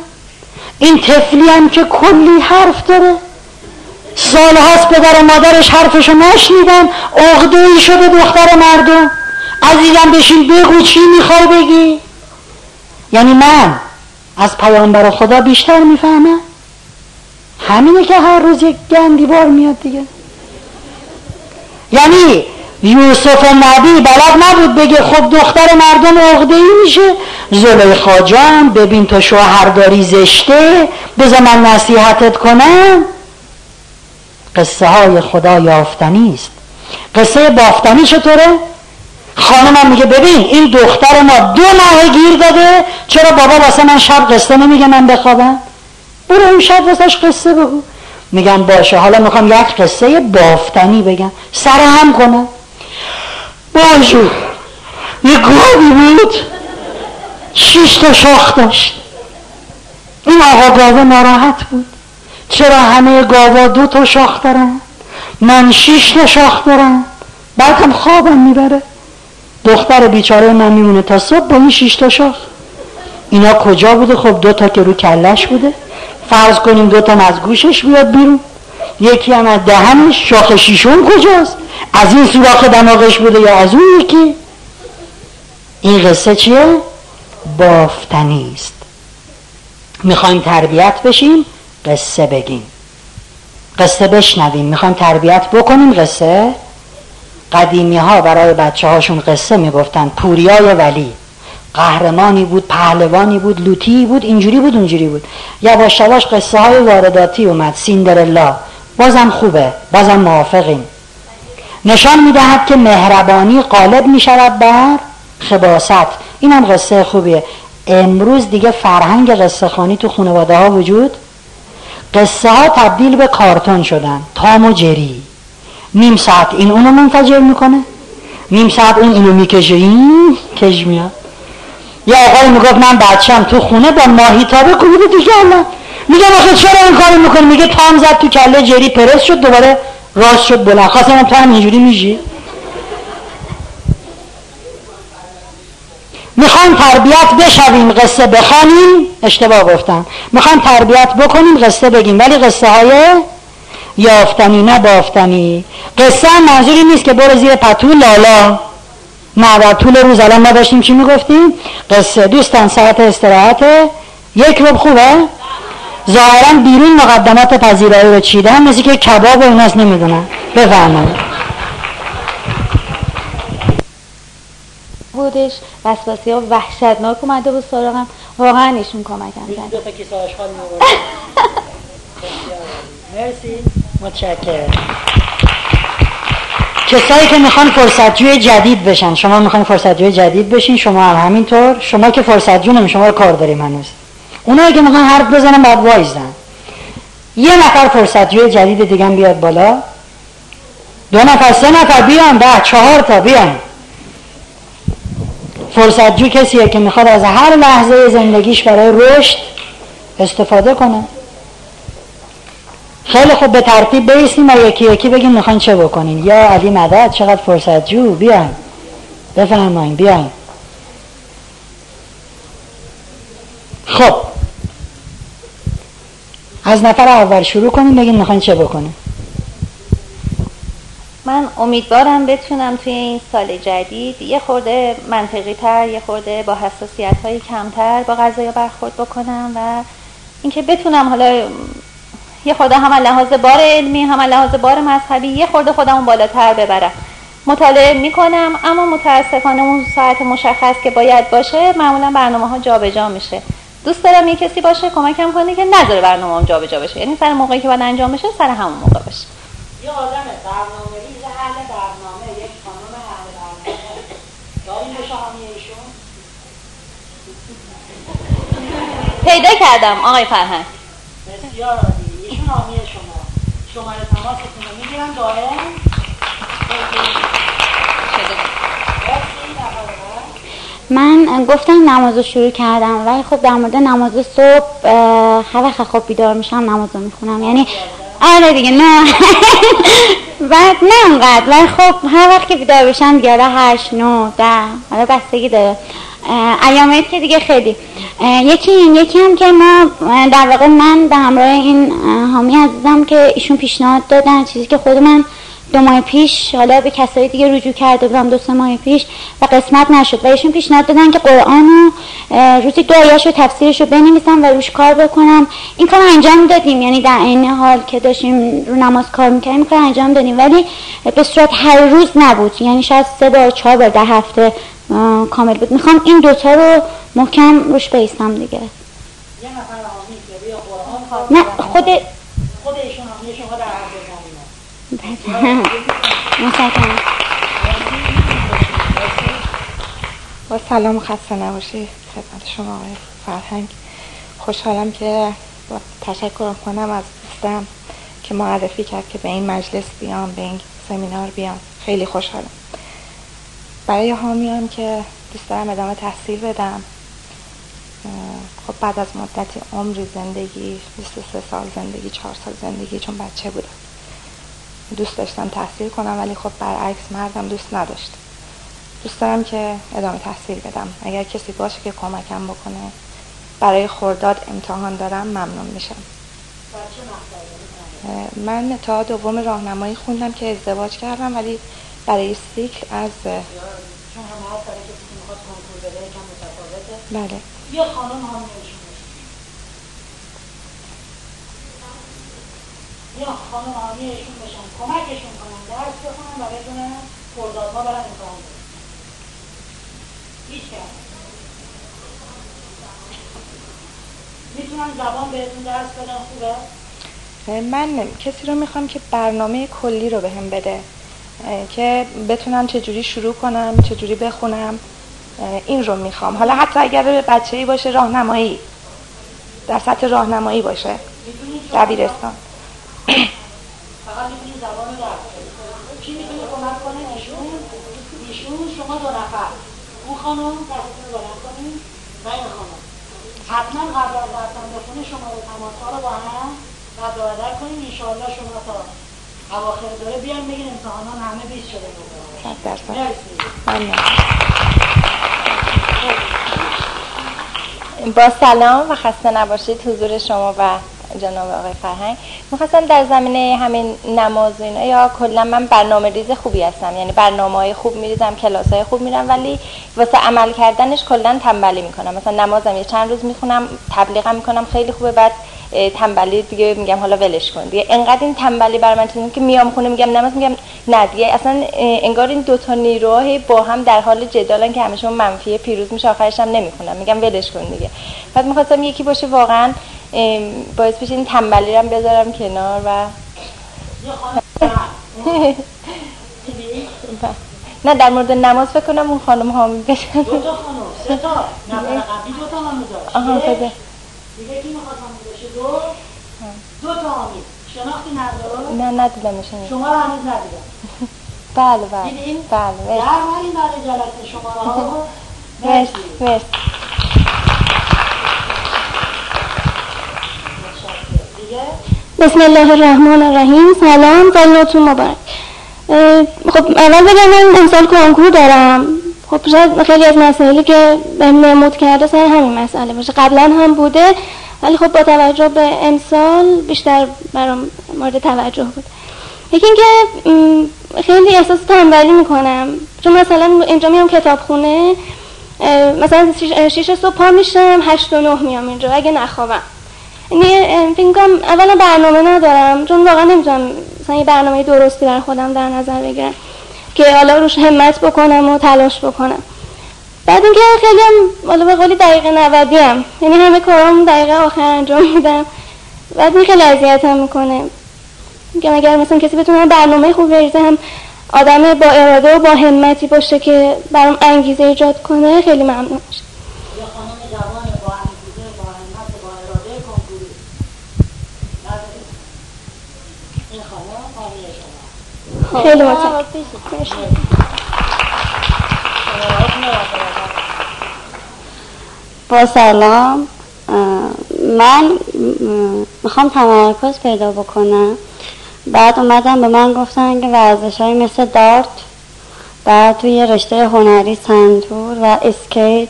این تفلی هم که کلی حرف داره. سال هاست پدر و مادرش حرفشو نشنیدن ای شده دختر مردم. عزیزم بشین بگو چی می‌خوای بگی؟ یعنی من از پیامبر خدا بیشتر می‌فهمم؟ همینه که هر روز یک گندی بار میاد دیگه. یعنی یوسف نبی بلد نبود بگه خب دختر مردم عقده میشه. زلیخا جان ببین تو شوهر داری زشته بذار من نصیحتت کنم. قصه های خدا یافتنی است. قصه بافتنی چطوره؟ خانمم میگه ببین این دختر ما دو ماه گیر داده چرا بابا واسه من شب قصه نمیگه من بخوابم؟ برو اون شب واسش قصه بگو. میگم باشه حالا می‌خوام یک قصه بافتنی بگم. سر هم کنه باشه یه گاوی بود شیش تا شاخ داشت. این آقا گاوه ناراحت بود. چرا همه گاوا دو تا شاخ دارن؟ من شیش تا شاخ دارم. بعد هم خوابم می‌بره. دختر بیچاره من میمونه تا صبح با این شیش تا شاخ. اینا کجا بوده؟ خب دو تا که رو کلش بوده. فرض کنیم دو تا از گوشش بیاد بیرون. یکی هم از دهنش شاخ شیشون کجاست؟ از این سوراخ دماغش بوده یا از اون یکی؟ این قصه چیه؟ بافتنی است. می‌خوایم تربیت بشیم قصه بگیم. قصه بشنویم. می‌خوایم تربیت بکنیم قصه. قدیمی ها برای بچه هاشون قصه می‌گفتن. پوریای ولی. قهرمانی بود پهلوانی بود لوتی بود اینجوری بود اونجوری بود. یواش یواش قصه های وارداتی اومد. سیندرلا. بازم خوبه بازم موافقیم. نشان می‌دهد که مهربانی غالب می‌شود بر خباست. این هم قصه خوبیه. امروز دیگه فرهنگ قصه خانی تو خانواده ها وجود؟ قصه ها تبدیل به کارتون شدن تام و جری. نیم ساعت این اونو منفجر می‌کنه. نیم ساعت اون اینو می‌کشه. این کش میاد. یا آقای می‌گفت من بچم تو خونه با ماهی تابه کوبیده دیگه الان. میگم آخه چرا این کارو می‌کنی؟ میگه تام زد تو کله جری پرس شد دوباره راست شد بلند. خواستم تو هم اینجوری میشی؟ می‌خوایم تربیت بشویم قصه بخوانیم. اشتباه گفتم. می‌خوایم تربیت بکنیم قصه بگیم. ولی قصه های یافتنی نه بافتنی. قصه هم منظوری نیست که برو زیر پتو لالا. نه در طول روز الان ما داشتیم چی می‌گفتیم؟ قصه. دوستان ساعت استراحت. یک رب خوبه؟ ظاهرا بیرون مقدمات پذیرایی رو چیدن مثل که کباب و ایناس نمی‌دونن. بفرمایید. بودش وسواسی ها وحشتناک اومده بود سراغم. واقعا ایشون کمکم کرد. *laughs* مرسی. متشکرم. کسایی که می‌خوان فرصتجوی جدید بشن. شما می‌خوان فرصتجوی جدید بشین شما هم همینطور. شما که فرصتجو نمی شما کار داریم هنوز. اونایی که می‌خوان حرف بزنن بعد وایزن یه نفر فرصتجوی جدید دیگه بیاد بالا. دو نفر سه نفر بیان ده چهار تا بیان. فرصتجو کسیه که می‌خواد از هر لحظه زندگیش برای رشد استفاده کنه. خیلی خوب به ترتیب بیستیم و یکی یکی بگیم می‌خواین چه بکنین. یا علی مدد چقدر فرصتجو بیان. بفرمایین بیان. خب. از نفر اول شروع کنیم بگیم می‌خواین چه بکنیم. من امیدوارم بتونم توی این سال جدید یه خورده منطقی تر یه خورده با حساسیت های کمتر با غذایا برخورد بکنم و اینکه بتونم حالا یه خورده هم لحاظ بار علمی هم لحاظ بار مذهبی یه خورده خودمون بالاتر ببرم. مطالعه می‌کنم اما متاسفانه اون ساعت مشخص که باید باشه معمولا برنامه ها جابجا میشه. دوست دارم یه کسی باشه کمکم کنه که نذاره برنامه هم جابجا بشه. یعنی سر موقعی که باید انجام بشه سر همون موقع باشه. یه آدم برنامه ریز اهل برنامه یک خانم اهل برنامه. داریم ایشون؟ پیدا کردم آقای فرهنگ. بسیار ایشون حامی شما. شماره تماستون رو می‌گیرم دائم. من گفتم نماز رو شروع کردم ولی خب در مورد نماز صبح هر وقت خوب بیدار میشم نماز رو می‌خونم. یعنی آره دیگه نه. *laughs* بعد نه انقدر ولی خب هر وقت که بیدار بشم دیگه هشت نو ده حالا بستگی داره. ایامت که دیگه خیلی. یکی یکی هم که ما در واقع من به همراه این حامی عزیزم که ایشون پیشنهاد دادن چیزی که خود من دو ماه پیش حالا به کسایی دیگه رجوع کرده بودم دو سه ماه پیش و قسمت نشد و ایشون پیشنهاد دادن که قرآن رو روزی دو آیش و تفسیرش رو بنویسم و روش کار بکنم. این کار انجام دادیم یعنی در این حال که داشتیم رو نماز کار می‌کردیم کار انجام دادیم. ولی به صورت هر روز نبود. یعنی شاید سه بار چهار بار در هفته کامل بود. می‌خوام این دوتا رو محکم روش بیستم دیگه. نه خود خود ایشون *laughs* با سلام خسته نباشی. خدمت شما آقای فرهنگ. خوشحالم که با تشکر کنم از دوستم که معرفی کرد که به این مجلس بیام به این سمینار بیام. خیلی خوشحالم. برای حامیان که دوست دارم ادامه تحصیل بدم. خب بعد از مدتی عمری زندگی 23 سال زندگی 4 سال زندگی چون بچه بودم. دوست داشتم تحصیل کنم ولی خب برعکس مردم دوست نداشت. دوست دارم که ادامه تحصیل بدم. اگر کسی باشه که کمکم بکنه. برای خورداد امتحان دارم ممنون میشم. من تا دوم راهنمایی خوندم که ازدواج کردم ولی برای سیکل از بله. یه خانم هم یا خانم ایشون بشن کمکشون کنن درس بخونن و بدونن خردادها برن امتحان بدن هیچ کس می‌تونن زبان بهتون درس بدن خوبه؟ من کسی رو می‌خوام که برنامه کلی رو بهم به بده که بتونم چجوری شروع کنم چجوری بخونم این رو می‌خوام. حالا حتی اگر بچه ای باشه راهنمایی در سطح راهنمایی باشه. دبیرستان. فقط می‌تونی زبان رو درک کی می‌تونه کمک کنه؟ ایشون ایشون شما دو نفر. اون خانم دستتون رو بلند کنید و این خانم. حتما قبل از رفتن به خونه شما رو تماسها رو با هم رد و کنیم. انشاءالله شما تا اواخر داره بیان بگین امتحانان همه بیس شده با سلام و خسته نباشید حضور شما و جناب آقای فرهنگ. می‌خواستم در زمینه همین نماز اینا یا کلا من برنامه ریز خوبی هستم. یعنی برنامه های خوب میریزم کلاس های خوب میرم ولی واسه عمل کردنش کلا تنبلی می‌کنم. مثلا نمازم یه چند روز می‌خونم تبلیغم می‌کنم خیلی خوبه. بعد تنبلی دیگه میگم حالا ولش کن. دیگه انقدر این تنبلی بر من که میام خونه میگم نماز میگم نه دیگه اصلا انگار این دوتا نیروهای با هم در حال جدالن که همشون منفی پیروز میشه آخرش هم نمی‌خونم. میگم ولش کن دیگه. بعد می‌خواستم یکی باشه واقعا باعث بشه این تنبلی رو بذارم کنار و *laughs* نه در مورد نماز فکر کنم اون خانم ها دو تا خانم سه تا. نفر قبلی دو تا هم آها بده دیگه کی می‌خواد باشه دو. دو تا آمید شناختی نداره نه ندیدمش شما رو هنوز ندیدم. بله بله؟ بله مرسی. در این برای جلسه شما رو. *laughs* مرسی. مرسی. بسم الله الرحمن الرحیم. سلام. سالتون مبارک. خب اول بگم من امسال کنکور دارم. خب شاید خیلی از مسائلی که به نمود کرده سر همین مسئله باشه. قبلا هم بوده ولی خب با توجه به امسال بیشتر برام مورد توجه بود. یکی اینکه خیلی احساس تنبلی می‌کنم. چون مثلا اینجا میام کتابخونه مثلا شیش صبح پا میشم هشت و نه میام اینجا. اگه نخوابم. یعنی فکر اولا برنامه ندارم چون واقعا نمی‌تونم مثلا یه برنامه درستی برای خودم در نظر بگیرم که حالا روش همت بکنم و تلاش بکنم. بعد اینکه خیلی هم حالا به قولی دقیقه نودی هم یعنی همه کارام دقیقه آخر انجام میدم. بعد این خیلی اذیتم می‌کنه. که اگر مثلا کسی بتونه برنامه خوب بریزه هم آدم با اراده و با همتی باشه که برام انگیزه ایجاد کنه خیلی ممنون میشه خیلی با سلام. من می‌خوام تمرکز پیدا بکنم. بعد اومدم به من گفتن که ورزش های مثل دارت بعد توی رشته هنری سنتور و اسکیت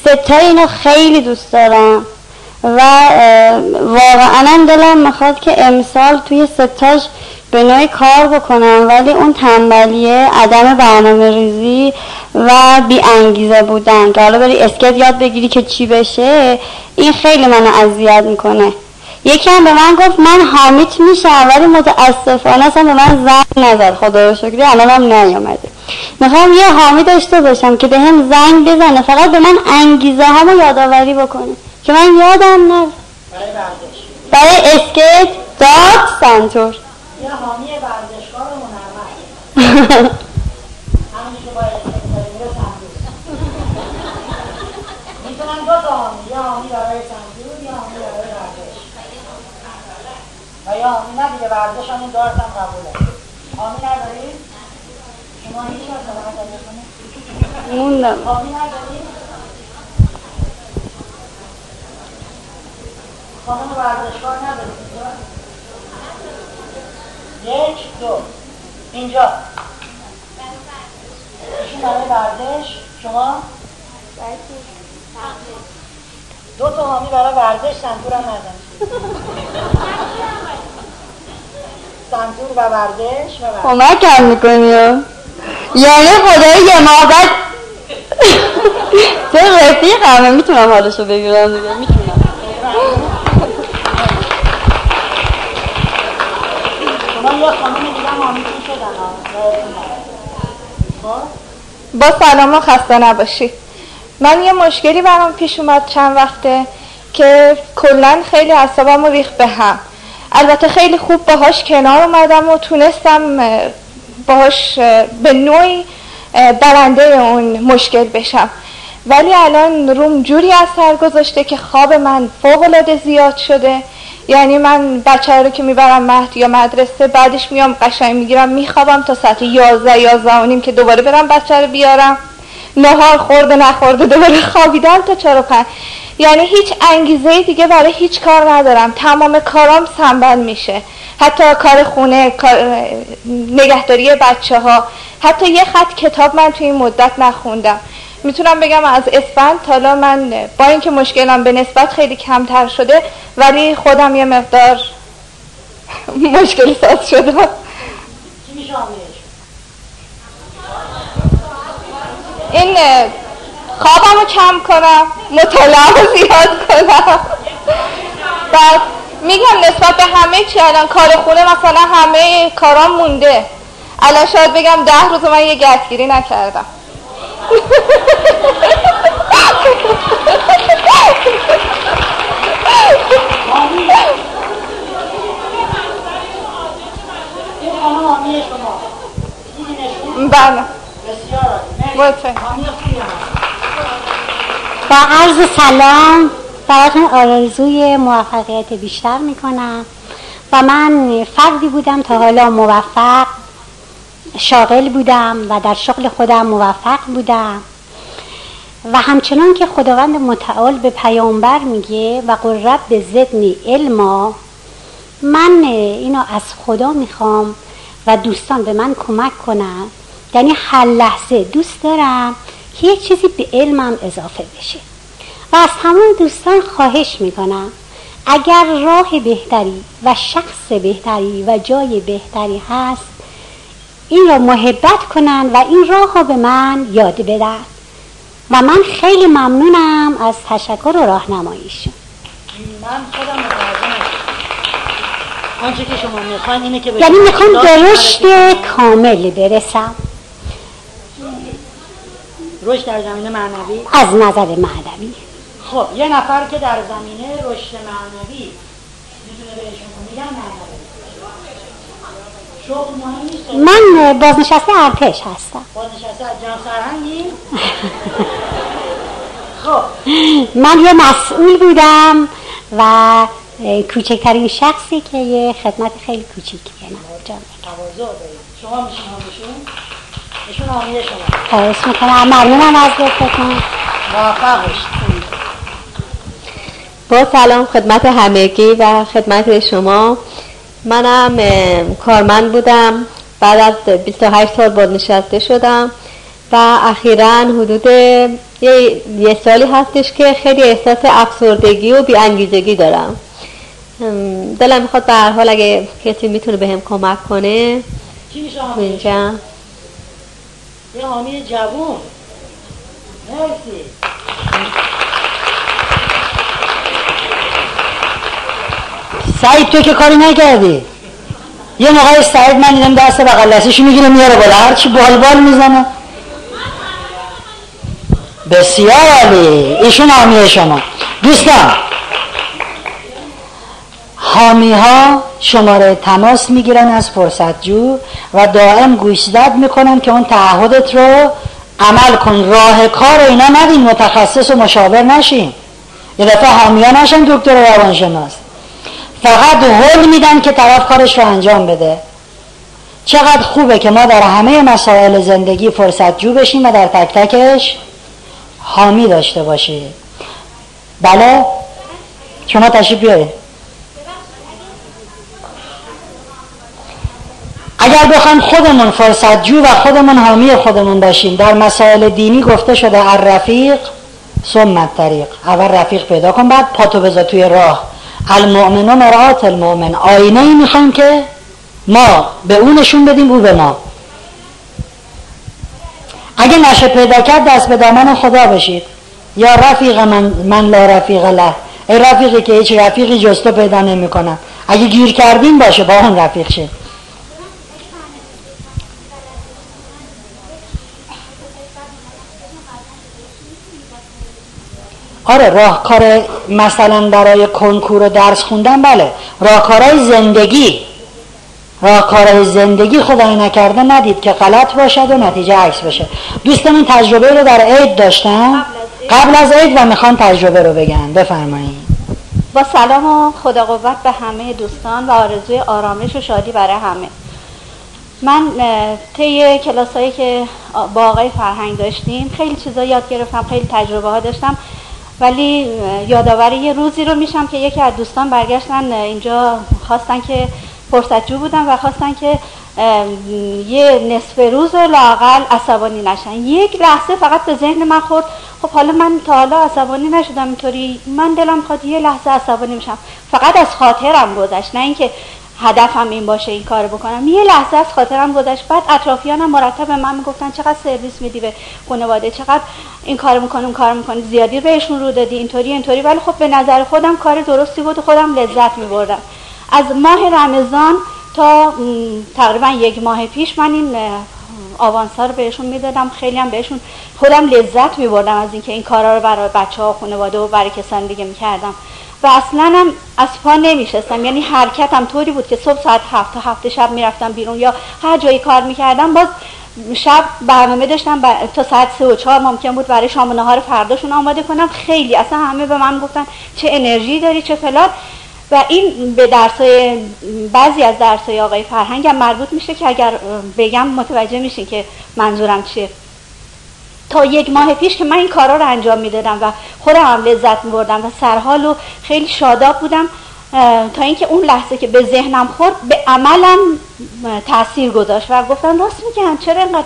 ستای اینو خیلی دوست دارم. و واقعا دلم می‌خواد که امسال توی ستاش به نوعی کار بکنم ولی اون تنبلیه عدم برنامه ریزی و بی انگیزه بودن. که حالا بری اسکت یاد بگیری که چی بشه این خیلی منو اذیت می‌کنه. یکی هم به من گفت من حامیت میشم ولی متاسفانه اصلا به من زنگ نزد. خدا رو شکری الان هم نیامده می‌خوام یه حامی داشته باشم که به هم زنگ بزنه فقط به من انگیزه همو یادآوری بکنه. که من یادم نه. برای اسکیت داد سنتور. یه حامی ورزشکار هنرمند همونی که دو تا حامی یه حامی برای سنتور یه حامی برای ورزش و یه حامی نه دیگه ورزش همون دارت هم قبوله. حامی ندارید؟ شما هیچ وقت؟ موندم. حامی ندارید؟ خانم ورزشکار ندارید یک دو. اینجا. ایشون برای ورزش. شما؟ دو تا حامی برای ورزش سنتور هم نزن سنتور و ورزش و ورزش. کمک هم می‌کنی یعنی خدای یه ماه بعد تو رفیق همه می‌تونم حالشو بگیرم دیگه می‌تونم. با سلام و خسته نباشی. من یه مشکلی برام پیش اومد چند وقته که کلا خیلی اعصابم ریخ به هم. البته خیلی خوب باهاش کنار اومدم و تونستم باهاش به نوعی برنده اون مشکل بشم. ولی الان روم جوری اثر گذاشته که خواب من فوق العاده زیاد شده. یعنی من بچه رو که می‌برم مهد یا مدرسه بعدش میام قشنگ می‌گیرم میخوابم تا ساعت یازده یازده و نیم که دوباره برم بچه رو بیارم. نهار خورده نخورده دوباره خوابیدم تا چرا پنج. یعنی هیچ انگیزه دیگه برای هیچ کار ندارم. تمام کارام سنبل میشه. حتی کار خونه کار نگهداری بچه ها حتی یه خط کتاب من توی این مدت نخوندم. می‌تونم بگم از اسفند تالا من با اینکه مشکلم به نسبت خیلی کمتر شده ولی خودم یه مقدار *laughs* مشکل ساز شده. این خوابم رو کم کنم مطالعه زیاد کنم. بعد میگم نسبت به همه چی الان کار خونه مثلا همه کارام مونده. الان شاید بگم ده روز من یه گردگیری نکردم. بله. با عرض سلام براتون آرزوی موفقیت بیشتر می‌کنم. و من فردی بودم تا حالا موفق شاغل بودم و در شغل خودم موفق بودم. و همچنان که خداوند متعال به پیامبر میگه و قرب به زدنی علما من اینو از خدا می‌خوام و دوستان به من کمک کنن. یعنی هر لحظه دوست دارم که یک چیزی به علمم اضافه بشه. و از تمام دوستان خواهش می‌کنم اگر راه بهتری و شخص بهتری و جای بهتری هست این را محبت کنن و این راه را به من یاد بدن و من خیلی ممنونم از تشکر و راهنماییشون. من خودم آنچه که شما می‌خوان اینه که یعنی می‌خوام درشت کامل برسم. رشد در زمینه معنوی؟ از نظر معنوی. خب یه نفر که در زمینه رشد معنوی می‌تونه بهشون میگم معنوی. شغل مهم نیست من بازنشسته ارتش هستم. بازنشسته جناب سرهنگی *laughs* خب. من یه مسئول بودم و کوچکترین شخصی که یه خدمت خیلی کوچیکی کنم تواضع دارید. شما میشین همشون ایشون حامی شما. خواهش می‌کنم. ممنونم از لطفتون موفق باشید با سلام خدمت همگی و خدمت شما. منم کارمند بودم. بعد از 28 سال بازنشسته شدم. و اخیرا حدود یه, یه سالی هستش که خیلی احساس افسردگی و بیانگیزگی دارم. دلم می‌خواد به هر حال اگه کسی می‌تونه بهم کمک کنه. چی میشه یه حامی جوون. مرسی. سعید تو که کاری نکردی؟ یه موقع سعید من دیدم دست بغل دستشو می‌گیره میاره بالا. هرچی بال بال می‌زنه. بسیار عالی. ایشون حامی شما. دوستان. حامی ها شماره تماس می‌گیرن از فرصت جو و دائم گوشزد می‌کنن که اون تعهدت رو عمل کن. راه کار اینا ندین. متخصص و مشاور نشین. یه دفعه ها نشن دکتر روانشناس. فقط حل میدن که طرف کارش رو انجام بده. چقدر خوبه که ما در همه مسائل زندگی فرصت جو بشیم و در تک تکش حامی داشته باشیم. بله؟ شما تشریف بیارید. اگر بخوام خودمون فرصت جو و خودمون حامی خودمون باشیم در مسائل دینی گفته شده الرفیق ثم طریق اول رفیق پیدا کن بعد پاتو بذار توی راه. المؤمنون مرآت المؤمن. آینه ای می‌خوایم که ما به اون نشون بدیم او به ما. اگه نشه پیدا کرد دست به دامن خدا بشید. یا رفیق من, من لا رفیق له. ای رفیقی که هیچ رفیقی جستو پیدا نمی کنم اگه گیر کردیم باشه با اون رفیق شید آره راهکار مثلا برای کنکور و درس خوندن بله. راهکارهای زندگی. راهکارهای زندگی خدای نکرده ندید که غلط باشد و نتیجه عکس بشه. دوستمون تجربه رو در عید داشتن؟ قبل از عید. و می‌خوان تجربه رو بگن. بفرمایید با سلام و خدا قوت به همه دوستان و آرزوی آرامش و شادی برای همه. من طی کلاس هایی که با آقای فرهنگ داشتیم خیلی چیزا یاد گرفتم خیلی تجربه ها داشتم. ولی یادآوری یه روزی رو میشم که یکی از دوستان برگشتن اینجا خواستن که فرصتجو بودن و خواستن که یه نصف روز لاقل عصبانی نشن. یک لحظه فقط به ذهن من خورد. خب حالا من تا حالا عصبانی نشدم اینطوری. من دلم خواهد یه لحظه عصبانی میشم فقط از خاطرم گذشت نه اینکه هدفم این باشه این کارو بکنم. یه لحظه از خاطرم گذشت. بعد اطرافیانم مرتب به من می‌گفتن چقدر سرویس میدی به خانواده چقدر این کار می‌کنی اون کار می‌کنی. زیادی بهشون رو دادی اینطوری اینطوری. ولی خب به نظر خودم کار درستی بود و خودم لذت میبردم. از ماه رمضان تا تقریبا یک ماه پیش من این آوانسا رو بهشون می‌دادم. خیلی هم بهشون خودم لذت میبردم از اینکه این کارا رو برای بچه ها خانواده و برای کسان دیگه می‌کردم. و اصلا هم از پا نمیشستم. یعنی حرکتم طوری بود که صبح ساعت هفت تا هفت شب می‌رفتم بیرون یا هر جایی کار می‌کردم باز شب برنامه داشتم تا ساعت سه و چهار ممکن بود برای شام و نهار فرداشون آماده کنم. خیلی اصلا همه به من گفتن چه انرژی داری چه فلان. و این به درسای بعضی از درسای آقای فرهنگ هم مربوط میشه که اگر بگم متوجه میشین که منظورم چیه. تا یک ماه پیش که من این کارا رو انجام می‌دادم و خودم هم لذت میبردم و سرحال و خیلی شاداب بودم تا اینکه اون لحظه که به ذهنم خورد به عملم تاثیر گذاشت و گفتم راست میگم چرا اینقدر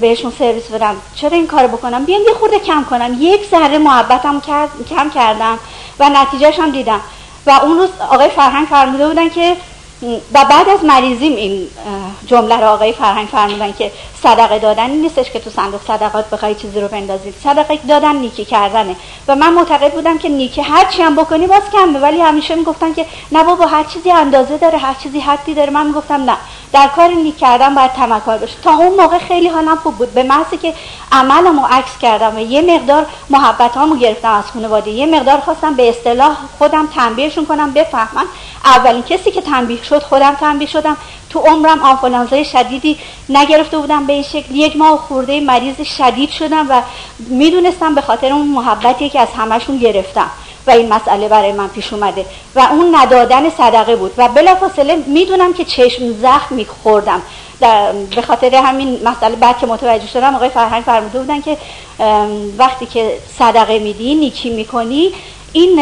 بهشون سرویس بدم؟ چرا این کار بکنم؟ بیام یه خورده کم کنم. یک ذره محبتم کم کردم و نتیجهش هم دیدم. و اون روز آقای فرهنگ فرموده بودن که و بعد از مریضیم این جمله رو آقای فرهنگ فرمودن که صدقه دادن نیستش که تو صندوق صدقات بخوای چیزی رو بندازید صدقه دادن نیکی کردنه. و من معتقد بودم که نیکی هر چی هم بکنی باز کمه. ولی همیشه می‌گفتن که نه بابا هر چیزی اندازه داره هر چیزی حدی داره. من می‌گفتم نه. در کار نیک کردن باید تمکن باشه. تا اون موقع خیلی حالم خوب بود. به محضی که عملمو عکس کردم و یه مقدار محبتامو گرفتم از خانواده. یه مقدار خواستم به اصطلاح خودم تنبیهشون کنم بفهمن اولین کسی که تنبیه شد خودم تنبیه شدم. تو عمرم آنفولانزای شدیدی نگرفته بودم به این شکل. یک ماه خورده مریض شدید شدم و می‌دونستم به خاطر اون محبتی که از همشون گرفتم و این مسئله برای من پیش اومده و اون ندادن صدقه بود. و بلافاصله می‌دونم که چشم زخم میخوردم. به خاطر همین مسئله بعد که متوجه شدم آقای فرهنگ فرموده بودن که وقتی که صدقه میدی نیکی می‌کنی این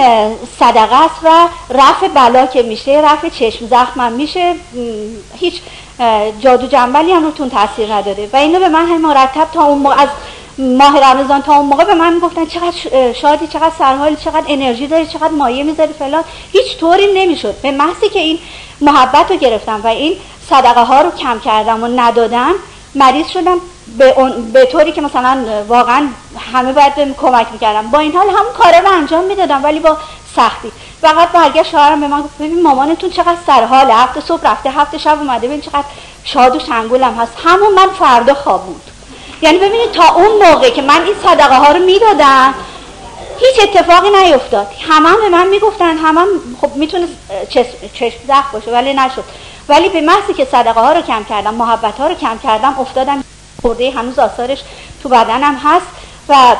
صدقه است و رفع بلا که میشه رفع چشم زخم میشه. هیچ جادو جنبلی هم روتون تاثیر نداره. و اینو به من هم مرتب تا اون از ماه رمضان تا اون موقع به من می‌گفتن چقدر شادی چقدر سرحالی چقدر انرژی داری چقدر مایه می‌ذاری فلان. هیچ طوری نمی‌شد. به محضی که این محبت رو گرفتم و این صدقه ها رو کم کردم و ندادم مریض شدم. به, به طوری که مثلا واقعا همه باید بهم کمک می‌کردم با این حال همون کاره رو انجام می‌دادم ولی با سختی. فقط برگشت شوهرم به من گفت ببین مامانتون چقدر سرحال هفته صبح رفته هفته شب اومده. ببین چقدر شاد و شنگولم هست. همون من فردا خواب بود. یعنی ببینید تا اون موقع که من این صدقه ها رو می‌دادم هیچ اتفاقی نیفتاد. همه هم به من می‌گفتن همه هم خب می‌تونه چشم زخم باشه ولی نشد. ولی به محضی که صدقه ها رو کم کردم محبت ها رو کم کردم افتادم خورده هنوز آثارش تو بدنم هست و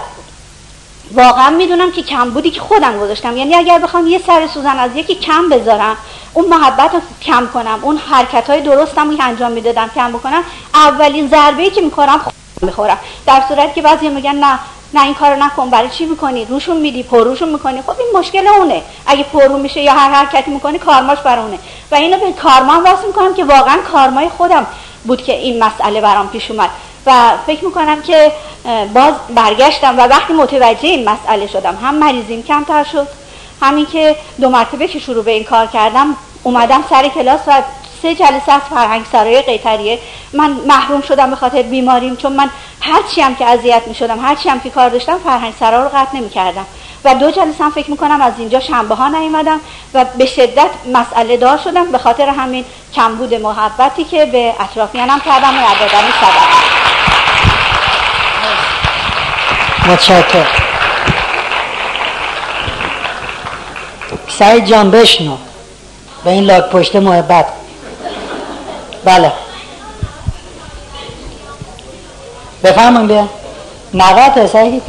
واقعا می‌دونم که کم بودی که خودم گذاشتم. یعنی اگر بخوام یه سر سوزن از یکی کم بذارم اون محبت رو کم کنم اون حرکت های درستم که انجام می‌دادم کم بکنم اولین ضربه که می‌خورم می‌خورم. در صورت که بعضی میگن نه نه این کارو نکن. برای چی می‌کنی؟ روشون میدی پروشون می‌کنی. خب این مشکل اونه. اگه پرو میشه یا هر حرکتی می‌کنی کارماش برونه و اینو به کارما واسه می‌کنم که واقعا کارمای خودم بود که این مسئله برام پیش اومد. و فکر می‌کنم که باز برگشتم و وقتی متوجه این مسئله شدم هم مریضیم کمتر شد همین که دو مرتبه که شروع به این کار کردم اومدم سر کلاس و سه جلسه از فرهنگ سرای قیتریه. من محروم شدم به خاطر بیماریم چون من هرچی هم که اذیت می شدم هرچی هم که کار داشتم فرهنگ سرا رو قطع نمی کردم و دو جلسه هم فکر می‌کنم از اینجا شنبه ها نیومدم و به شدت مسئله دار شدم به خاطر همین کمبود محبتی که به اطرافیانم کردم و عددن صدق متشکر سعید جان بشنو. به این لاک پشت محبت بله. بفهمم بیا. نوات سعید.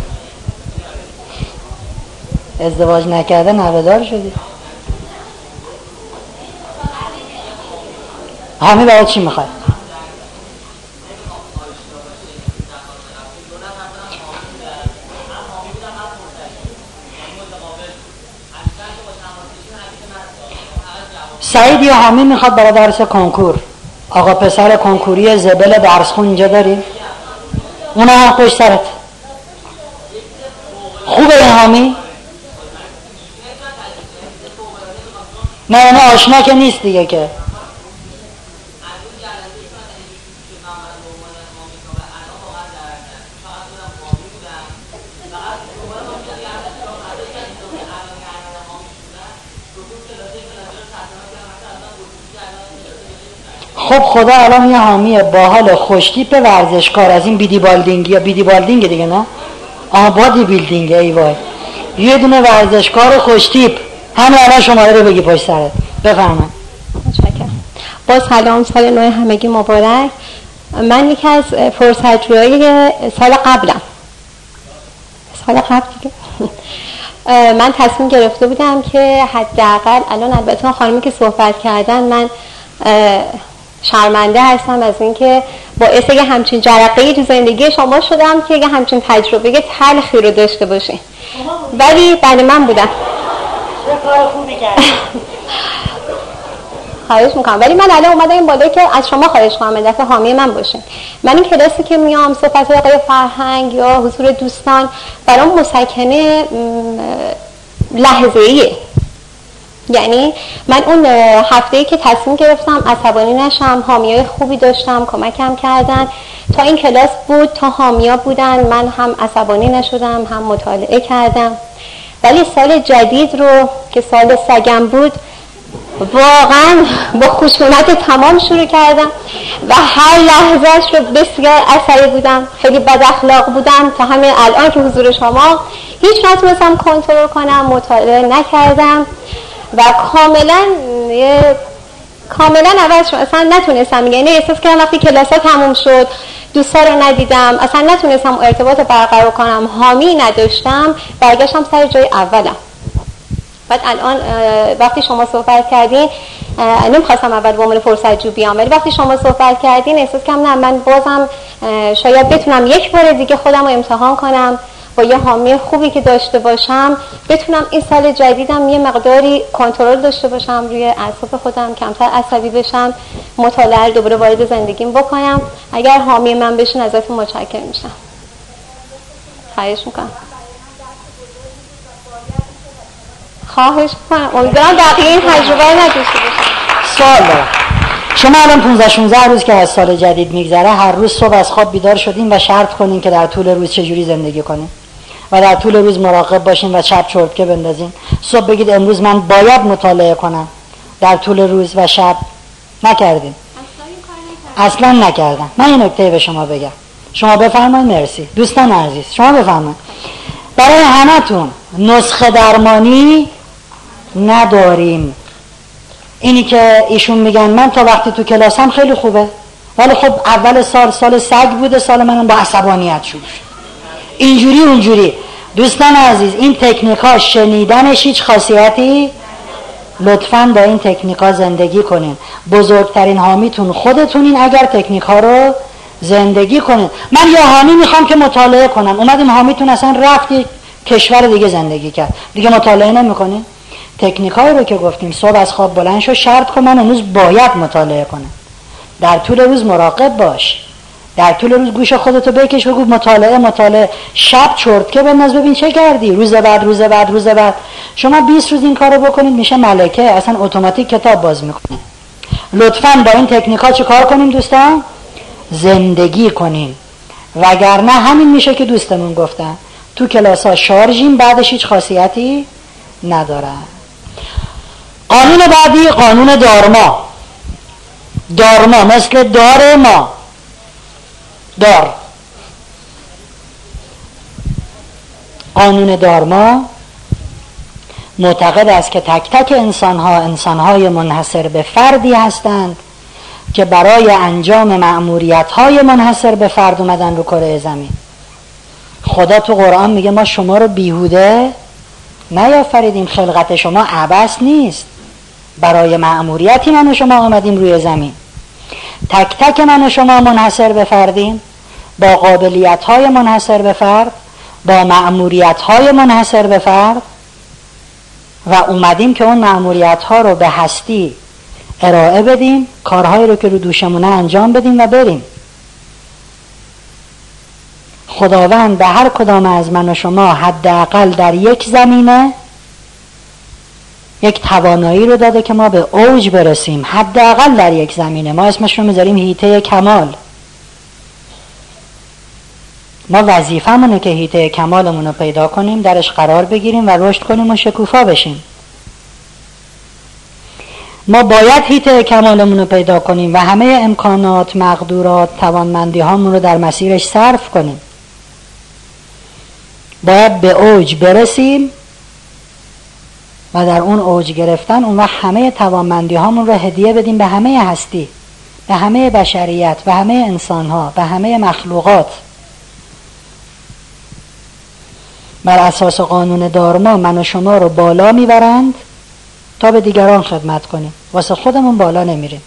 ازدواج نکرده نوهدار شدی. همه برای چی می‌خوای؟ سعید یا همه می‌خواد برای درس کنکور. آقا پسر کنکوری زبل درس خون اینجا داری؟ اونا هم خوش سرت خوبه این حامی؟ نه نه آشنا که نیست دیگه که خدا الان یه حامی باحال خوشتیپ ورزشکار از این بیدی بالدینگ یا بیدی بالدینگ دیگه نه؟ آها body building ای وای. یه دونه ورزشکار خوشتیپ همه الان شماره رو بگی پشت سرت. بفرمایید. با سلام سال نو همگی مبارک. من یکی از فرصتجوهای سال قبلم. سال قبل دیگه. *laughs* من تصمیم گرفته بودم که حداقل الان البته خانمی که صحبت کردن من شرمنده هستم از اینکه باعث یه همچین جرقه تو زندگی شما شدم که یه همچین تجربه تلخی رو داشته باشین. ولی بعد من بودم. *laughs* خواهش می‌کنم. ولی من الان اومدم این بالا که از شما خواهش کنم دفعه حامی من باشین. من این کلاسی که میام صحبت آقای فرهنگ یا حضور دوستان برام مسکنه لحظه ایه یعنی من اون هفته که تصمیم گرفتم عصبانی نشم حامیای خوبی داشتم کمکم کردن. تا این کلاس بود تا حامیا بودن من هم عصبانی نشدم هم مطالعه کردم. ولی سال جدید رو که سال سگم بود واقعا با خشونت تمام شروع کردم و هر لحظهش رو بسیار عصبی بودم. خیلی بد اخلاق بودم. تا همین الان که حضور شما هیچ نتونستم کنترل کنم مطالعه نکردم. و کاملا کاملا عوض شد. اصلا نتونستم. یعنی احساس کردم وقتی کلاس ها تموم شد دوستا رو ندیدم. اصلا نتونستم ارتباط برقرار کنم. حامی نداشتم برگشتم سر جای اولم. بعد الان وقتی شما صحبت کردین نمی‌خواستم اول به فرصت جو بیام ولی وقتی شما صحبت کردین احساس کردم نه من بازم شاید بتونم یک بار دیگه خودم رو امتحان کنم. با یه حامی خوبی که داشته باشم بتونم این سال جدیدم یه مقداری کنترل داشته باشم روی اعصاب خودم کمتر عصبی بشم مطالعه دوباره وارد زندگیم بکنم. اگر حامی من بشین ازتون متشکر میشم. خواهش می‌کنم. خواهش می‌کنم. امیدوارم بقیه این تجربه نداشته باشم. شما الان 15 16 روز که از سال جدید میگذره هر روز صبح از خواب بیدار شدین و شرط کنین که در طول روز چجوری زندگی کنین؟ و در طول روز مراقب باشین و شب چرتکه بندازین. صبح بگید امروز من باید مطالعه کنم. در طول روز و شب نکردین. اصلا نکردم. من این نکته به شما بگم. شما بفرمایید مرسی. دوستان عزیز شما بفرمایید. برای همتون نسخه درمانی نداریم. اینی که ایشون میگن من تا وقتی تو کلاسم خیلی خوبه. ولی خب اول سال سال سگ بوده سال منم با عصبانیت شروع اینجوری اونجوری. دوستان عزیز این تکنیک ها شنیدنش هیچ خاصیتی؟ لطفا با این تکنیک ها زندگی کنین. بزرگترین حامیتون خودتونین اگر تکنیک ها رو زندگی کنین. من یه حامی می‌خوام که مطالعه کنم. اومدیم حامیتون اصلا رفتی کشور دیگه زندگی کرد. دیگه مطالعه نمی‌کنین؟ تکنیک رو که گفتیم صبح از خواب بلند شو شرط کن من امروز باید مطالعه کنم. در طول روز مراقب باش. در طول روز گوش خودتو بکش بگو مطالعه مطالعه. شب چرتکه بنداز. ببین چه کردی؟ روز بعد روز بعد روز بعد. شما 20 روز این کارو بکنید میشه ملکه. اصلا اتوماتیک کتاب باز می‌کنه. لطفا با این تکنیکا چه کار کنیم دوستان؟ زندگی کنیم. وگرنه همین میشه که دوستمون گفتن. تو کلاس ها شارژیم بعدش هیچ خاصیتی ندارن. قانون بعدی قانون دارما. دارما مثل دار ما. دار. قانون دارما معتقد است که تک تک انسان ها انسان های منحصر به فردی هستند که برای انجام معموریت های منحصر به فرد اومدن رو کره زمین. خدا تو قرآن میگه ما شما رو بیهوده نیافریدیم. خلقت شما عبس نیست. برای معموریتی من و شما آمدیم روی زمین. تک تک من و شما منحصر به فردیم. با قابلیت های منحصر به فرد با معموریت های منحصر به فرد. و اومدیم که اون معموریت ها رو به هستی ارائه بدیم کارهایی رو که رو دوشمونه انجام بدیم و بریم. خداوند به هر کدام از من و شما حداقل در یک زمینه یک توانایی رو داده که ما به اوج برسیم. حداقل در یک زمینه. ما اسمش رو می‌ذاریم هیته کمال. ما وظیفمونه که هیته کمالمون رو پیدا کنیم درش قرار بگیریم و رشد کنیم و شکوفا بشیم. ما باید هیته کمالمون رو پیدا کنیم و همه امکانات مقدورات توانمندی هامون رو در مسیرش صرف کنیم. باید به اوج برسیم و در اون اوج گرفتن اون وقت همه توانمندی هامون رو هدیه بدیم به همه هستی به همه بشریت به همه انسان ها به همه مخلوقات. بر اساس قانون دارما من و شما رو بالا می‌برند تا به دیگران خدمت کنیم. واسه خودمون بالا نمیریم.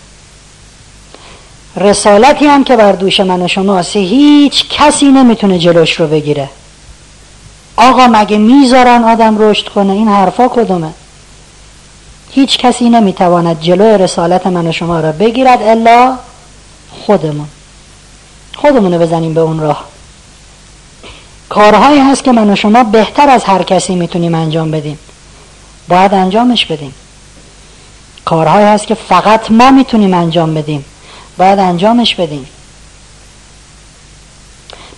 رسالتی هم که بر دوش من و شماست هیچ کسی نمی‌تونه جلوش رو بگیره. آقا مگه می‌ذارن آدم رشد کنه؟ این حرفا کدومه؟ هیچ کسی نمی‌تواند جلوی رسالت من و شما را بگیرد الا خودمون. خودمونو بزنیم به اون راه. کارهایی هست که من و شما بهتر از هر کسی می‌تونیم انجام بدیم. باید انجامش بدیم. کارهایی هست که فقط ما می‌تونیم انجام بدیم. باید انجامش بدیم.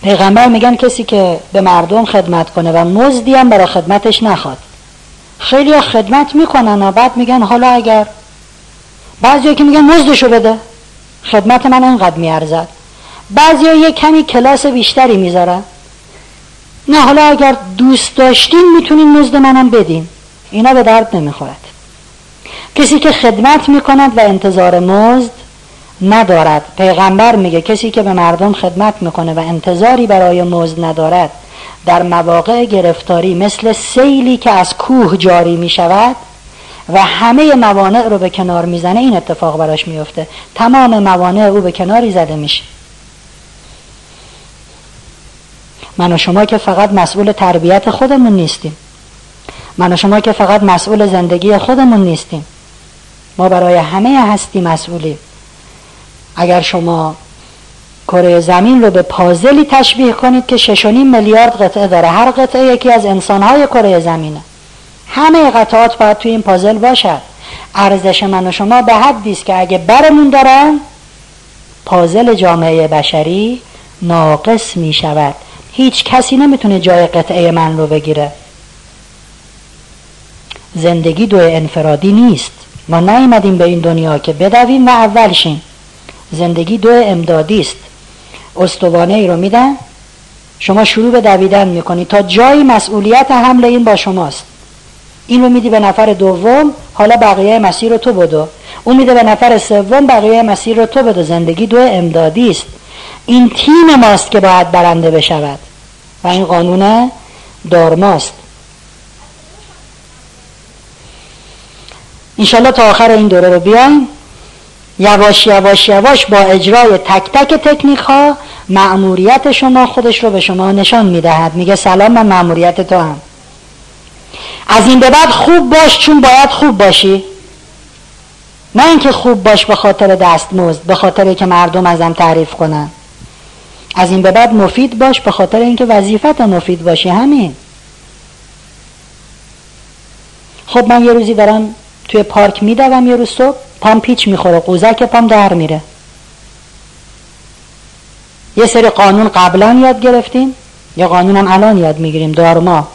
پیغمبر میگن کسی که به مردم خدمت کنه و مزدی هم برای خدمتش نخواد. خیلی خدمت می‌کنن و بعد میگن حالا اگر بعضی که میگن مزدشو بده. خدمت من انقدر میارزد. بعضی یه کمی کلاس بیشتری می‌ذارن. نه حالا اگر دوست داشتین می‌تونین مزد منم بدین. اینا به درد نمی‌خورد. کسی که خدمت می‌کند و انتظار مزد ندارد. پیغمبر میگه کسی که به مردم خدمت می‌کنه و انتظاری برای مزد ندارد در مواقع گرفتاری مثل سیلی که از کوه جاری می‌شود و همه موانع رو به کنار می‌زنه این اتفاق براش میفته. تمام موانع او به کناری زده میشه. من و شما که فقط مسئول تربیت خودمون نیستیم. من و شما که فقط مسئول زندگی خودمون نیستیم. ما برای همه هستی مسئولیم. اگر شما کره زمین رو به پازلی تشبیه کنید که 6.5 میلیارد قطعه داره. هر قطعه یکی از انسانهای کره زمینه. همه قطعات باید توی این پازل باشد. ارزش من و شما به حدی است که اگه برمون دارن پازل جامعه بشری ناقص می شود هیچ کسی نمی‌تونه جای قطعه من رو بگیره. زندگی دو انفرادی نیست. ما نیومدیم به این دنیا که بدویم و اول شیم. زندگی دو امدادی است. استوانه ای رو میدن؟ شما شروع به دویدن می‌کنی تا جایی مسئولیت حمل این با شماست. این رو میدی به نفر دوم حالا بقیه مسیر رو تو بدو. اون میده به نفر سوم بقیه مسیر رو تو بدو. زندگی دو امدادی است. این تیم ماست که باید برنده بشود. و این قانون دارماست. انشالله تا آخر این دوره رو بیایم. یواش یواش یواش با اجرای تک تک تکنیک ها معموریت شما خودش رو به شما نشان می‌دهد. میگه سلام من معموریت تو هم از این به بعد خوب باش چون باید خوب باشی. نه اینکه خوب باش به خاطر دستمزد به خاطر که مردم ازم تعریف کنن. از این به بعد مفید باش به خاطر اینکه وظیفت مفید باشی همین. خب من یه روزی دارم توی پارک میدوم یه روز صبح. پام پیچ می‌خوره قوزک پام در میره. یه سری قانون قبلا یاد گرفتیم یا قانونم الان یاد می‌گیریم دارما.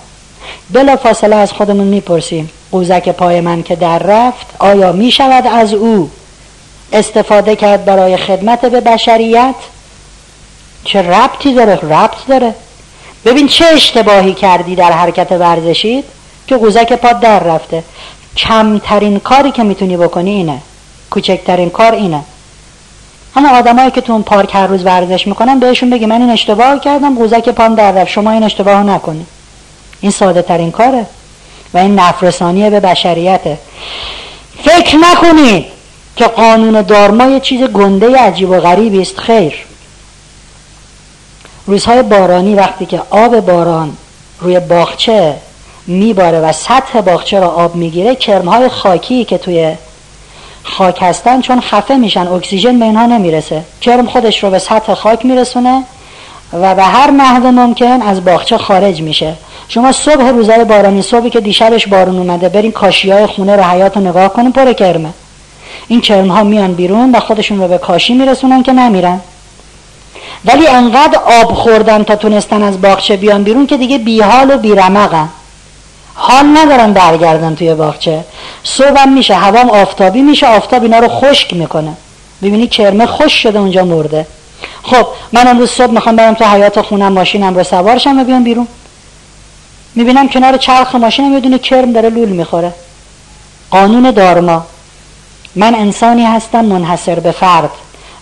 بلا فاصله از خودمون می‌پرسیم قوزک پای من که در رفت آیا می‌شود از او استفاده کرد برای خدمت به بشریت؟ چه ربطی داره؟ ربط داره. ببین چه اشتباهی کردی در حرکت ورزشید که قوزک پاد در رفته. کمترین کاری که می‌تونی بکنی اینه. کوچکترین کار اینه. همه آدمایی که تو اون پارک هر روز ورزش می‌کنن بهشون بگی من این اشتباه کردم قوزک پام در رفت. شما این اشتباه نکنی. این ساده ترین کاره و این نفرسانیه به بشریته. فکر نکنید که قانون دارما یه چیز گنده عجیب و غریبی است. خیر. روزهای بارانی وقتی که آب باران روی باغچه میباره و سطح باغچه را آب می‌گیره کرمهای خاکی که توی خاک هستن چون خفه میشن اکسیژن به اینها نمی‌رسه. کرم خودش رو به سطح خاک میرسونه و به هر نحو ممکن از باغچه خارج میشه. شما صبح روزای بارانی صبحی که دیشبش بارون اومده برین کاشی های خونه رو حیات رو نگاه کنین پر کرمه. این کرم ها میان بیرون و خودشون رو به کاشی میرسونن که نمیرن. ولی انقدر آب خوردن تا تونستن از باغچه بیان بیرون که دیگه بیحال و بیرمقن حال ندارن برگردن توی باغچه. صبحم میشه هوام آفتابی میشه آفتاب اینا رو خشک می‌کنه. ببینی کرمه خوش شده اونجا مرده. خب من امروز صبح می‌خوام برم تو حیات خونم ماشینم رو سوارشم و بیام بیرون. می‌بینم کنار چرخ ماشینم یه دونه کرم داره لول می‌خوره. قانون دارما. من انسانی هستم منحصر به فرد.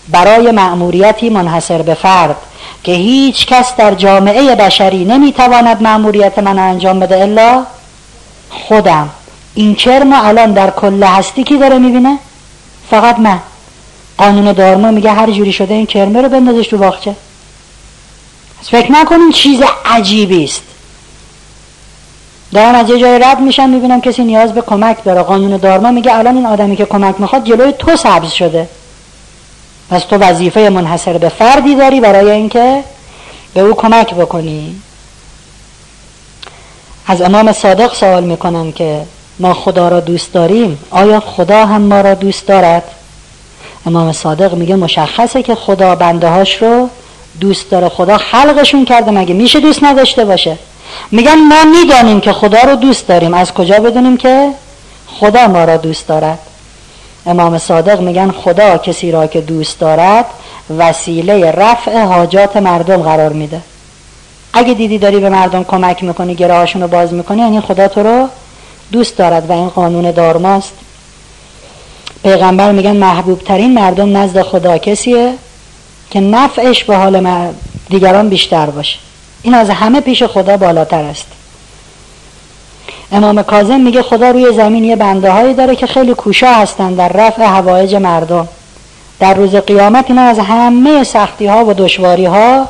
برای مأموریتی منحصر به فرد. که هیچ کس در جامعه بشری نمی‌تواند مأموریت من انجام بده الا خودم. این کرم الان در کل هستی کی داره می‌بینه؟ فقط من. قانون دارما میگه هر جوری شده این کرمه رو بندازش تو باغچه. فکر نکنین چیز عجیبی است. دارم از یه جای رد میشم می‌بینم کسی نیاز به کمک داره. قانون دارما میگه الان این آدمی که کمک می‌خواد جلوی تو سبز شده. پس تو وظیفه منحصر به فردی داری برای اینکه به او کمک بکنی. از امام صادق سوال می‌کنم که ما خدا را دوست داریم آیا خدا هم ما را دوست دارد؟ امام صادق میگه مشخصه که خدا بنده هاش رو دوست داره. خدا خلقشون کرده مگه میشه دوست نداشته باشه؟ میگن ما می‌دانیم که خدا رو دوست داریم. از کجا بدونیم که خدا ما را دوست دارد؟ امام صادق میگن خدا کسی را که دوست دارد وسیله رفع حاجات مردم قرار میده. اگه دیدی داری به مردم کمک می‌کنی گره رو باز می‌کنی یعنی خدا تو رو دوست دارد و این قانون دارماست. پیغمبر میگن محبوب ترین مردم نزد خدا کسیه که نفعش به حال دیگران بیشتر باشه. این از همه پیش خدا بالاتر است. امام کاظم میگه خدا روی زمین یه بنده هایی داره که خیلی کوشا هستن در رفع هوایج مردم. در روز قیامت اینا از همه سختی ها و دشواری ها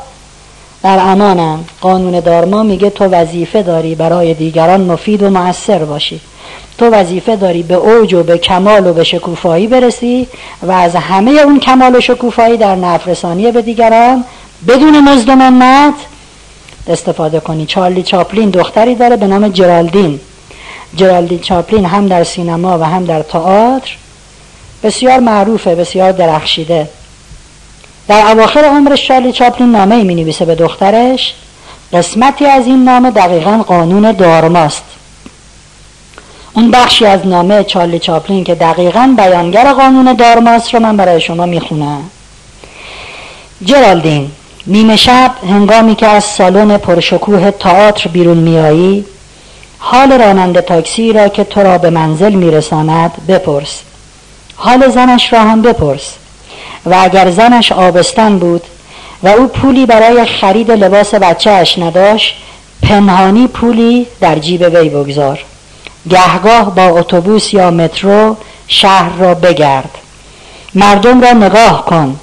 در امانن قانون دارما میگه تو وظیفه داری برای دیگران مفید و مؤثر باشی. تو وظیفه داری به اوج و به کمال و به شکوفایی برسی و از همه اون کمال و شکوفایی در نفرسانی به دیگران بدون مزد و منت استفاده کنی. چارلی چاپلین دختری داره به نام جرالدین. جرالدین چاپلین هم در سینما و هم در تئاتر بسیار معروفه بسیار درخشیده. در اواخر عمرش چارلی چاپلین نامه می نویسه به دخترش. قسمتی از این نامه دقیقا قانون دارماست. اون بخشی از نامه چارلی چاپلین که دقیقا بیانگر قانون دارماست رو من برای شما می‌خونم. جرالدین نیمه شب هنگامی که از سالن پرشکوه تئاتر بیرون میایی حال راننده تاکسی را که تو را به منزل میرساند بپرس. حال زنش را هم بپرس. و اگر زنش آبستن بود و او پولی برای خرید لباس بچهش نداشت پنهانی پولی در جیب وی بگذار. گهگاه با اتوبوس یا مترو شهر را بگرد. مردم را نگاه کن.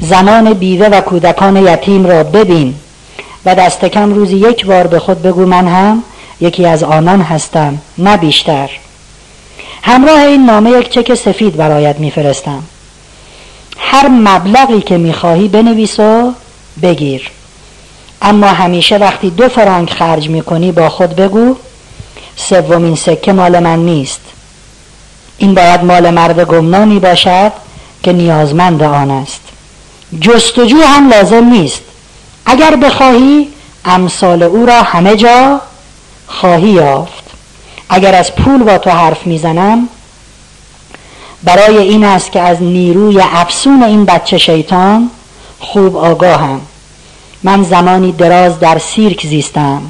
زنان بیوه و کودکان یتیم را ببین و دست کم روزی یک بار به خود بگو من هم یکی از آنان هستم نه بیشتر. همراه این نامه یک چک سفید برایت میفرستم. هر مبلغی که می‌خواهی بنویس و بگیر. اما همیشه وقتی دو فرانک خرج می‌کنی با خود بگو سومین سکه مال من نیست. این باید مال مرد گمنامی باشد که نیازمند آن است. جستجو هم لازم نیست. اگر بخواهی امثال او را همه جا خواهی یافت. اگر از پول با تو حرف می‌زنم برای این است که از نیروی افسون این بچه شیطان خوب آگاهم. من زمانی دراز در سیرک زیستم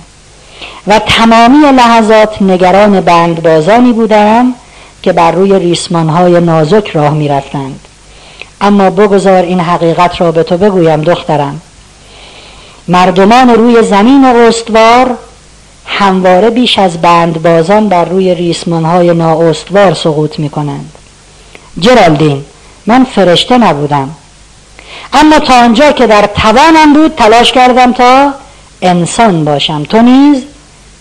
و تمامی لحظات نگران بندبازانی بودم که بر روی ریسمانهای نازک راه می‌رفتند. اما بگذار این حقیقت را به تو بگویم دخترم. مردمان روی زمین استوار همواره بیش از بندبازان بر روی ریسمانهای نااستوار سقوط می کنند جرالدین من فرشته نبودم. اما تا آنجا که در توانم بود تلاش کردم تا انسان باشم. تو نیز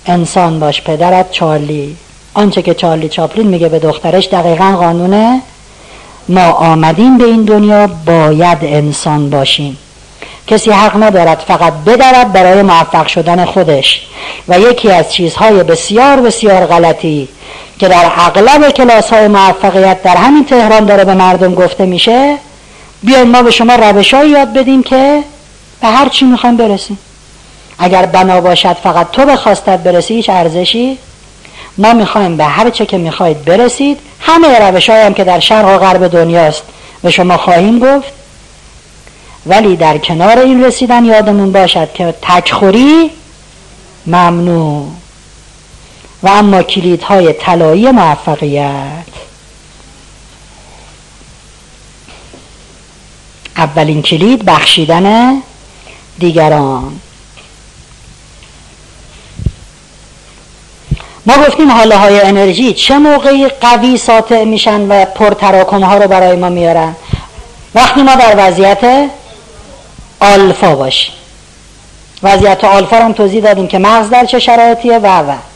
انسان باش پدرت چارلی. آنچه که چارلی چاپلین میگه به دخترش دقیقا قانونه. ما آمدیم به این دنیا باید انسان باشیم. کسی حق ندارد فقط بدرد برای موفق شدن خودش. و یکی از چیزهای بسیار بسیار غلطی که در اغلب کلاس های موفقیت در همین تهران داره به مردم گفته میشه بیاین ما به شما روش یاد بدیم که به هر چی می‌خوایم برسیم. اگر بنا باشد فقط تو به خواستت برسی هیچ ارزشی ما می‌خوایم به هر چه که می‌خواید برسید. همه روش هم که در شرق و غرب دنیاست به شما خواهیم گفت. ولی در کنار این رسیدن یادمون باشد که تکخوری ممنوع. و اما کلیدهای طلایی موفقیت. اولین کلید بخشیدن دیگران. ما گفتیم حاله های انرژی چه موقعی قوی ساطع میشن و پرتراکم ها رو برای ما میارن؟ وقتی ما در وضعیت آلفا باشیم. وضعیت آلفا رو هم توضیح دادیم که مغز در چه شرایطیه و و.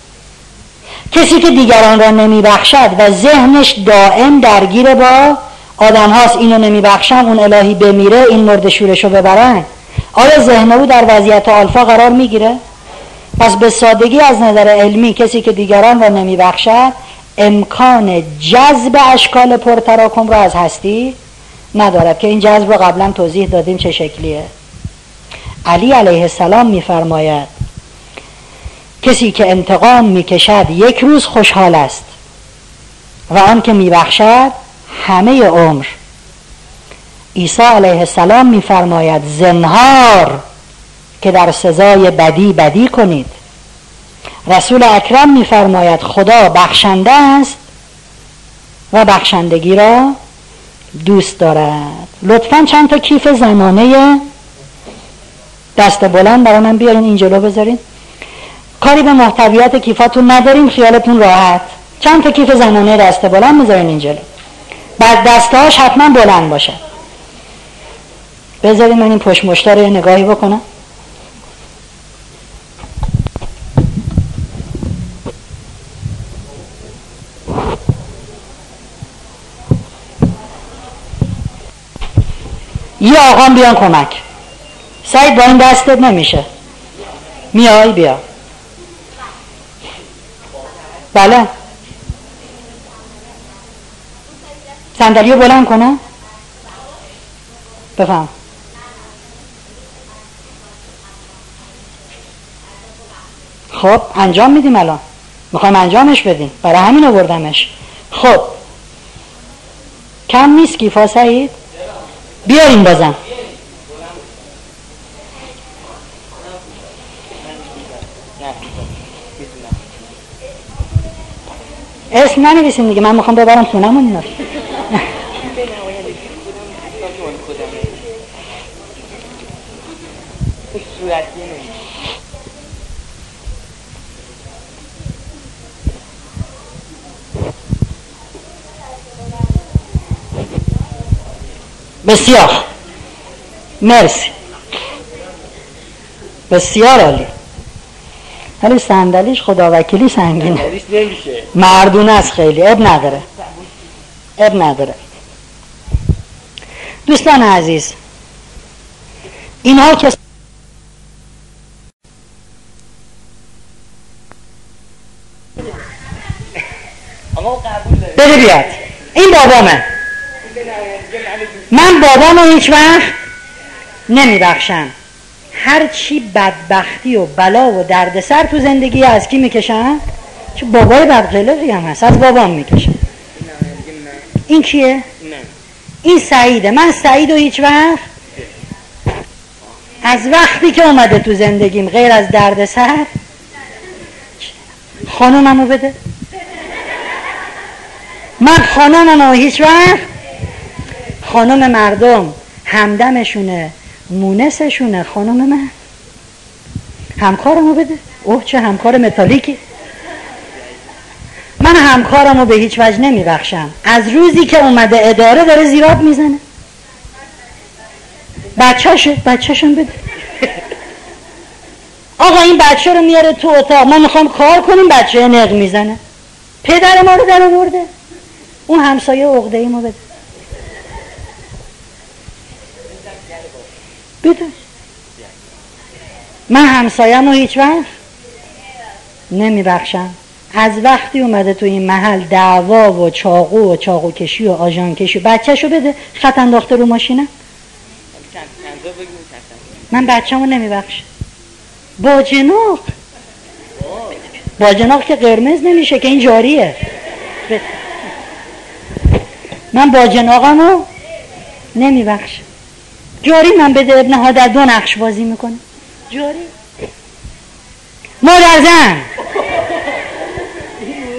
کسی که دیگران را نمیبخشد و ذهنش دائم درگیر با آدم هاست. اینو نمیبخشن اون الهی بمیره این مرد شورش رو ببرن. آیا ذهن او در وضعیت آلفا قرار می‌گیره؟ پس به سادگی از نظر علمی کسی که دیگران را نمیبخشد امکان جذب اشکال پرتراکم را از هستی ندارد که این جذب رو قبلا توضیح دادیم چه شکلیه. علی علیه السلام میفرماید کسی که انتقام می‌کشد یک روز خوشحال است و آن که میبخشد همه عمر. عیسی علیه السلام میفرماید زنهار که در سزای بدی بدی کنید. رسول اکرم میفرماید خدا بخشنده است و بخشندگی را دوست دارد. لطفا چند تا کیف زمانه دست بلند برای من بیارین این جلو بذارین. کاری به محتویات کیفاتون نداریم خیالتون راحت. چند تا کیف زمانه دست بلند بذارین این جلو بعد دستهاش حتما بلند باشه. بذارین من این پشت رو نگاهی بکنم. یه آقام بیان کمک. سعید با این دستت نمیشه. میای بیا. بله. صندلی بلند کنه. بفهم. خب انجام میدیم الان. می‌خوایم انجامش بدیم. برای همین آوردمش. خب. کم نیست کیفا سعید؟ بیاریم بازم. اسم ننویسیم دیگه. من می‌خوام ببرم خونمون اینا. بسیار. مرسی. بسیار عالی. ولی صندلیش خدا وکیلی سنگینه. مردونه است خیلی. اب نداره. اب نداره. دوستان عزیز اینها که بده بیاد. این بابامه. من بابامو هیچ وقت نمیبخشم. هر چی بدبختی و بلا و دردسر تو زندگی از کی می‌کشم چه بابای بدقلقی هم هست. از بابام می‌کشم این کیه؟ این سعیده. من سعید و هیچ وقت؟ از وقتی که اومده تو زندگیم غیر از دردسر؟ خانوممو بده. من خانوممو هیچ وقت؟ خانم مردم همدمشونه. مونسشونه خانم من. همکارمو بده. اوه چه همکار متالیکی. من همکارمو به هیچ وجه نمی بخشم از روزی که اومده اداره داره زیراب می‌زنه. بچهشه بچهشون بده. آقا این بچه رو میاره تو اتاق. ما می‌خوام کار کنیم بچه نق می‌زنه. پدر ما رو در آورده. اون همسایه عقده ای ما بده. بده من همسایم رو هیچ وقت نمیبخشم. از وقتی اومده تو این محل دعوا و چاقو و چاقو کشی و آژان کشی بچهشو بده خط انداخته رو ماشینم من بچه‌مو نمیبخشم. با جناق. با جناق که قرمز نمیشه که این جاریه. من با جناقمو نمیبخشم. جاری من بده ابن ها در دو نقش بازی می‌کنه جاری؟ مادر زن.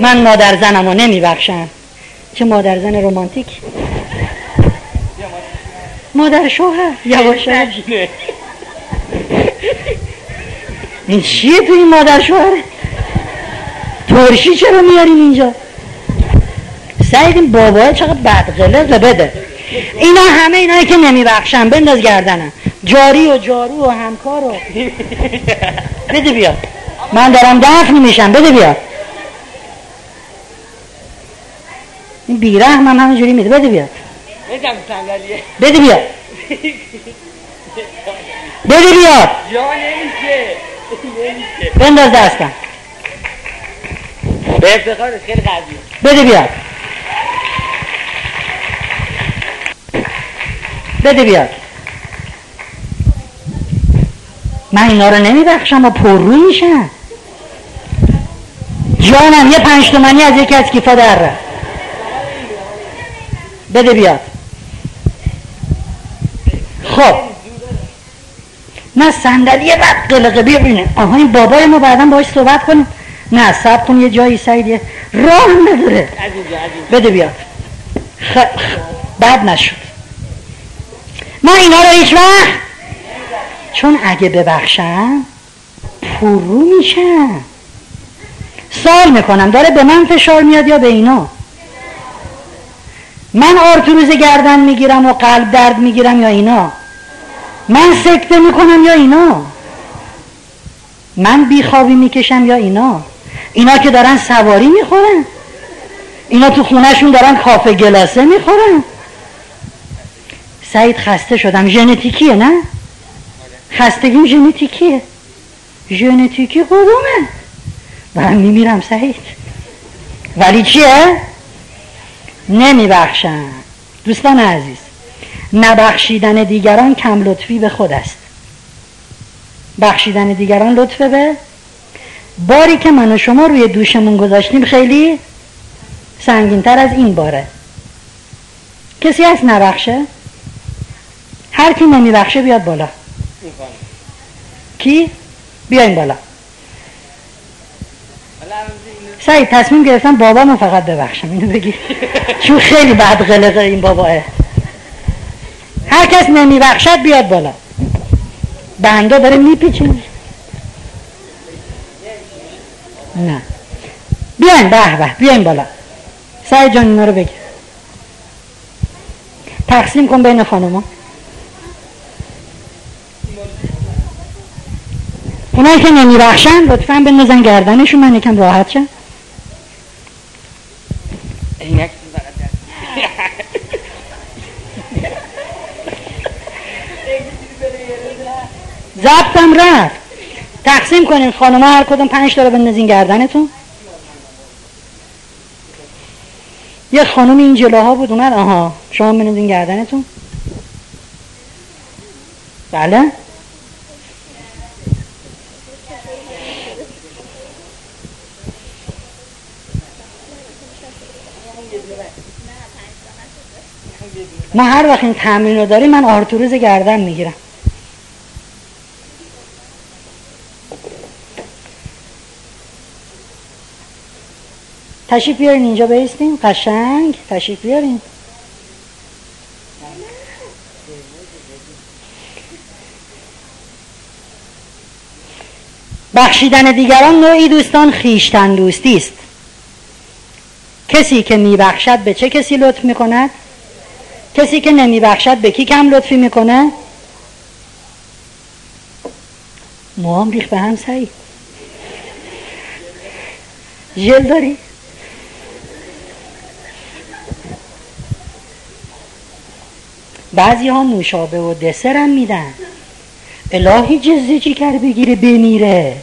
من مادر زنم رو نمیبخشم. چه مادر زن رومانتیک مادر شوهر. یواش این چیه تو این مادر شوهر؟ ترشی چرا میاریم اینجا؟ سعید این بابای چقدر بدقلقه بده. اینا همه اینایی که نمیبخشن. بنداز گردنم. جاری و جارو و همکار و بده بیاد. من دارم دفن میشم بده بیاد. این بیره من همینجوری میده. بده بیاد. بده بیاد. بده بیاد. بنداز دستم به افتخارش خیلی قویه. بده بیاد. بده بیاد. من اینا رو نمیبخشم و پررو میشم. جانم یه پنج تومنی از یکی از کیفا در رفت. بده بیاد. خب. نه صندلی بعد قلقه ببینه آها این بابای ما بعدا باش صحبت کنیم. نه سب کن یه جایی سعید راه نداره. بده بیاد. خ... خ... بد نشد. من اینا رو هیچ وقت چون اگه ببخشم پررو میشم. سال می‌کنم داره به من فشار میاد یا به اینا؟ من آرتروز گردن می‌گیرم و قلب درد می‌گیرم یا اینا؟ من سکته می‌کنم یا اینا؟ من بیخوابی می‌کشم یا اینا؟ اینا که دارن سواری می‌خورن؟ اینا تو خونهشون دارن کافه گلاسه می‌خورن؟ سعید خسته شدم. ژنتیکیه نه؟ خستگیم ژنتیکیه. ژنتیکی کدومه من میمیرم سعید. ولی چیه؟ نمیبخشم. دوستان عزیز نبخشیدن دیگران کم لطفی به خود است. بخشیدن دیگران لطفه به؟ باری که من و شما روی دوشمون گذاشتیم خیلی سنگین تر از این باره. کسی هست نبخشه؟ هر کی نمیبخشه بیاد بالا. کی؟ بیاین بالا. سعید تصمیم گرفتم بابامو فقط ببخشم اینو بگی. چون خیلی بد غلقه این باباه. هر کس نمیبخشد بیاد بالا. بنده داره میپیچین نه. بیاین به به بیاین بالا. سعید جان اینا رو بگیر تقسیم کن بین خانوما. اونایی که نمیبخشن لطفا بندازن گردنشون. من یکم راحت شم. *laughs* زبطم رفت. تقسیم کنین خانم هر کدوم پنج تا رو بندازین گردنتون. یه خانم این جلوها بود اومد. آها شما بندازین گردنتون. بله. ما هر وقت این تمرین رو داریم من آرتوروز گردن می‌گیرم. تشریف بیارین اینجا بیستیم. قشنگ. تشریف بیارین. بخشیدن دیگران نوعی دوستان خیشتن دوستی است. کسی که میبخشد به چه کسی لطف می‌کند؟ کسی که نمیبخشد به کی کم لطفی می‌کنه؟ موام ریخ به هم سعی. جل داری؟ بعضی ها نوشابه و دسرم هم میدن. الهی جزی چی کر بگیره بمیره؟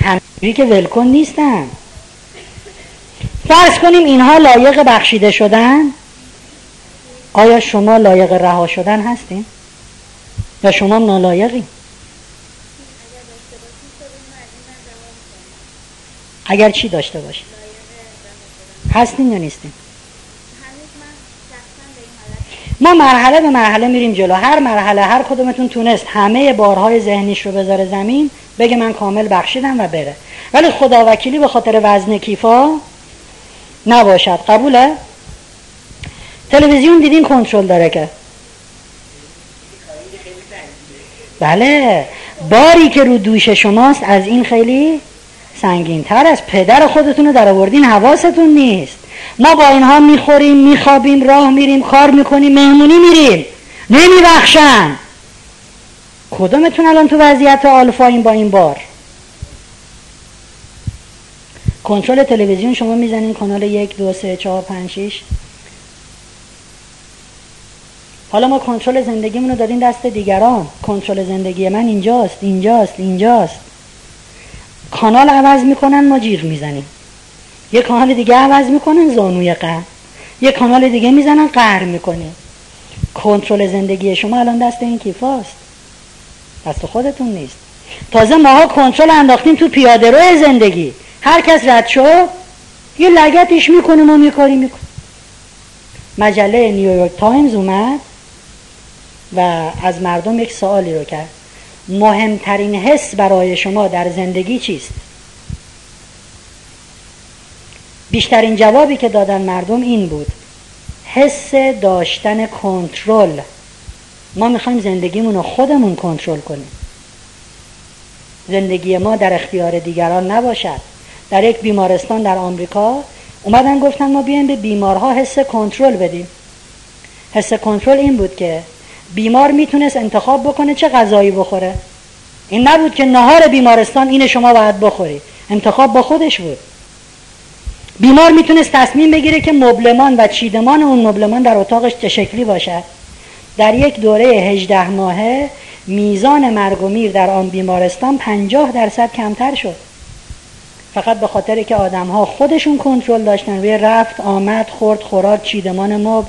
همینجوری که ولکن نیستن. فرض کنیم اینها لایق بخشیده شدن؟ آیا شما لایق رها شدن هستین؟ یا شما نالایقی؟ اگر چی داشته باشید هستین یا نیستین؟ ما مرحله به مرحله میریم جلو. هر مرحله هر کدومتون تونست همه بارهای ذهنیش رو بذاره زمین بگه من کامل بخشیدم و بره. ولی خدا وکیلی به خاطر وزن کیفا نباشد. قبوله؟ تلویزیون دیدین کنترل داره که. بله. باری که رو دوش شماست از این خیلی سنگین تر از پدر خودتون رو در آوردین حواستون نیست. ما با اینها می‌خوریم میخوابیم راه میریم کار می‌کنیم مهمونی میریم. نمیبخشن. کدومتون الان تو وضعیت آلفا این با این بار؟ کنترل تلویزیون شما می‌زنین کانال یک دو سه چهار پنج شیش حالا ما کنترل زندگیمون رو دادیم دست دیگران. کنترل زندگی من اینجاست اینجاست اینجاست. کانال عوض می‌کنن ما جیر می‌زنیم. یه کانال دیگه عوض می‌کنن زانوی قهر. یه کانال دیگه می‌زنن قهر می‌کنه کنترل زندگی شما الان دست این کیفاست. دست خودتون نیست. تازه ماها کنترل انداختیم تو پیاده روی زندگی. هر کس رد شد یه لگتش می‌کنیم و میکاری می‌کنیم. مجله نیویورک تایمز اومد. و از مردم یک سوالی رو کرد. مهمترین حس برای شما در زندگی چیست؟ بیشترین جوابی که دادن مردم این بود. حس داشتن کنترل. ما می‌خوایم زندگیمون رو خودمون کنترل کنیم. زندگی ما در اختیار دیگران نباشد. در یک بیمارستان در آمریکا اومدن گفتن ما بیایم به بیمارها حس کنترل بدیم. حس کنترل این بود که بیمار می‌تونست انتخاب بکنه چه غذایی بخوره. این نبود که نهار بیمارستان این شما باید بخوری. انتخاب با خودش بود. بیمار می‌تونست تصمیم بگیره که مبلمان و چیدمان اون مبلمان در اتاقش چه شکلی باشد در یک دوره هجده ماهه میزان مرگ و میر در آن بیمارستان پنجاه درصد کمتر شد. فقط به خاطر که آدم ها خودشون کنترل داشتن روی رفت آمد خورد خوراک چیدمان مبل.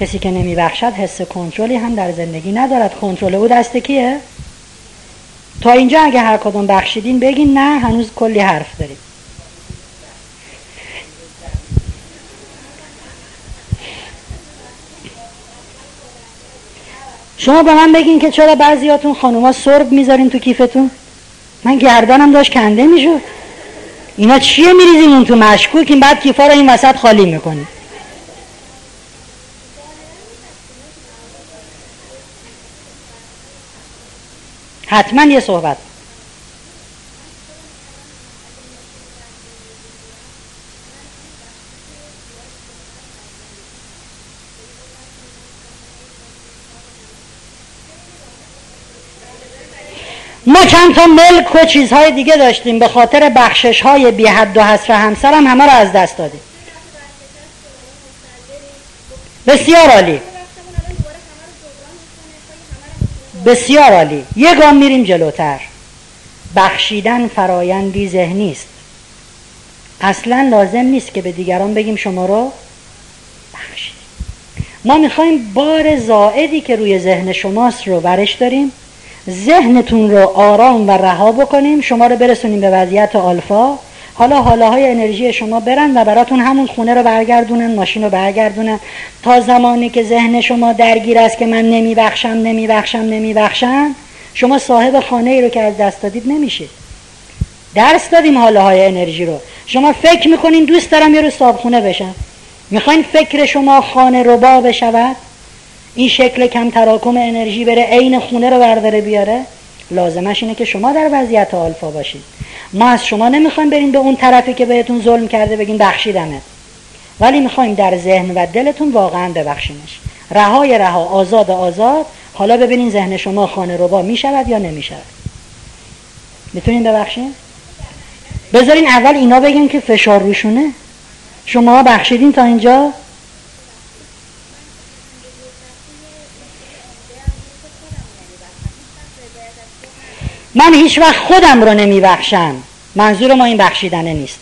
کسی که نمیبخشد حس کنترلی هم در زندگی ندارد. کنترل او دست کیه؟ تا اینجا اگه هر کدوم بخشیدین بگین نه هنوز کلی حرف دارید شما به من بگین که چرا بعضیاتون خانوما سرب می‌ذارین تو کیفتون؟ من گردانم داشت کنده می‌شد. اینا چیه میریزین اون تو مشکوک بعد کیفا رو این وسط خالی می‌کنی حتما یه صحبت. ما چند تا ملک و چیزهای دیگه داشتیم. به خاطر بخشش های بی حد و حسر همسرم همه رو از دست دادیم. بسیار عالی. بسیار عالی. یه گام میریم جلوتر. بخشیدن فرایندی ذهنی است. اصلا لازم نیست که به دیگران بگیم شما رو بخشید. ما می‌خوایم بار زائدی که روی ذهن شماست رو برش داریم ذهنتون رو آرام و رها بکنیم شما رو برسونیم به وضعیت آلفا. حالا حالا های انرژی شما برن و براتون همون خونه رو برگردونن ماشین رو برگردونن. تا زمانی که ذهن شما درگیر است که من نمیبخشم نمیبخشم نمیبخشم شما صاحب خانه ای رو که از دست دادید نمیشید درس دادیم حالا های انرژی رو. شما فکر می‌کنین دوست دارم یه رو صابخونه بشم. می‌خواین فکر شما خانه ربا بشود؟ این شکل کم تراکم انرژی بره عین خونه رو برداره بیاره؟ لازمش اینه که شما در وضعیت آلفا باشید. ما از شما نمی‌خوایم بریم به اون طرفی که بهتون ظلم کرده بگیم بخشیدمه ولی می‌خوایم در ذهن و دلتون واقعا ببخشینش رهای رها آزاد آزاد. حالا ببینین ذهن شما خانه ربا می‌شود یا نمی‌شود. می‌تونین ببخشین بذارین اول اینا بگیم که فشار روشونه. شما بخشیدین تا اینجا؟ من هیچ وقت خودم رو نمیبخشم. منظور ما این بخشیدنه نیست.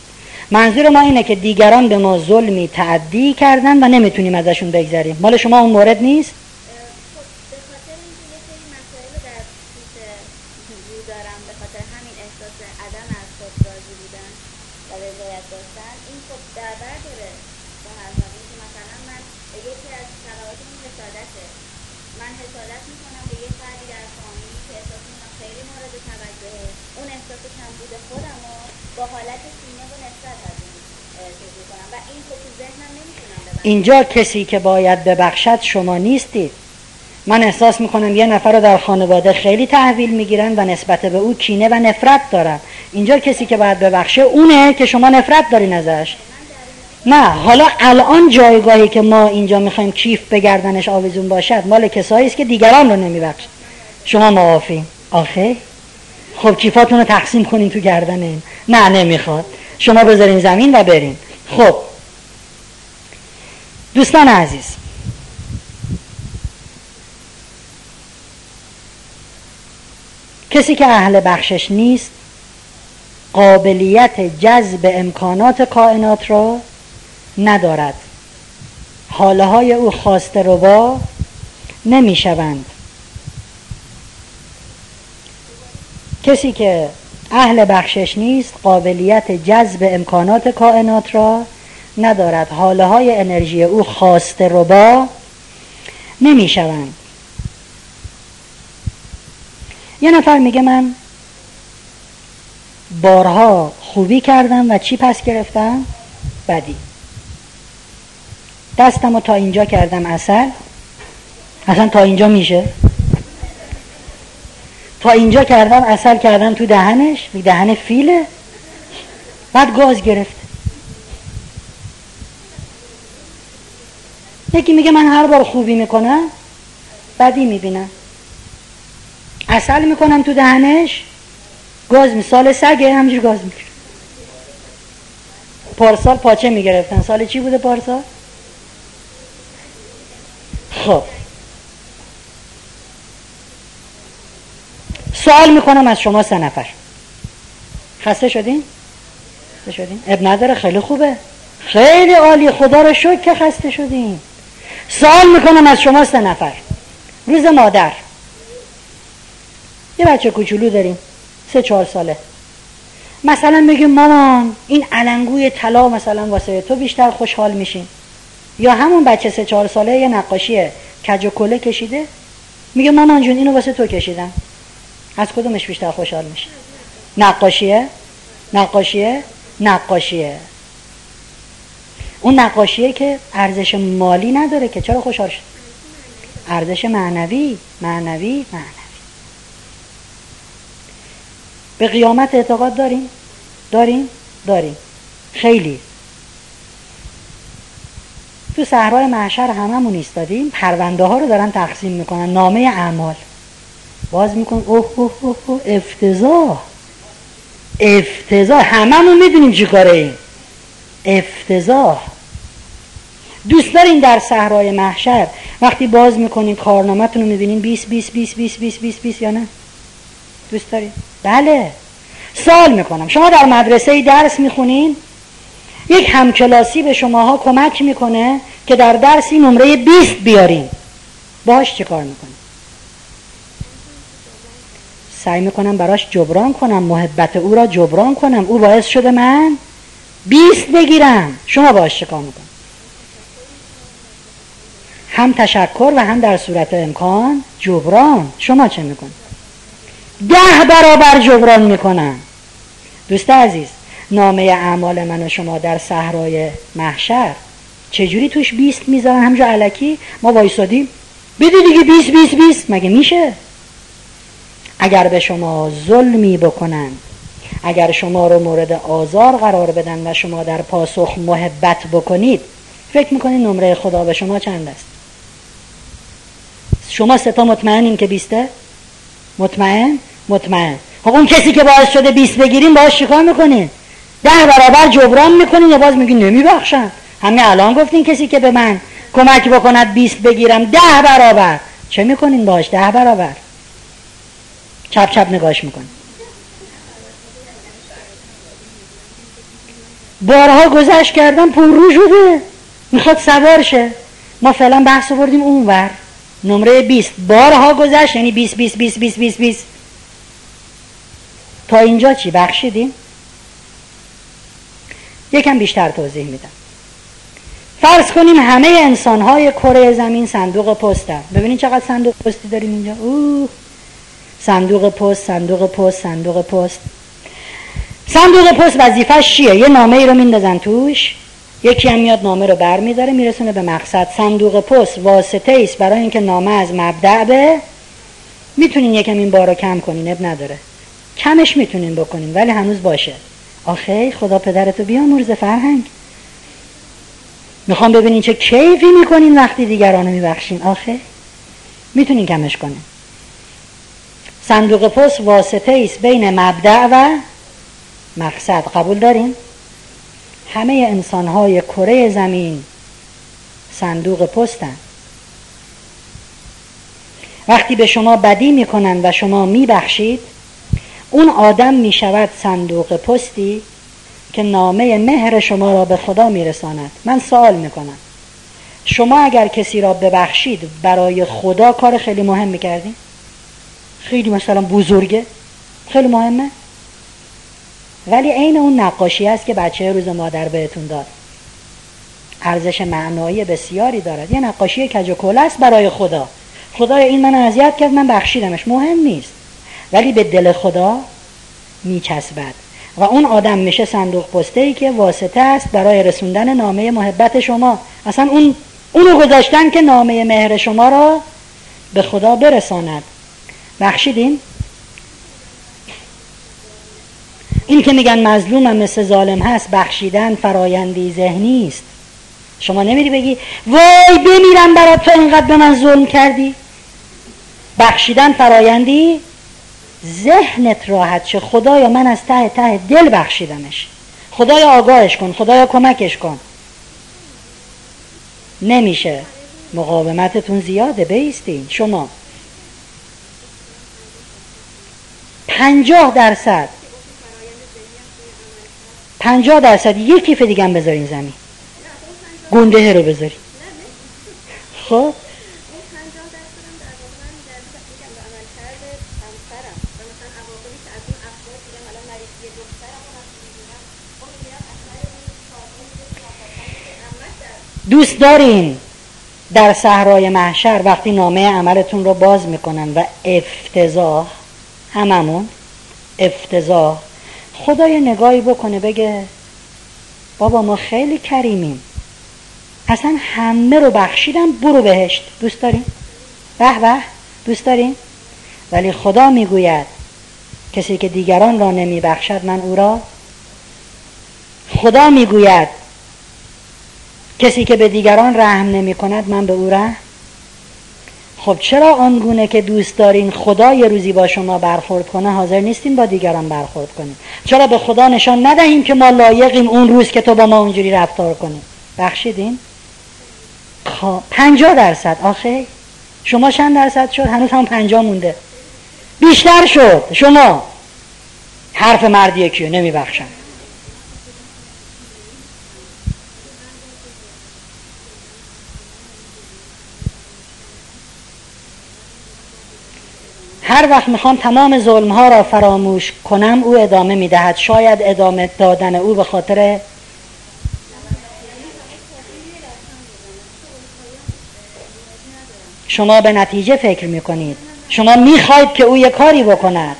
منظور ما اینه که دیگران به ما ظلمی تعدی کردن و نمی‌تونیم ازشون بگذریم. مال شما اون مورد نیست؟ اینجا کسی که باید ببخشد شما نیستید من احساس می‌کنم یه نفر رو در خانواده خیلی تحویل می‌گیرن و نسبت به او کینه و نفرت دارن. اینجا کسی که باید ببخشه اونه که شما نفرت دارین ازش. نه حالا الان جایگاهی که ما اینجا می‌خوایم کیف بگردنش آویزون باشد مال کسایی است که دیگران رو نمیبخشد شما معافی. آخه؟ خب کیفاتون رو تقسیم کنین تو گردن نه نمی‌خواد. شما بذارین زمین و برین. خب. دوستان عزیز. کسی که اهل بخشش نیست قابلیت جذب امکانات کائنات را ندارد. حاله های او خواسته روا نمی شوند کسی که اهل بخشش نیست قابلیت جذب امکانات کائنات را ندارد. حاله های انرژی او خواسته ربا نمی شوند یه نفر میگه من بارها خوبی کردم و چی پس گرفتم؟ بدی. دستم رو تا اینجا کردم اصل. اصلا تا اینجا میشه؟ تا اینجا کردم اصل کردم تو دهنش؟ دهن فیله. بعد گاز گرفت. یکی میگه من هر بار خوبی می‌کنم بدی می‌بینم. اصل می‌کنم تو دهنش گاز می سال سگه همجور گاز می‌کنم پارسال پاچه می‌گرفتن. سال چی بوده پارسال؟ خب. سوال می‌کنم از شما سه نفر. خسته شدین؟ خسته شدین؟ اب نداره خیلی خوبه. خیلی عالی خدا رو شکر که خسته شدین. سوال می‌کنم از شما سه نفر. روز مادر. یه بچه کوچولو داریم. سه چهار ساله. مثلا میگیم مامان این علنگوی طلا مثلا واسه تو بیشتر خوشحال میشین یا همون بچه سه چهار ساله یه نقاشیه. کج و کله کشیده؟ میگه مامان جون اینو واسه تو کشیدم. از کدومش بیشتر خوشحال میشه؟ نقاشیه؟ نقاشیه؟ نقاشیه. اون نقاشیه که ارزش مالی نداره که چرا خوشحال شد؟ ارزش معنوی معنوی معنوی. به قیامت اعتقاد داریم؟ داریم؟ داریم. خیلی. تو صحرای محشر هممون ایستادیم. پرونده ها رو دارن تقسیم می‌کنن. نامه اعمال. باز میکن اوه اوه اوه, اوه افتضاح. افتضاح. هممون می‌دونیم چی کاره ایم. افتضاح. دوست دارین در صحرای محشر. وقتی باز می‌کنین کارنامهتون رو می‌بینین 20 20 20 20 20 20 20 یا نه؟ دوست دارین؟ بله. سوال می‌کنم. شما در مدرسه درس می‌خونین؟ یک همکلاسی به شماها کمک می‌کنه که در درسی نمره 20 بیارین. باش چه کار می‌کنه سعی می‌کنم براش جبران کنم محبت او را جبران کنم. او باعث شده من 20 بگیرم. شما باش چه کار می‌کنم هم تشکر و هم در صورت امکان جبران. شما چه می‌کنید؟ ده برابر جبران می‌کنم. دوست عزیز نامه اعمال من و شما در صحرای محشر. چجوری توش بیست می‌ذارن؟ همجا علکی؟ ما وایسادیم. بده دیگه بیست بیست بیست. مگه میشه؟ اگر به شما ظلمی بکنن اگر شما رو مورد آزار قرار بدن و شما در پاسخ محبت بکنید فکر می‌کنید نمره خدا به شما چند است؟ شما ستا مطمئنین که بیسته؟ مطمئن؟ مطمئن. خب اون کسی که باعث شده 20 بگیریم باعث چیکار می‌کنین ده برابر جبران می‌کنین یا باز میگین نمیبخشم. همه الان گفتین کسی که به من کمک بکند 20 بگیرم ده برابر. چه می‌کنین باش ده برابر. چپ چپ نگاش می‌کنین. بارها گذشت کردم پر رو شده می‌خواد سوار شه. ما فعلا بحث اون اونور. نمره 20 بارها گذشت یعنی 20 20 20 20 20 20 تا اینجا چی؟ بخشیدیم؟ یکم بیشتر توضیح میدم. فرض کنیم همه انسان های کره زمین صندوق پستن ببینید چقدر صندوق پستی داریم اینجا. اوه. صندوق پست صندوق پست صندوق پست. صندوق پست وظیفش چیه؟ یه نامه ای رو میندازن توش. یکی هم میاد نامه رو بر میداره میرسونه به مقصد. صندوق پست واسطه است برای اینکه نامه از مبدع به می‌تونین یکم این بارو کم کنین اب نداره. کمش می‌تونین بکنین ولی هنوز باشه. آخه خدا پدرتو بیامرز فرهنگ. می‌خوام ببینین چه کیفی می‌کنین وقتی دیگرانو میبخشین. آخه می‌تونین کمش کنین. صندوق پست واسطه است بین مبدع و مقصد. قبول دارین؟ همه انسان های کره زمین صندوق پستن. وقتی به شما بدی می‌کنن و شما میبخشید اون آدم می‌شود صندوق پستی که نامه مهر شما را به خدا میرساند. من سوال می‌کنم. شما اگر کسی را ببخشید برای خدا کار خیلی مهم می‌کردین؟ خیلی مثلا بزرگه؟ خیلی مهمه؟ ولی عین اون نقاشی است که بچه روز مادر بهتون داد. ارزش معنایی بسیاری دارد. یه نقاشی کج و است برای خدا. خدای این من اذیت کرد من بخشیدمش. مهم نیست. ولی به دل خدا میچسبد. و اون آدم میشه صندوق پسته ای که واسطه است برای رسوندن نامه محبت شما. اصلا اون اونو گذاشتن که نامه مهر شما را به خدا برساند. بخشیدین؟ این که میگن مظلومم مثل ظالم هست بخشیدن فرایندی ذهنی است. شما نمیری بگی وای بمیرم برات تو اینقدر به من ظلم کردی؟ بخشیدن فرایندی ذهنت راحت شه. خدایا من از ته ته دل بخشیدمش. خدایا آگاهش کن خدایا کمکش کن. نمیشه. مقاومتتون زیاده بیستین. شما پنجاه درصد پنجاه درصد یک کیف دیگه هم بذارین زمین. گنده رو بذاری خب. دوست دارین در صحرای محشر وقتی نامه عملتون رو باز می‌کنن و افتضاح هممون افتضاح خدا یه نگاهی بکنه بگه بابا ما خیلی کریمیم اصلا همه رو بخشیدم برو بهشت دوست داریم؟ به به دوست داریم؟ ولی خدا می‌گوید کسی که دیگران را نمی بخشد من او را خدا می‌گوید کسی که به دیگران رحم نمی کند من به او رحم خب چرا آنگونه که دوست دارین خدا یه روزی با شما برخورد کنه حاضر نیستیم با دیگران برخورد کنیم؟ چرا به خدا نشان ندهیم که ما لایقیم اون روز که تو با ما اونجوری رفتار کنیم بخشیدین؟ خب پنجاه درصد. آخه شما چند درصد شد؟ هنوز هم پنجاه مونده. بیشتر شد. شما حرف مردیه کیو نمیبخشن هر وقت می‌خوام تمام ظلم ها را فراموش کنم او ادامه می‌دهد. شاید ادامه دادن او به خاطر شما به نتیجه فکر می‌کنید. شما می‌خواید که او یه کاری بکند.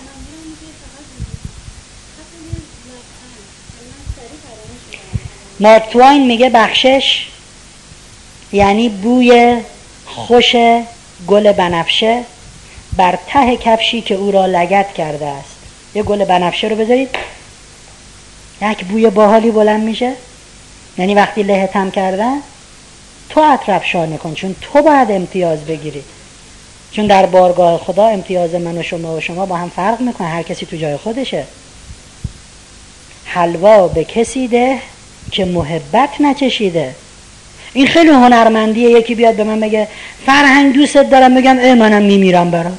مارک توین میگه بخشش یعنی بوی خوش گل بنفشه. بر ته کفشی که او را لگت کرده است. یه گل بنفشه رو بذارید. یک بوی باحالی بلند میشه. یعنی وقتی لهتم کردن تو اطرف شانه کن چون تو باید امتیاز بگیری. چون در بارگاه خدا امتیاز من و شما و شما با هم فرق می‌کنه. هر کسی تو جای خودشه. حلوا به کسی ده که محبت نچشیده. این خیلی هنرمندیه. یکی بیاد به من بگه فرهنگ دوستت دارم. بگم ای منم میمیرم برات.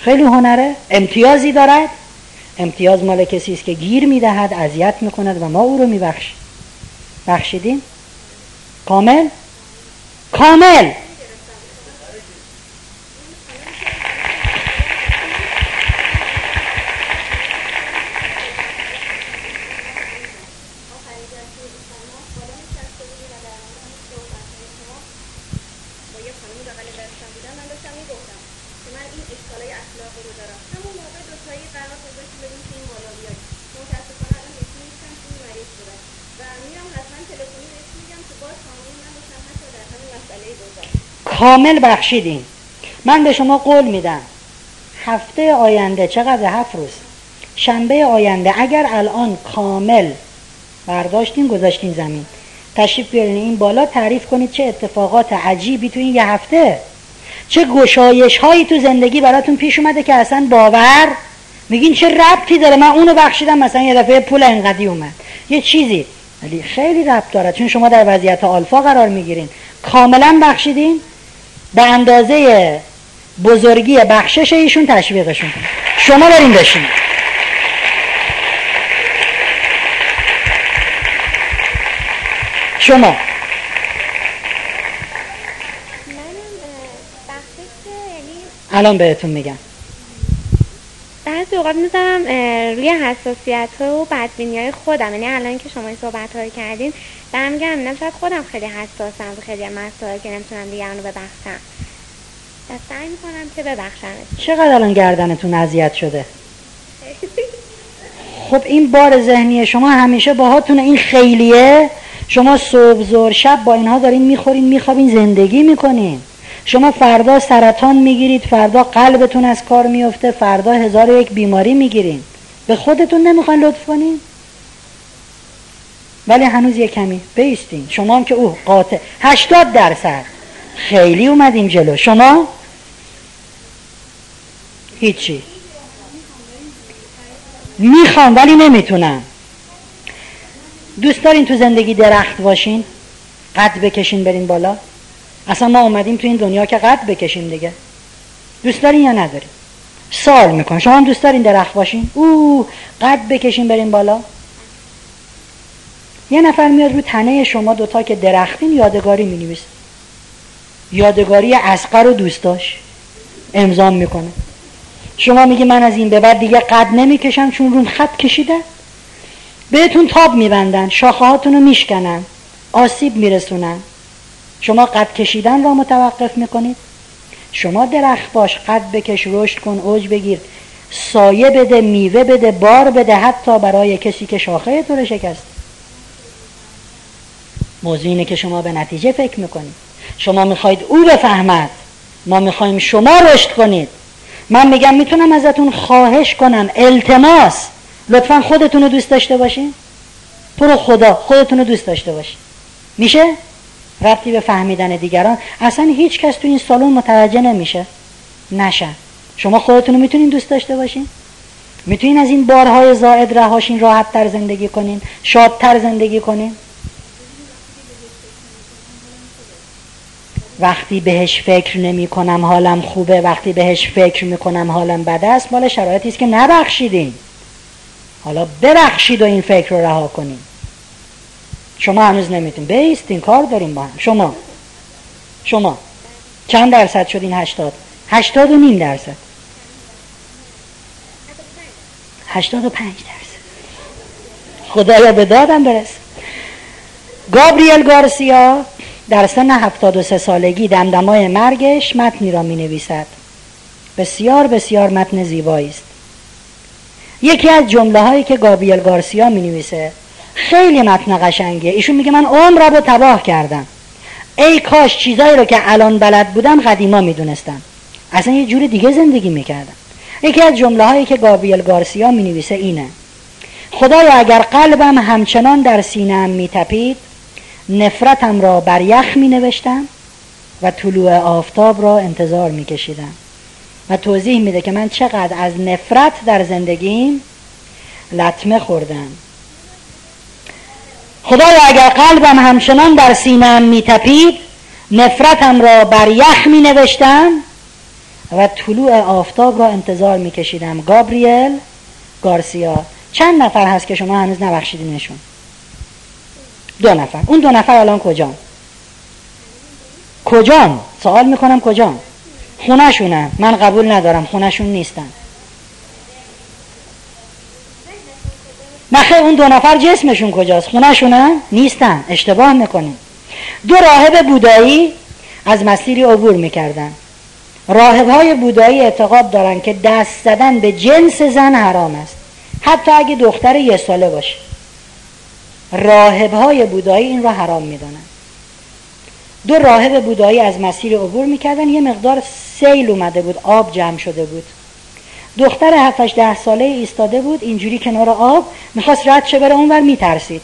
خیلی هنره. امتیازی دارد. امتیاز مال کسی است که گیر می‌دهد اذیت می‌کند و ما او رو میبخشیم. بخشیدین کامل؟ کامل! کامل بخشیدین. من به شما قول میدم هفته آینده چقدر هفت روز شنبه آینده اگر الان کامل برداشتین گذاشتین زمین تشریف بیارین این بالا تعریف کنید چه اتفاقات عجیبی تو این یه هفته. چه گشایش هایی تو زندگی براتون پیش اومده که اصلا باور؟ میگین چه ربطی داره؟ من اونو بخشیدم مثلا یه دفعه پول انقدی اومد. یه چیزی. ولی خیلی ربط داره چون شما در وضعیت آلفا قرار می‌گیرین. کاملا بخشیدین؟ به اندازه بزرگی بخشش ایشون تشویقشون شما بریم بشین شما. یعنی الان بهتون میگم. بعضی اوقات می‌ذارم روی حساسیت ها و بدبینی های خودم. یعنی الان که شما این صحبت های کردین دارم میگم شاید خودم خیلی حساسم و خیلی مسائل که نمی‌تونم دیگران رو ببخشم. و سعی می‌کنم که ببخشم چقدر الان گردنتون اذیت شده؟ خب این بار ذهنی شما همیشه باهاتون این خیلیه. شما صبح زور شب با اینها دارین می‌خورین میخوابین زندگی می‌کنین. شما فردا سرطان می‌گیرید فردا قلبتون از کار میفته فردا هزار و یک بیماری می‌گیرین. به خودتون نمی‌خواین لطف کنین؟ ولی هنوز یه کمی بیستین. شما هم که اوه قاطع. هشتاد درصد. خیلی اومدیم جلو. شما؟ هیچی. می‌خوام ولی نمی‌تونم دوست دارین تو زندگی درخت باشین؟ قد بکشین برین بالا؟ اصلا ما اومدیم تو این دنیا که قد بکشیم دیگه. دوست دارین یا ندارین؟ سال میکن شما هم دوست دارین درخت باشین؟ او قد بکشین برین بالا. یه نفر میاد رو تنه شما دوتا که درختین یادگاری می یادگاری اسقر و دوستاش. امضام می‌کنه. شما میگی من از این به بعد دیگه قد نمی‌کشم چون رون خط کشیده؟ بهتون تاب میبندن شاخه هاتون رو میشکنن آسیب میرسونن. شما قد کشیدن را متوقف می‌کنید. شما درخت باش قد بکش رشد کن اوج بگیر. سایه بده میوه بده بار بده حتی برای کسی که شاخه تو رو شکست. موضوع اینه که شما به نتیجه فکر می‌کنید. شما می‌خواید او بفهمد. ما می‌خوایم شما رشد کنید. من میگم می‌تونم ازتون خواهش کنم. التماس. لطفا خودتون رو دوست داشته باشین. تو خدا خودتون رو دوست داشته باشین. میشه؟ ربطی به فهمیدن دیگران اصلا هیچ کس تو این سالن متوجه نمیشه. نشن شما خودتون رو می‌تونین دوست داشته باشین. می‌تونین از این بارهای زائد رهاشین راحت تر زندگی کنین شادتر زندگی کنین. وقتی بهش فکر نمی کنم حالم خوبه وقتی بهش فکر می کنم حالم بده است مال شرایطی است که نبخشیدین. حالا ببخشید و این فکر رو رها کنین. شما هنوز نمیتون بیستین کار داریم با هم. شما. شما. چند درصد شد این هشتاد؟ هشتاد و نیم درصد. هشتاد و پنج درصد. خدایا به دادم برس. گابریل گارسیا در سن 73 سالگی دمدمای مرگش متنی را می نویسد بسیار بسیار متن زیبایی است. یکی از جمله هایی که گابریل گارسیا می نویسه خیلی متن قشنگه ایشون میگه من عمر رو تباه کردم. ای کاش چیزایی رو که الان بلد بودم قدیما می‌دونستم. اصلا یه جور دیگه زندگی می‌کردم. یکی از جمله هایی که گابریل گارسیا می نویسه اینه. خدایا اگر قلبم همچنان در سینه‌ام میتپید نفرتم را بر یخ می نوشتم و طلوع آفتاب را انتظار می کشیدم و توضیح میده که من چقدر از نفرت در زندگیم لطمه خوردم. خدایا اگر قلبم همچنان در سینم می تپید نفرتم را بر یخ می نوشتم و طلوع آفتاب را انتظار می کشیدم گابریل گارسیا چند نفر هست که شما هنوز نبخشیدینشون؟ دو نفر. اون دو نفر الان کجان؟ کجان؟ سوال می‌کنم کجان؟ خونهشونن. من قبول ندارم خونهشون نیستن. نخه اون دو نفر جسمشون کجاست؟ خونهشونن نیستن. اشتباه می‌کنیم. دو راهب بودایی از مسیری عبور می‌کردن. راهب های بودایی اعتقاد دارن که دست زدن به جنس زن حرام است. حتی اگه دختر یه ساله باشه. راهب های بودایی این را حرام می‌دانن. دو راهب بودایی از مسیر عبور می‌کردن. یه مقدار سیل اومده بود آب جمع شده بود. دختر 7 ده ساله ایستاده بود اینجوری کنار آب می‌خواست رد شه بره اونور میترسید.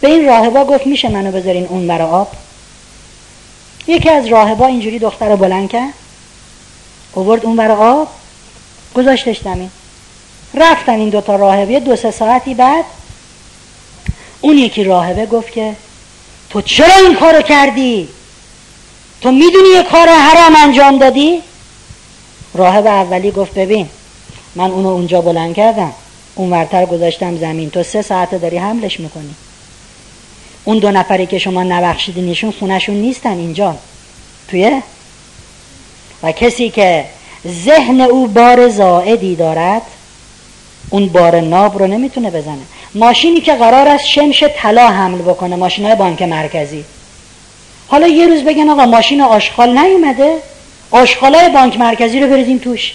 به این راهبا گفت میشه منو بذارین اون آب؟ یکی از راهبا اینجوری دختر رو بلند کرد. اوورد اون آب گذاشتش زمین. رفتن این دوتا راهبه دو سه ساعتی بعد اون یکی راهبه گفت که تو چرا این کارو کردی؟ تو می‌دونی یه کار حرام انجام دادی؟ راهب اولی گفت ببین من اونو اونجا بلند کردم. اون ورتر گذاشتم زمین. تو سه ساعته داری حملش می‌کنی. اون دو نفری که شما نبخشیدینشون خونشون نیستن اینجا. توی؟ و کسی که ذهن او بار زائدی دارد اون بار ناب رو نمی‌تونه بزنه. ماشینی که قرار است شمش طلا حمل بکنه ماشین های بانک مرکزی. حالا یه روز بگن آقا ماشین آشغال نیومده؟ های بانک مرکزی رو بریزیم توش.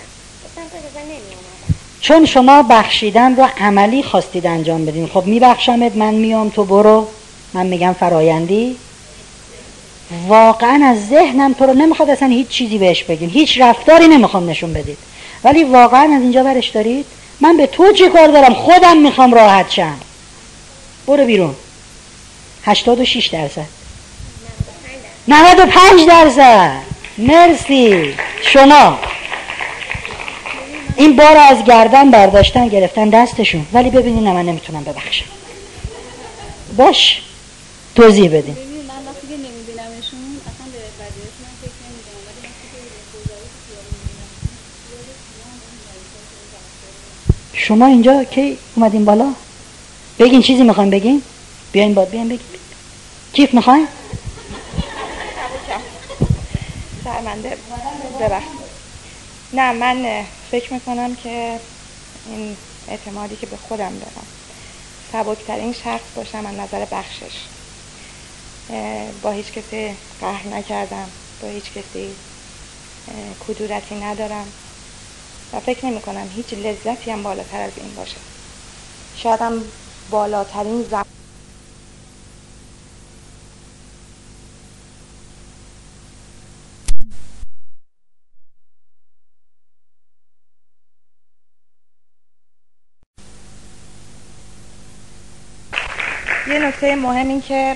چون شما بخشیدن رو عملی خواستید انجام بدین. خب میبخشمت من میام تو برو. من میگم فرایندی. واقعا از ذهنم تو رو نمی‌خواد اصلا هیچ چیزی بهش بگین. هیچ رفتاری نمی‌خوام نشون بدید. ولی واقعا از اینجا برش دارید. من به تو چی کار دارم؟ خودم می‌خوام راحت شم. برو بیرون. 86 درصد. 95 درصد. مرسی. شما. این بار از گردن برداشتن گرفتن دستشون. ولی ببینین من نمی‌تونم ببخشم. باش. توضیح بدین. شما اینجا کی اومدین بالا؟ بگین چیزی می‌خواین بگین؟ بیاین باد بیاین بگین. کیف می‌خواین شرمنده نه من فکر می‌کنم که این اعتمادی که به خودم دارم سبکترین شخص باشم از نظر بخشش. با هیچ کسی قهر نکردم با هیچ کسی کدورتی ندارم و فکر نمی کنم هیچ لذتی هم بالاتر از این باشه. شاید هم بالاترین زمان یه نکته مهم این که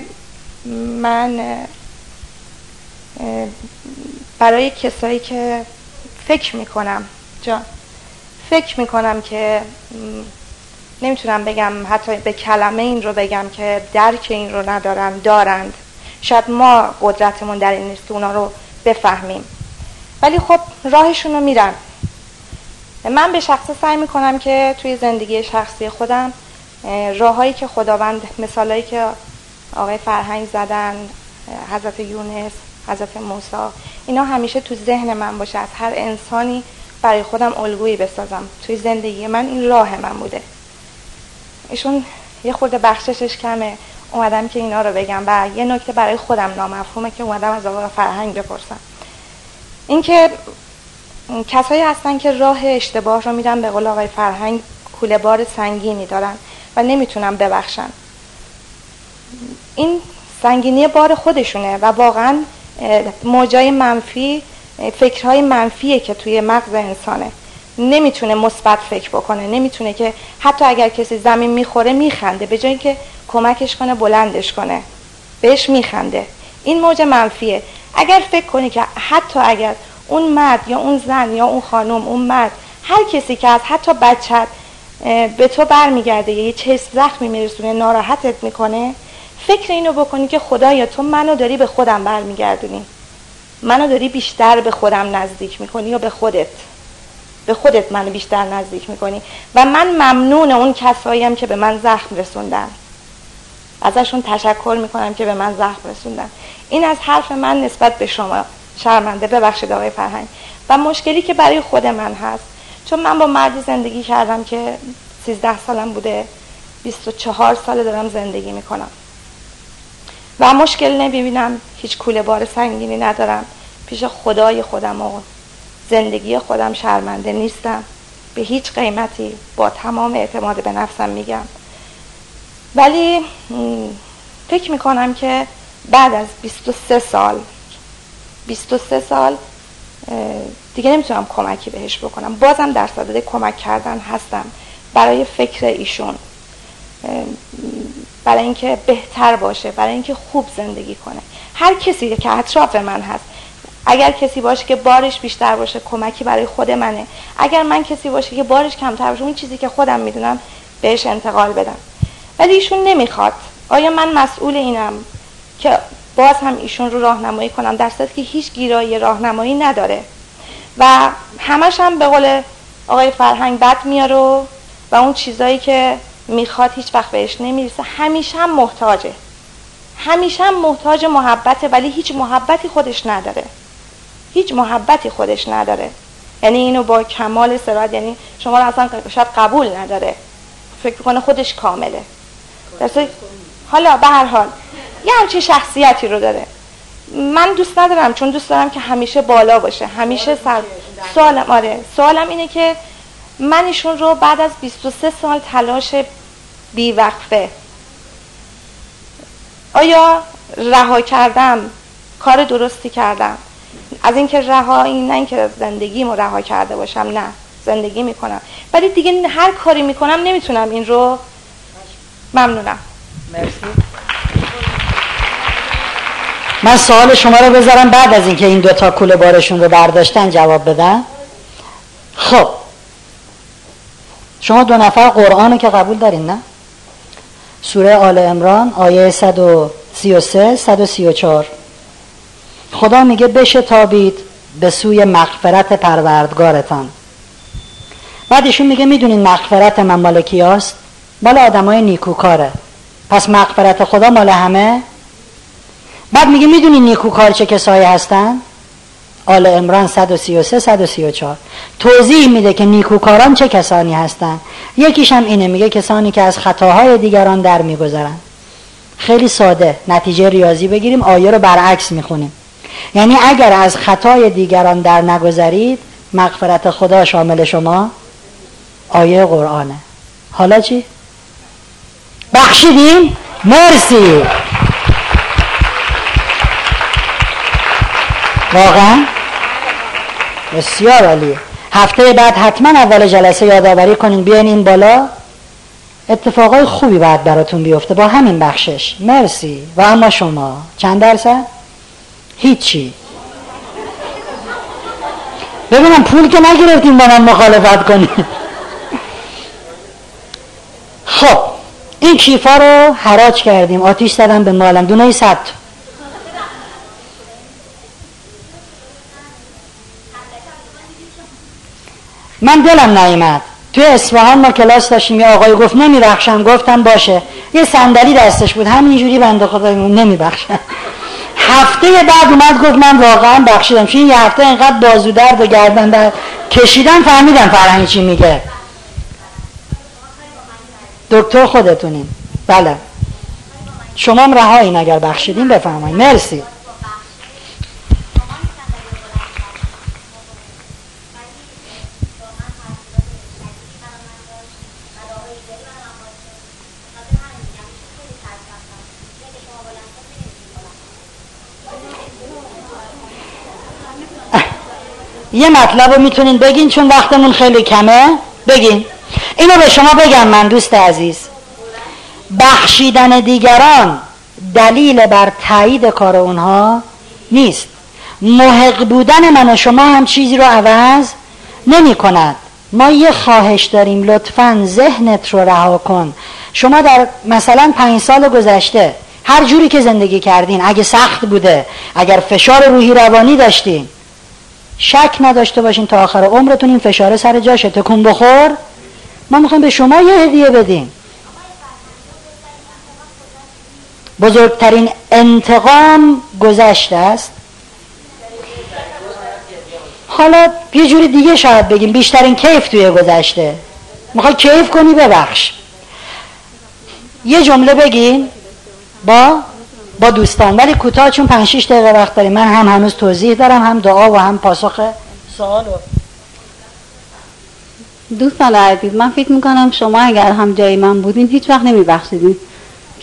من برای کسایی که فکر می‌کنم جان فکر می‌کنم که نمی‌تونم بگم حتی به کلمه این رو بگم که درک این رو ندارن دارند. شاید ما قدرتمون در این نیست اونا رو بفهمیم. ولی خب راهشون رو میرن. من به شخصه سعی می‌کنم که توی زندگی شخصی خودم راههایی که خداوند مثالهایی که آقای فرهنگ زدن حضرت یونس حضرت موسی اینا همیشه تو ذهن من باشه. از هر انسانی برای خودم الگویی بسازم. توی زندگی من این راه من بوده. ایشون یه خورده بخششش کمه. اومدم که اینا رو بگم. و یه نکته برای خودم نامفهومه که اومدم از آقای فرهنگ بپرسم. اینکه کسایی هستن که راه اشتباه رو میرن به قول آقای فرهنگ کوله بار سنگینی دارن. و نمی‌تونم ببخشن این سنگینی بار خودشونه و واقعا موجای منفی فکرهای منفیه که توی مغز انسانه. نمی‌تونه مثبت فکر بکنه نمی‌تونه که حتی اگر کسی زمین می‌خوره میخنده به جای که کمکش کنه بلندش کنه بهش میخنده. این موج منفیه. اگر فکر کنی که حتی اگر اون مرد یا اون زن یا اون خانم اون مرد هر کسی که از حتی بچت به تو برمیگرده یه چه زخمی میرسونه ناراحتت می‌کنه. فکر اینو بکنی که خدایا تو منو داری به خودم برمیگردونی. منو داری بیشتر به خودم نزدیک می‌کنی یا به خودت؟ به خودت منو بیشتر نزدیک می‌کنی. و من ممنون اون کساییم که به من زخم رسوندن. ازشون تشکر می‌کنم که به من زخم رسوندن. این از حرف من نسبت به شما. شرمنده ببخشید آقای فرهنگ. و مشکلی که برای خود من هست چون من با مردی زندگی کردم که 13 سالم بوده 24 سال دارم زندگی می‌کنم. و مشکل نمی‌بینم هیچ کوله بار سنگینی ندارم. پیش خدای خودم و زندگی خودم شرمنده نیستم. به هیچ قیمتی با تمام اعتماد به نفسم میگم. ولی فکر می‌کنم که بعد از 23 سال 23 سال دیگه نمی‌تونم کمکی بهش بکنم. بازم در صدد کمک کردن هستم برای فکر ایشون. برای اینکه بهتر باشه برای اینکه خوب زندگی کنه. هر کسی که اطراف من هست. اگر کسی باشه که بارش بیشتر باشه کمکی برای خود منه. اگر من کسی باشه که بارش کمتر باشه اون چیزی که خودم می‌دونم بهش انتقال بدم. ولی ایشون نمی‌خواد. آیا من مسئول اینم که باز هم ایشون رو راهنمایی کنم در که هیچ گیرایی راهنمایی نداره. و همش هم به قول آقای فرهنگ بد میاره و اون چیزایی که می‌خواد هیچ وقت بهش نمی‌رسه همیشه هم محتاجه. همیشه هم محتاج محبته ولی هیچ محبتی خودش نداره. هیچ محبتی خودش نداره. یعنی اینو با کمال سرعت یعنی شما رو اصلا شاید قبول نداره. فکر کنه خودش کامله. حالا به هر حال یه همچین شخصیتی رو داره. من دوست ندارم چون دوست دارم که همیشه بالا باشه همیشه سر سوالم آره سوالم اینه که من ایشون رو بعد از 23 سال تلاش بیوقفه. آیا رها کردم؟ کار درستی کردم. از اینکه رهایی نه اینکه زندگیمو رها کرده باشم نه زندگی می‌کنم. ولی دیگه هر کاری می‌کنم نمی‌تونم این رو ممنونم. مرسی. من سوال شما رو بذارم بعد از اینکه این دوتا کوله بارشون رو برداشتن جواب بدن خب. شما دو نفر قرآن که قبول دارین نه؟ سوره آل امران آیه 133 134 خدا میگه بشتابید به سوی مغفرت پروردگارتان. بعد ایشون میگه می‌دونین مغفرت من مال کیاست مال آدمای نیکوکاره. پس مغفرت خدا مال همه؟ بعد میگه می‌دونین نیکوکار چه کسایی هستن؟ آل امران 133 134 توضیح میده که نیکوکاران چه کسانی هستند یکیش هم اینه میگه کسانی که از خطاهای دیگران در میگذرن. خیلی ساده نتیجه ریاضی بگیریم آیه رو برعکس می‌خونیم. یعنی اگر از خطای دیگران در نگذرید مغفرت خدا شامل شما آیه قرآنه. حالا چی؟ بخشیدیم؟ مرسی. واقعا؟ بسیار عالیه. هفته بعد حتما اول جلسه یادآوری کنین. بیاین این بالا. اتفاقای خوبی بعد براتون بیفته با همین بخشش. مرسی. و اما شما چند درصد؟ هیچی. ببینم پول که نگرفتیم با من مخالفت کنیم خب این کیفا رو حراج کردیم. آتیش زدم به مالم. دونه صد من دلم نیمد توی اصفهان ما کلاس داشتیم یه آقای گفت نمیبخشم. گفتم باشه. یه صندلی دستش بود. همینجوری بنده خدا نمیبخشم. هفته بعد اومد گفت من واقعا بخشیدم. چون یه هفته اینقدر بازو درد و گردن در کشیدم فهمیدم فرهنگ چی میگه. دکتر خودتونین بله. شما هم رهایین اگر بخشیدین بفرمایید. مرسی. یه مطلب رو می‌تونین بگین چون وقتمون خیلی کمه. بگین. اینو به شما بگم من دوست عزیز. بخشیدن دیگران دلیل بر تایید کار اونها نیست. محق بودن من و شما هم چیزی رو عوض نمی کند. ما یه خواهش داریم لطفا ذهنت رو رها کن. شما در مثلا پنج سال گذشته هر جوری که زندگی کردین اگه سخت بوده اگر فشار روحی روانی داشتین شک نداشته باشین تا آخر عمرتون این فشار سر جاشه تکون بخور. ما می‌خوایم به شما یه هدیه بدیم. بزرگترین انتقام گذشته است. حالا یه جوری دیگه شاید بگیم بیشترین کیف توی گذشته. می‌خوای کیف کنی؟ ببخش. یه جمله بگین. با با دوستان. ولی کوتاه چون 5 6 دقیقه وقت داریم. من هم هنوز توضیح دارم هم دعا و هم پاسخ سوال دوستان عزیز من فکر می‌کنم شما اگر هم جای من بودین هیچ وقت نمیبخشیدین.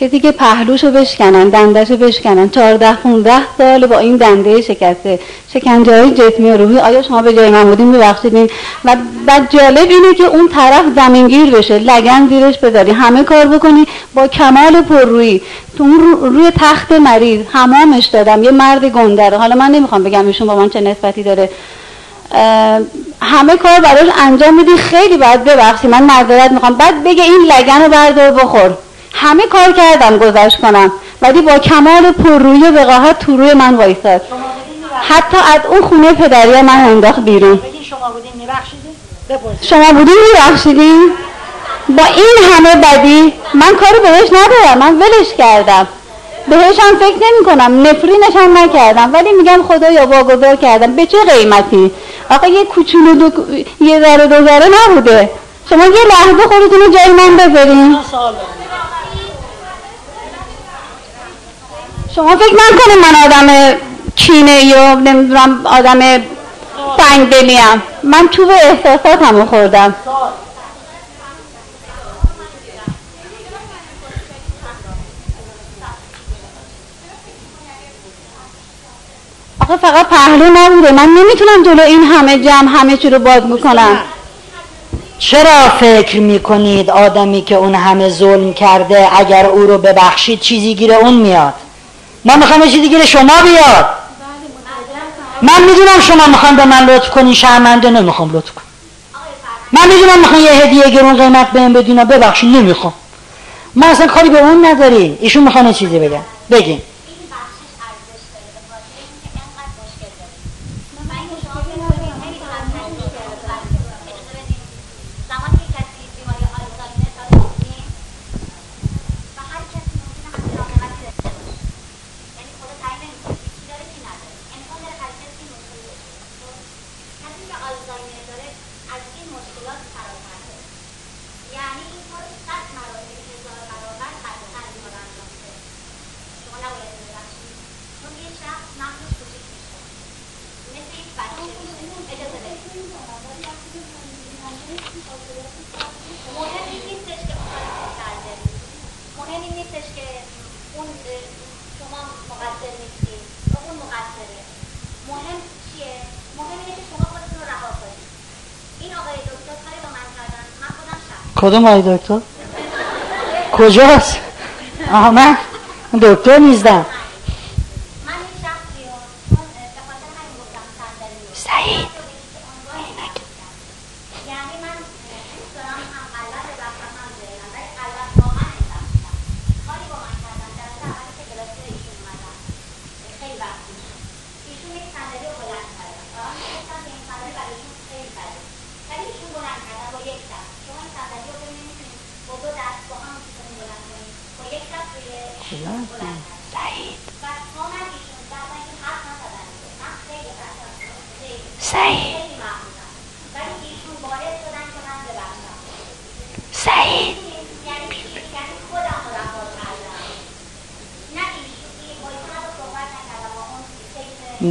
کسی که پهلوشو بشکنن دندشو بشکنن. 14 15 سال با این دنده شکسته. شکنجه های جسمی و روحی. آیا شما به جای من بودین؟ میبخشیدین و بعد جالب اینه که اون طرف زمینگیر بشه. لگن زیرش بذاری. همه کار بکنی با کمال پررویی. تو اون روی تخت مریض همامش دادم. یه مرد گندره. حالا من نمی‌خوام بگم ایشون با من چه نسبتی داره. همه کار براش انجام میدی. خیلی باید ببخشی. من معذرت می‌خوام. بعد بگه این لگن رو بردار بخور. همه کار کردم گذشت کنم. ولی با کمال پررویی و وقاحت تو روی من وایساد حتی از اون خونه پدری من انداخت بیرون. شما بودین میبخشیدین؟ با این همه بدی من کارو بهش ندارم من ولش کردم. بهش هم فکر نمی کنم نفرینش هم نکردم. ولی میگم خدا یا واگذار کردم. به چه قیمتی؟ آقا یه کوچولو دو... یه ذره دو ذره نبوده. شما یه لحظه خودتون رو جای من بذارین. شما فکر نکنید من آدم کینه یا نمی‌دونم آدم سنگ دلیم من تو به احساسات همو خوردم آخه فقط پهلو نبوده. من نمی‌تونم جلو این همه جمع همه چی رو باز می‌کنم. چرا فکر می‌کنید آدمی که اون همه ظلم کرده اگر او رو ببخشید چیزی گیره اون میاد؟ من می‌خوام چیزی گیره شما بیاد. من می‌دونم شما می‌خوام به من لطف کنی شرمنده نمی‌خوام لطف کن من می‌دونم می‌خوام یه هدیه گرون قیمت بهم بدین ببخشید نمی‌خوام. ما اصلا کاری به اون نداری ایشون می‌خوان چیزی بگن. بگین. جامعه داره از این مشکلات فراتره یعنی این کار صد مراتب هزار برابر بدتر اینا رو انداخته شما نباید ببخشید چون یه شخص مغزش کوچیک میشه مثل یک بچه اجازه بدید مهم این نیستش که اون کرده مهم این نیستش که اون شما مقدر نیستید و اون مقدره مهم چیه مهم اینه که شما کدوم آقای دکتر؟ کجاست؟ آها من دکتر نیستم.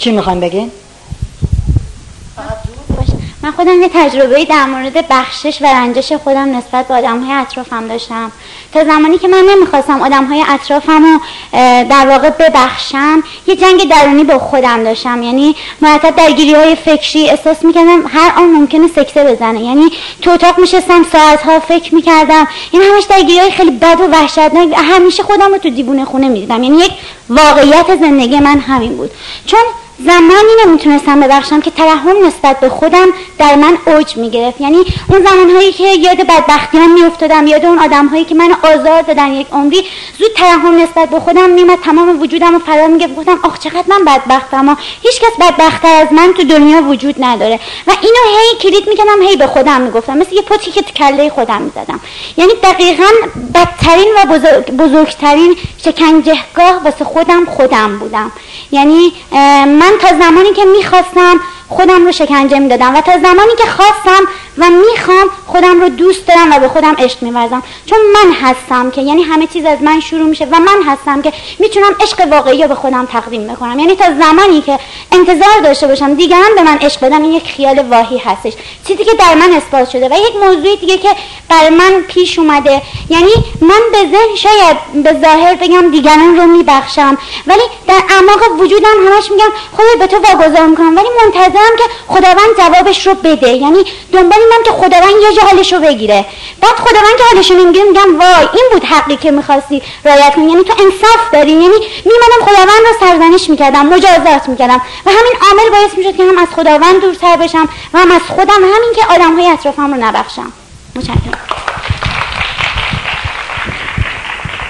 چی می‌خوایم بگین؟ من خودم یه تجربه در مورد بخشش و رنجش خودم نسبت به آدم های اطرافم داشتم. تا زمانی که من نمی‌خواستم آدم های اطرافم رو در واقع ببخشم یه جنگ درونی با خودم داشتم. یعنی مرتب درگیری های فکری احساس می‌کردم هر آن ممکنه سکته بزنه. یعنی تو اتاق میشستم ساعت ها فکر می‌کردم. این همش درگیری های خیلی بد و وحشتناک. همیشه خودم رو تو دیوونه خونه می‌دیدم. یعنی یک واقعیت زندگی من همین بود. چون زمانی نمی‌تونستم ببخشم که ترحم نسبت به خودم در من اوج می‌گرفت. یعنی اون زمانهایی که یاد بدبختی هم میافتادم یاد اون آدم هایی که منو آزار دادن یک عمری زود ترحم نسبت به خودم میمد تمام وجودم رو فرا می‌گرفت. گفتم آخ چقدر من بدبختم و هیچ کس بدبختتر از من تو دنیا وجود نداره. و اینو هی کلید می‌کنم هی به خودم می‌گفتم. مثل یه پتی که تو کله خودم می‌زدم. یعنی دقیقا بدترین و بزرگ بزرگترین شکنجهگاه واسه خودم خودم بودم. یعنی من تا زمانی که می‌خواستم خودم رو شکنجه می‌دادم و تا زمانی که خواستم و می‌خوام خودم رو دوست دارم و به خودم عشق میورزم. چون من هستم که یعنی همه چیز از من شروع میشه و من هستم که می‌تونم عشق واقعی رو به خودم تقدیم بکنم. یعنی تا زمانی که انتظار داشته باشم دیگران به من عشق بدن این یک خیال واهی هستش. چیزی که در من اثبات شده و یک موضوعی دیگه که بر من پیش اومده. یعنی من به ذهن شاید به ظاهر بگم دیگران رو میبخشم. ولی در اعماق وجودم همش میگم خدا به تو واگذار می‌کنم. ولی منتظرم که خداوند جوابش رو بده. یعنی دنبال اینم که خداوند یه جا حالش رو بگیره. بعد خداوند که حالش رو می‌گیره میگم وای این بود حقی که می‌خواستی رایت کنی. یعنی تو انصاف داری. یعنی میمدم خداوند رو سرزنش می‌کردم مجازات می‌کردم. و همین عامل باعث می‌شد که هم از خداوند دورتر بشم و هم از خودم همین که آدم های اطرافم رو نبخشم. متشکرم.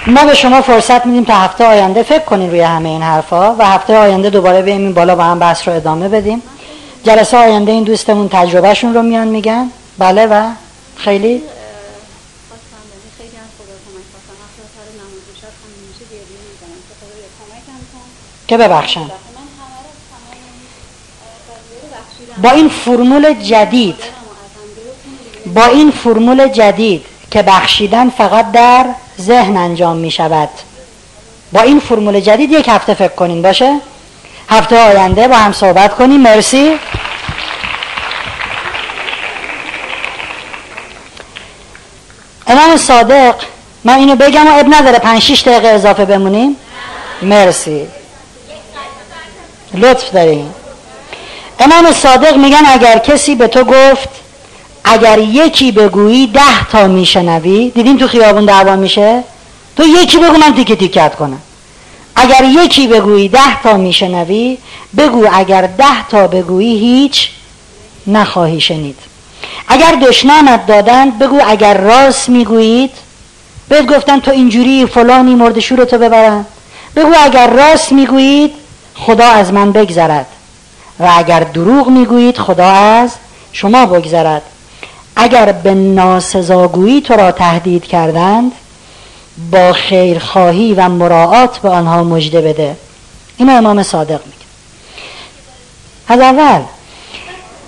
ما به شما فرصت میدیم تا هفته آینده فکر کنین روی همه این حرفا و هفته آینده دوباره به این بالا با هم بحث رو ادامه بدیم. جلسه آینده این دوستمون تجربهشون رو میان میگن. بله و خیلی که ببخشن. با این فرمول جدید با این فرمول جدید که بخشیدن فقط در ذهن انجام می شود با این فرمول جدید یک هفته فکر کنین باشه؟ هفته آینده با هم صحبت کنیم. مرسی. امام صادق من اینو بگم و اب نداره پنج شیش دقیقه اضافه بمونیم. مرسی. لطف داریم امام صادق میگن اگر کسی به تو گفت اگر یکی بگویی ده تا میشنوی دیدیم تو خیابون دعوا میشه؟ تو یکی بگو من تیکه تیکت کنم. اگر یکی بگویی ده تا میشنوی بگو اگر ده تا بگویی هیچ نخواهی شنید. اگر دشنامت دادند بگو اگر راست می‌گویید بهت گفتن تو اینجوری فلانی مرد شورتو ببرن. بگو اگر راست می‌گویید خدا از من بگذرد. و اگر دروغ می‌گویید خدا از شما بگذرد. اگر به ناسزاگویی تو را تهدید کردند با خیرخواهی و مراعات به آنها مژده بده. اینو امام صادق میگه. از اول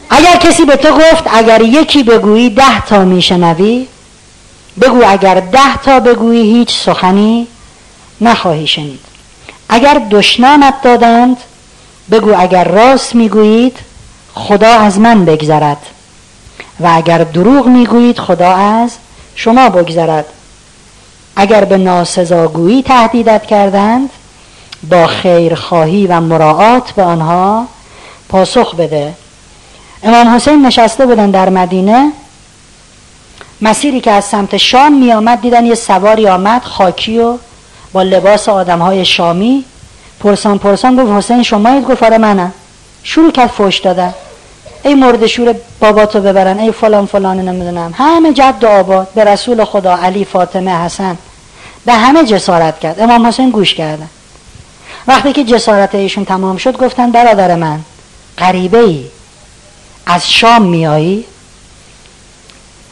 اگر کسی به تو گفت اگر یکی بگویی ده تا میشنوی بگو اگر ده تا بگویی هیچ سخنی نخواهی شنید. اگر دشنامت دادند بگو اگر راست می‌گویید خدا از من بگذرد. و اگر دروغ می‌گویید خدا از شما بگذرد. اگر به ناسزاگویی تهدیدت کردند با خیرخواهی و مراعات به آنها پاسخ بده. امام حسین نشسته بودن در مدینه. مسیری که از سمت شام می آمد دیدن یه سواری آمد خاکی و با لباس آدم های شامی. پرسان پرسان گفت حسین شمایید گفت آره منم. شروع کرد فوش دادن. ای مرد شور باباتو ببرن ای فلان فلان نمی‌دونم. همه جد و آباد. به رسول خدا علی فاطمه حسن. به همه جسارت کرد. امام حسین گوش کردن. وقتی که جسارت ایشون تمام شد گفتن برادر من غریبه ای. از شام میایی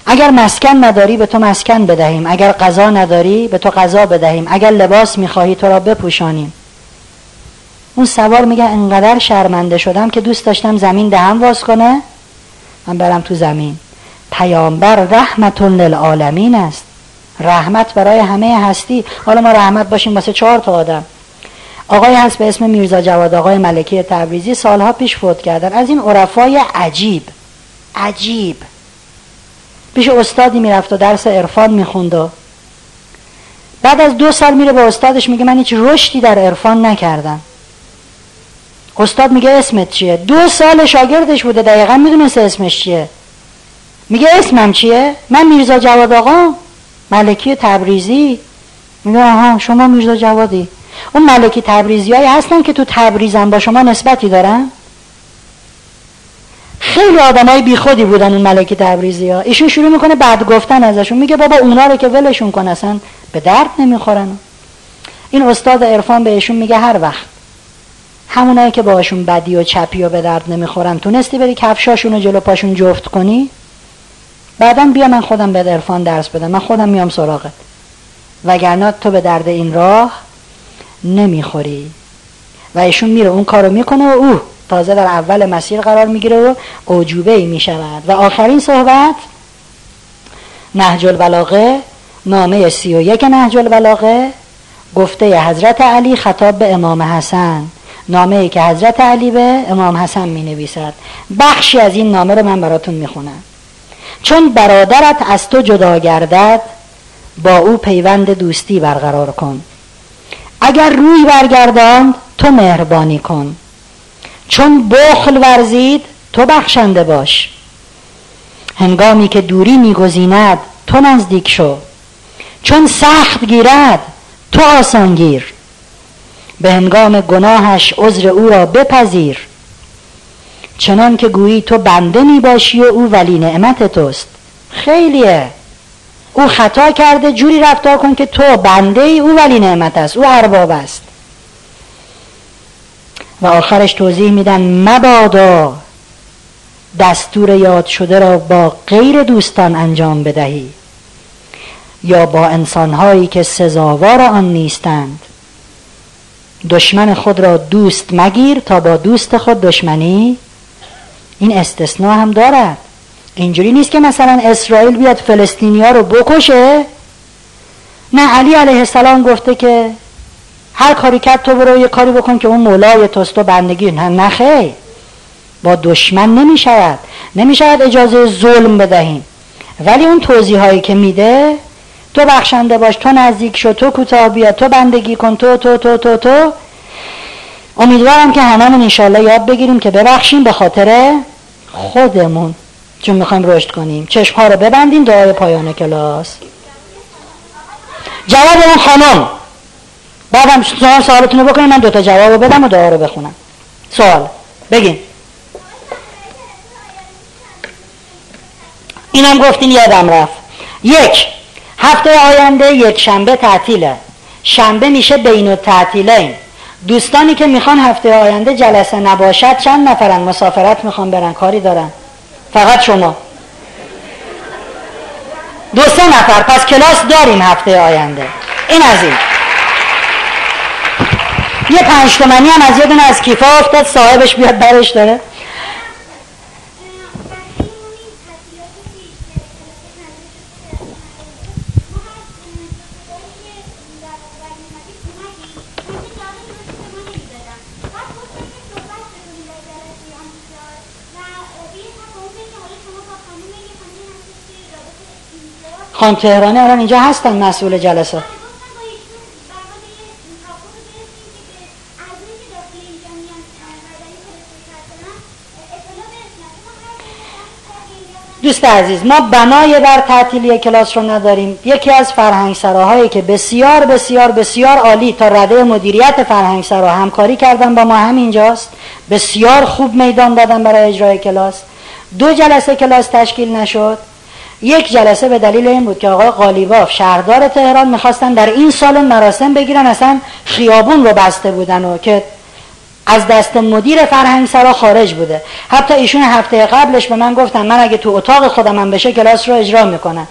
اگر مسکن نداری به تو مسکن بدهیم. اگر غذا نداری به تو غذا بدهیم. اگر لباس می‌خواهی تو را بپوشانیم. اون سوار میگه انقدر شرمنده شدم که دوست داشتم زمین دهم واز کنه. من برم تو زمین. پیامبر رحمتون للعالمین است. رحمت برای همه هستی. حالا ما رحمت باشیم واسه چهار تا آدم. آقای هست به اسم میرزا جواد آقای ملکی تبریزی سالها پیش فوت کردن. از این عرفای عجیب. عجیب. پیش استادی می‌رفت و درس عرفان می‌خوند بعد از دو سال میره به استادش میگه من هیچ رشدی در عرفان نکردم. استاد میگه اسمت چیه؟ دو سال شاگردش بوده دقیقا می‌دونست اسمش چیه. میگه اسمم چیه؟ من میرزا جواد آقا ملکی تبریزی. میگه آها شما میرزا جوادی. اون ملکی تبریزی هایی هستن که تو تبریزن با شما نسبتی دارن. خیلی آدم های بی خودی بودن اون ملکی تبریزی ها ایشون شروع می‌کنه بعد گفتن ازشون. میگه بابا اونا رو که ولشون کن اصلا به درد نمی‌خورن. این استاد عرفان بهشون میگه هر وقت همونایی که باشون بدی و چپی و به درد نمی‌خورن. تونستی بری کفشاشون و جلو پاشون جفت کنی؟ بعدا بیا من خودم به عرفان درس بدم. من خودم میام سراغت. وگرنه تو به درد این راه نمی‌خوری. و ایشون میره. اون کارو می‌کنه و او تازه در اول مسیر قرار می‌گیره و اوجوبه ای می‌شود. و آخرین صحبت نهج البلاغه نامه سی و یک نهج البلاغه گفته حضرت علی خطاب به امام حسن. نامه ای که حضرت علی به امام حسن می نویسد بخشی از این نامه رو من براتون می خونم چون برادرت از تو جدا گردد با او پیوند دوستی برقرار کن. اگر روی برگرداند تو مهربانی کن. چون بخل ورزید تو بخشنده باش. هنگامی که دوری میگزیند تو نزدیک شو. چون سخت گیرد تو آسان گیر. به هنگام گناهش عذر او را بپذیر. چنان که گویی تو بنده می باشی و او ولی نعمت توست. خیلیه. او خطا کرده جوری رفتار کن که تو بنده ای او ولی نعمت است. او ارباب است. و آخرش توضیح میدن مبادا دستور یاد شده را با غیر دوستان انجام بدهی یا با انسانهایی که سزاوار آن نیستند. دشمن خود را دوست مگیر تا با دوست خود دشمنی. این استثناء هم دارد. اینجوری نیست که مثلا اسرائیل بیاد فلسطینی ها رو بکشه. نه علی علیه السلام گفته که هر کاری کرد تو برو یه کاری بکن که اون مولای توست و بندگی. نه نخیر با دشمن نمی شود اجازه ظلم بدهیم. ولی اون توضیح هایی که میده تو بخشنده باش تو نزدیک شو تو کوتاه بیا تو بندگی کن تو تو تو تو تو. امیدوارم که هممون انشالله یاد بگیریم که ببخشیم به خاطر خودمون. چون می‌خوایم رشد کنیم. چشم ها رو ببندیم دعای پایان کلاس. جواب اون خانم. بعدم شما سوالتون رو بکنیم من دوتا جواب رو بدم و دعا رو بخونم. سوال. بگین. اینم گفتین یادم رفت. یک. هفته آینده یک شنبه تعطیله. شنبه میشه بین و تعطیله دوستانی که می‌خوان هفته آینده جلسه نباشد چند نفرن؟ مسافرت می‌خوان برن کاری دارن. فقط شما. دو سه نفر. پس کلاس داریم هفته آینده. این از این. یه پنج تومنی هم از یه دونه از کیفا افتاد. صاحبش بیاد برش داره. خان تهرانی الان اینجا هستن مسئول جلسه. دوست عزیز ما بنای بر تعطیلی کلاس رو نداریم. یکی از فرهنگ سراهایی که بسیار بسیار بسیار عالی تا رده مدیریت فرهنگ سرا همکاری کردن با ما همینجاست. بسیار خوب میدان دادن برای اجرای کلاس. دو جلسه کلاس تشکیل نشد. یک جلسه به دلیل این بود که آقای قالیباف شهردار تهران می‌خواستن در این سال مراسم بگیرن اصلا خیابون رو بسته بودن و که از دست مدیر فرهنگ سرا خارج بوده. حتی ایشون هفته قبلش به من گفتن من اگه تو اتاق خودم هم بشه کلاس رو اجرا می‌کنم.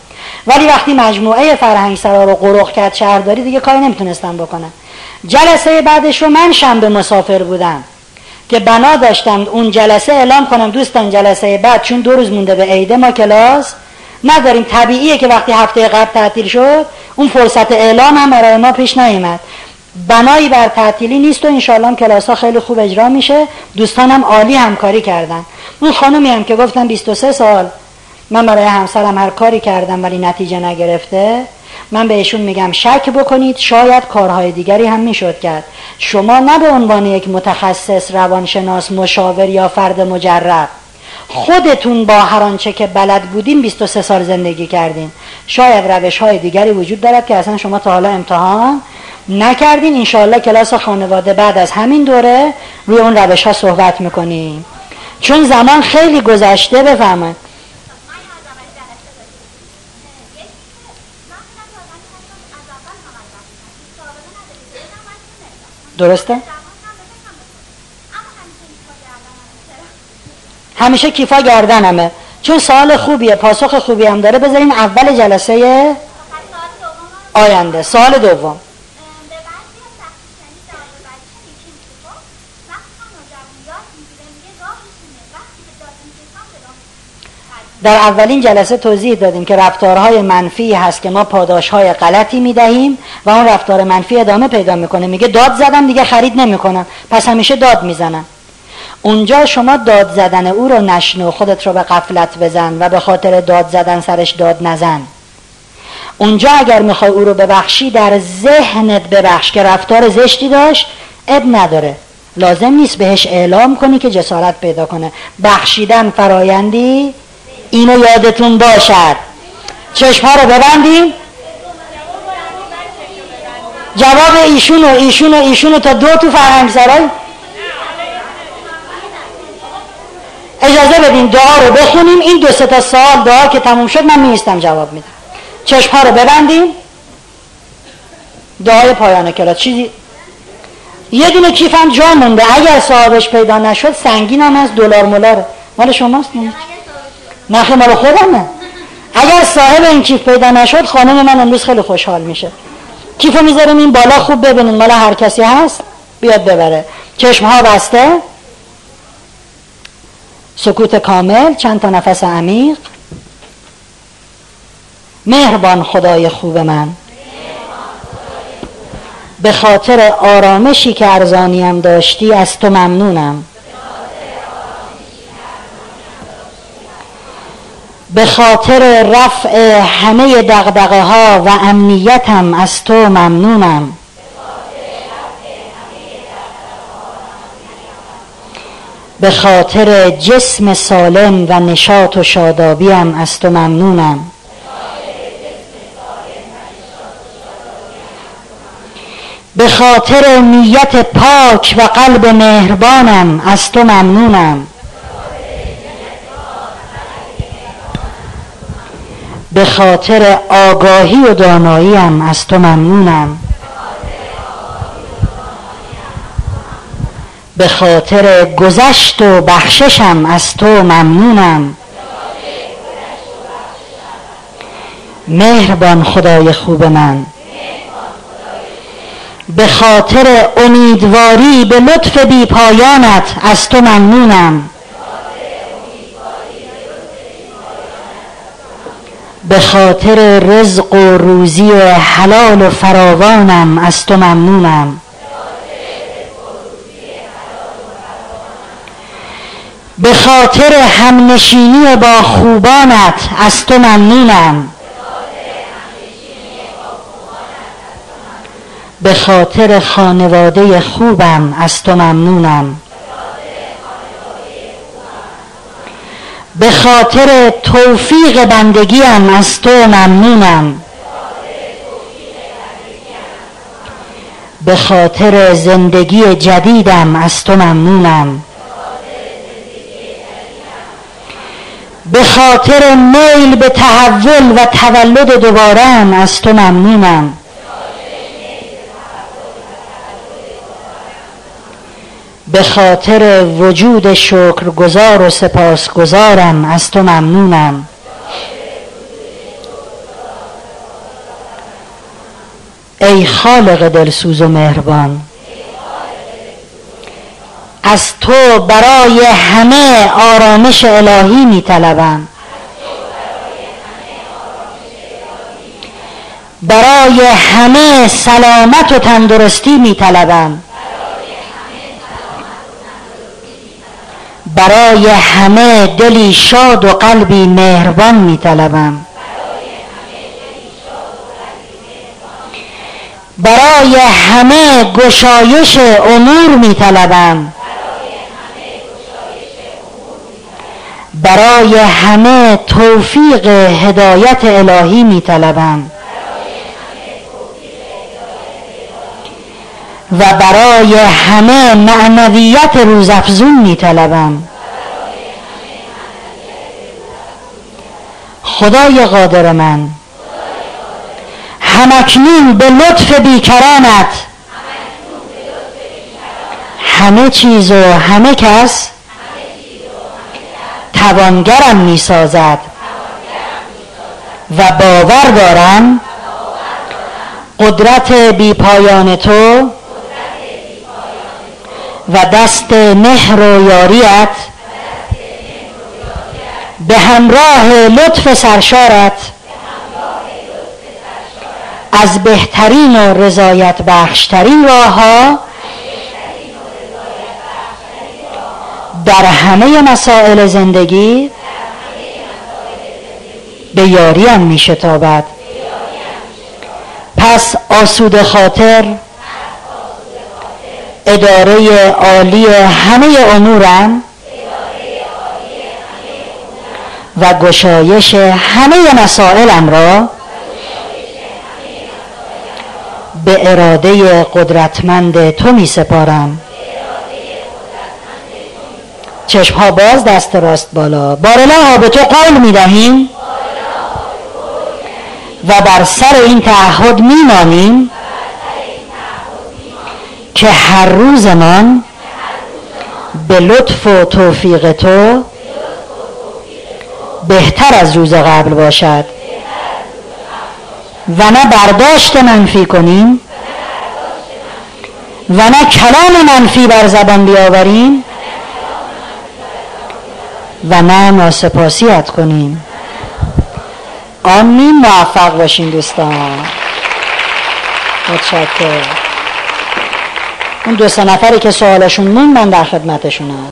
ولی وقتی مجموعه فرهنگ سرا رو قرق کرد شهرداری دیگه کاری نمی‌تونستم بکنم جلسه بعدش رو من شنبه مسافر بودم که بنا داشتم اون جلسه اعلام کنم دوستان جلسه بعد چون دو روز مونده به عیده ما کلاس نداریم. طبیعیه که وقتی هفته قبل تعطیل شد اون فرصت اعلام هم برای ما پیش نیامد بنایی بر تعطیلی نیست و انشالله کلاس ها خیلی خوب اجرا میشه. دوستانم عالی همکاری کردن. اون خانومی هم که گفتم 23 سال من برای همسرم هر کاری کردم ولی نتیجه نگرفته. من بهشون میگم شک بکنید شاید کارهای دیگری هم می‌شد کرد. شما نه به عنوان یک متخصص روانشناس مشاور یا فرد مجرب. خودتون با هر آنچه که بلد بودین 23 سال زندگی کردین. شاید روش های دیگری وجود دارد که اصلا شما تا حالا امتحان نکردین. انشاءالله کلاس خانواده بعد از همین دوره روی اون روش ها صحبت می‌کنیم. چون زمان خیلی گذشته بفهمد درسته؟ همیشه کیفا گردنمه. چون سال خوبیه پاسخ خوبی هم داره. بذارین اول جلسه آینده سال دوم. در اولین جلسه توضیح دادیم که رفتارهای منفی هست که ما پاداشهای غلطی می‌دهیم و اون رفتار منفی ادامه پیدا می‌کنه. میگه داد زدم دیگه خرید نمی‌کنم. پس همیشه داد می‌زنم. اونجا شما داد زدن او رو نشنو خودت رو به قفلت بزن و به خاطر داد زدن سرش داد نزن. اونجا اگر می‌خوای او رو ببخشی در ذهنت ببخش که رفتار زشتی داشت اب نداره. لازم نیست بهش اعلام کنی که جسارت پیدا کنه. بخشیدن فرایندی اینو یادتون باشد. چشم ها رو ببندیم. جواب ایشون و ایشون و ایشون تا دو تو فرهنگ سرای. اجازه بدیم دعا رو بخونیم. این دو سه تا سال دعا که تموم شد من میستم جواب میدم. چشم ها رو ببندیم دعای پایان کلاس چیزی یه دونه کیفم جا مونده. اگر صاحبش پیدا نشد سنگین هم از دلار مولار مال شماست نه نخه مال خودمه. اگر صاحب این کیف پیدا نشد خانم من امروز خیلی خوشحال میشه. کیفو می‌ذاریم این بالا. خوب ببینین مال هر کسی هست. بیاد ببره. چشم ها بسته. سکوت کامل چند تا نفس عمیق. مهربان خدای خوب من. به خاطر آرامشی که ارزانیم داشتی از تو ممنونم. به خاطر رفع همه دقدقه ها و امنیتم از تو ممنونم. به خاطر جسم سالم و نشاط و شادابیم از تو ممنونم. به خاطر نیت پاک و قلب مهربانم از تو ممنونم. به خاطر آگاهی و داناییم از تو ممنونم. به خاطر گذشت و بخششم از تو ممنونم. مهربان خدای خوب من. به خاطر امیدواری به لطف بی پایانت از تو ممنونم. به خاطر رزق و روزی حلال و فراوانم از تو ممنونم. به خاطر همنشینی با خوبانت از تو ممنونم. به خاطر خانواده خوبم از تو ممنونم. به خاطر توفیق بندگیم از تو ممنونم. به خاطر زندگی جدیدم از تو ممنونم. به خاطر میل به تحول و تولد دوبارم از تو ممنونم. به خاطر وجود شکرگزار و سپاسگزارم از تو ممنونم. ای خالق دلسوز و مهربان از تو برای همه آرامش الهی می طلبم برای همه سلامت و تندرستی می طلبم برای همه دلی شاد و قلبی مهربان می طلبم برای همه گشایش امور می طلبم برای همه توفیق هدایت الهی می طلبم و برای همه معنویت روزافزون می طلبم خدای قادر من همکنون به لطف بیکرانت همه چیز و همه کس توانگرم می سازد و باور دارم قدرت بی پایان تو و دست مهر و یاریت به همراه لطف سرشارت از بهترین و رضایت بخشترین راه ها در همه مسائل زندگی به یاریم می شتابد پس آسود خاطر اداره عالی همه امورم و گشایش همه مسائلم را به اراده قدرتمند تو می سپارم چشم ها باز دست راست بالا. بارلا به تو قول می دهیم و بر سر این تعهد می مانیم که هر روزمان به لطف و توفیق تو بهتر از روز قبل باشد. و نه برداشت منفی کنیم و نه کلام منفی بر زبان بیاوریم. و نه ناسپاسیت کنیم. آمین موفق باشین دوستان. متشکر اون دو سه نفری که سوالشون مون من در خدمتشونم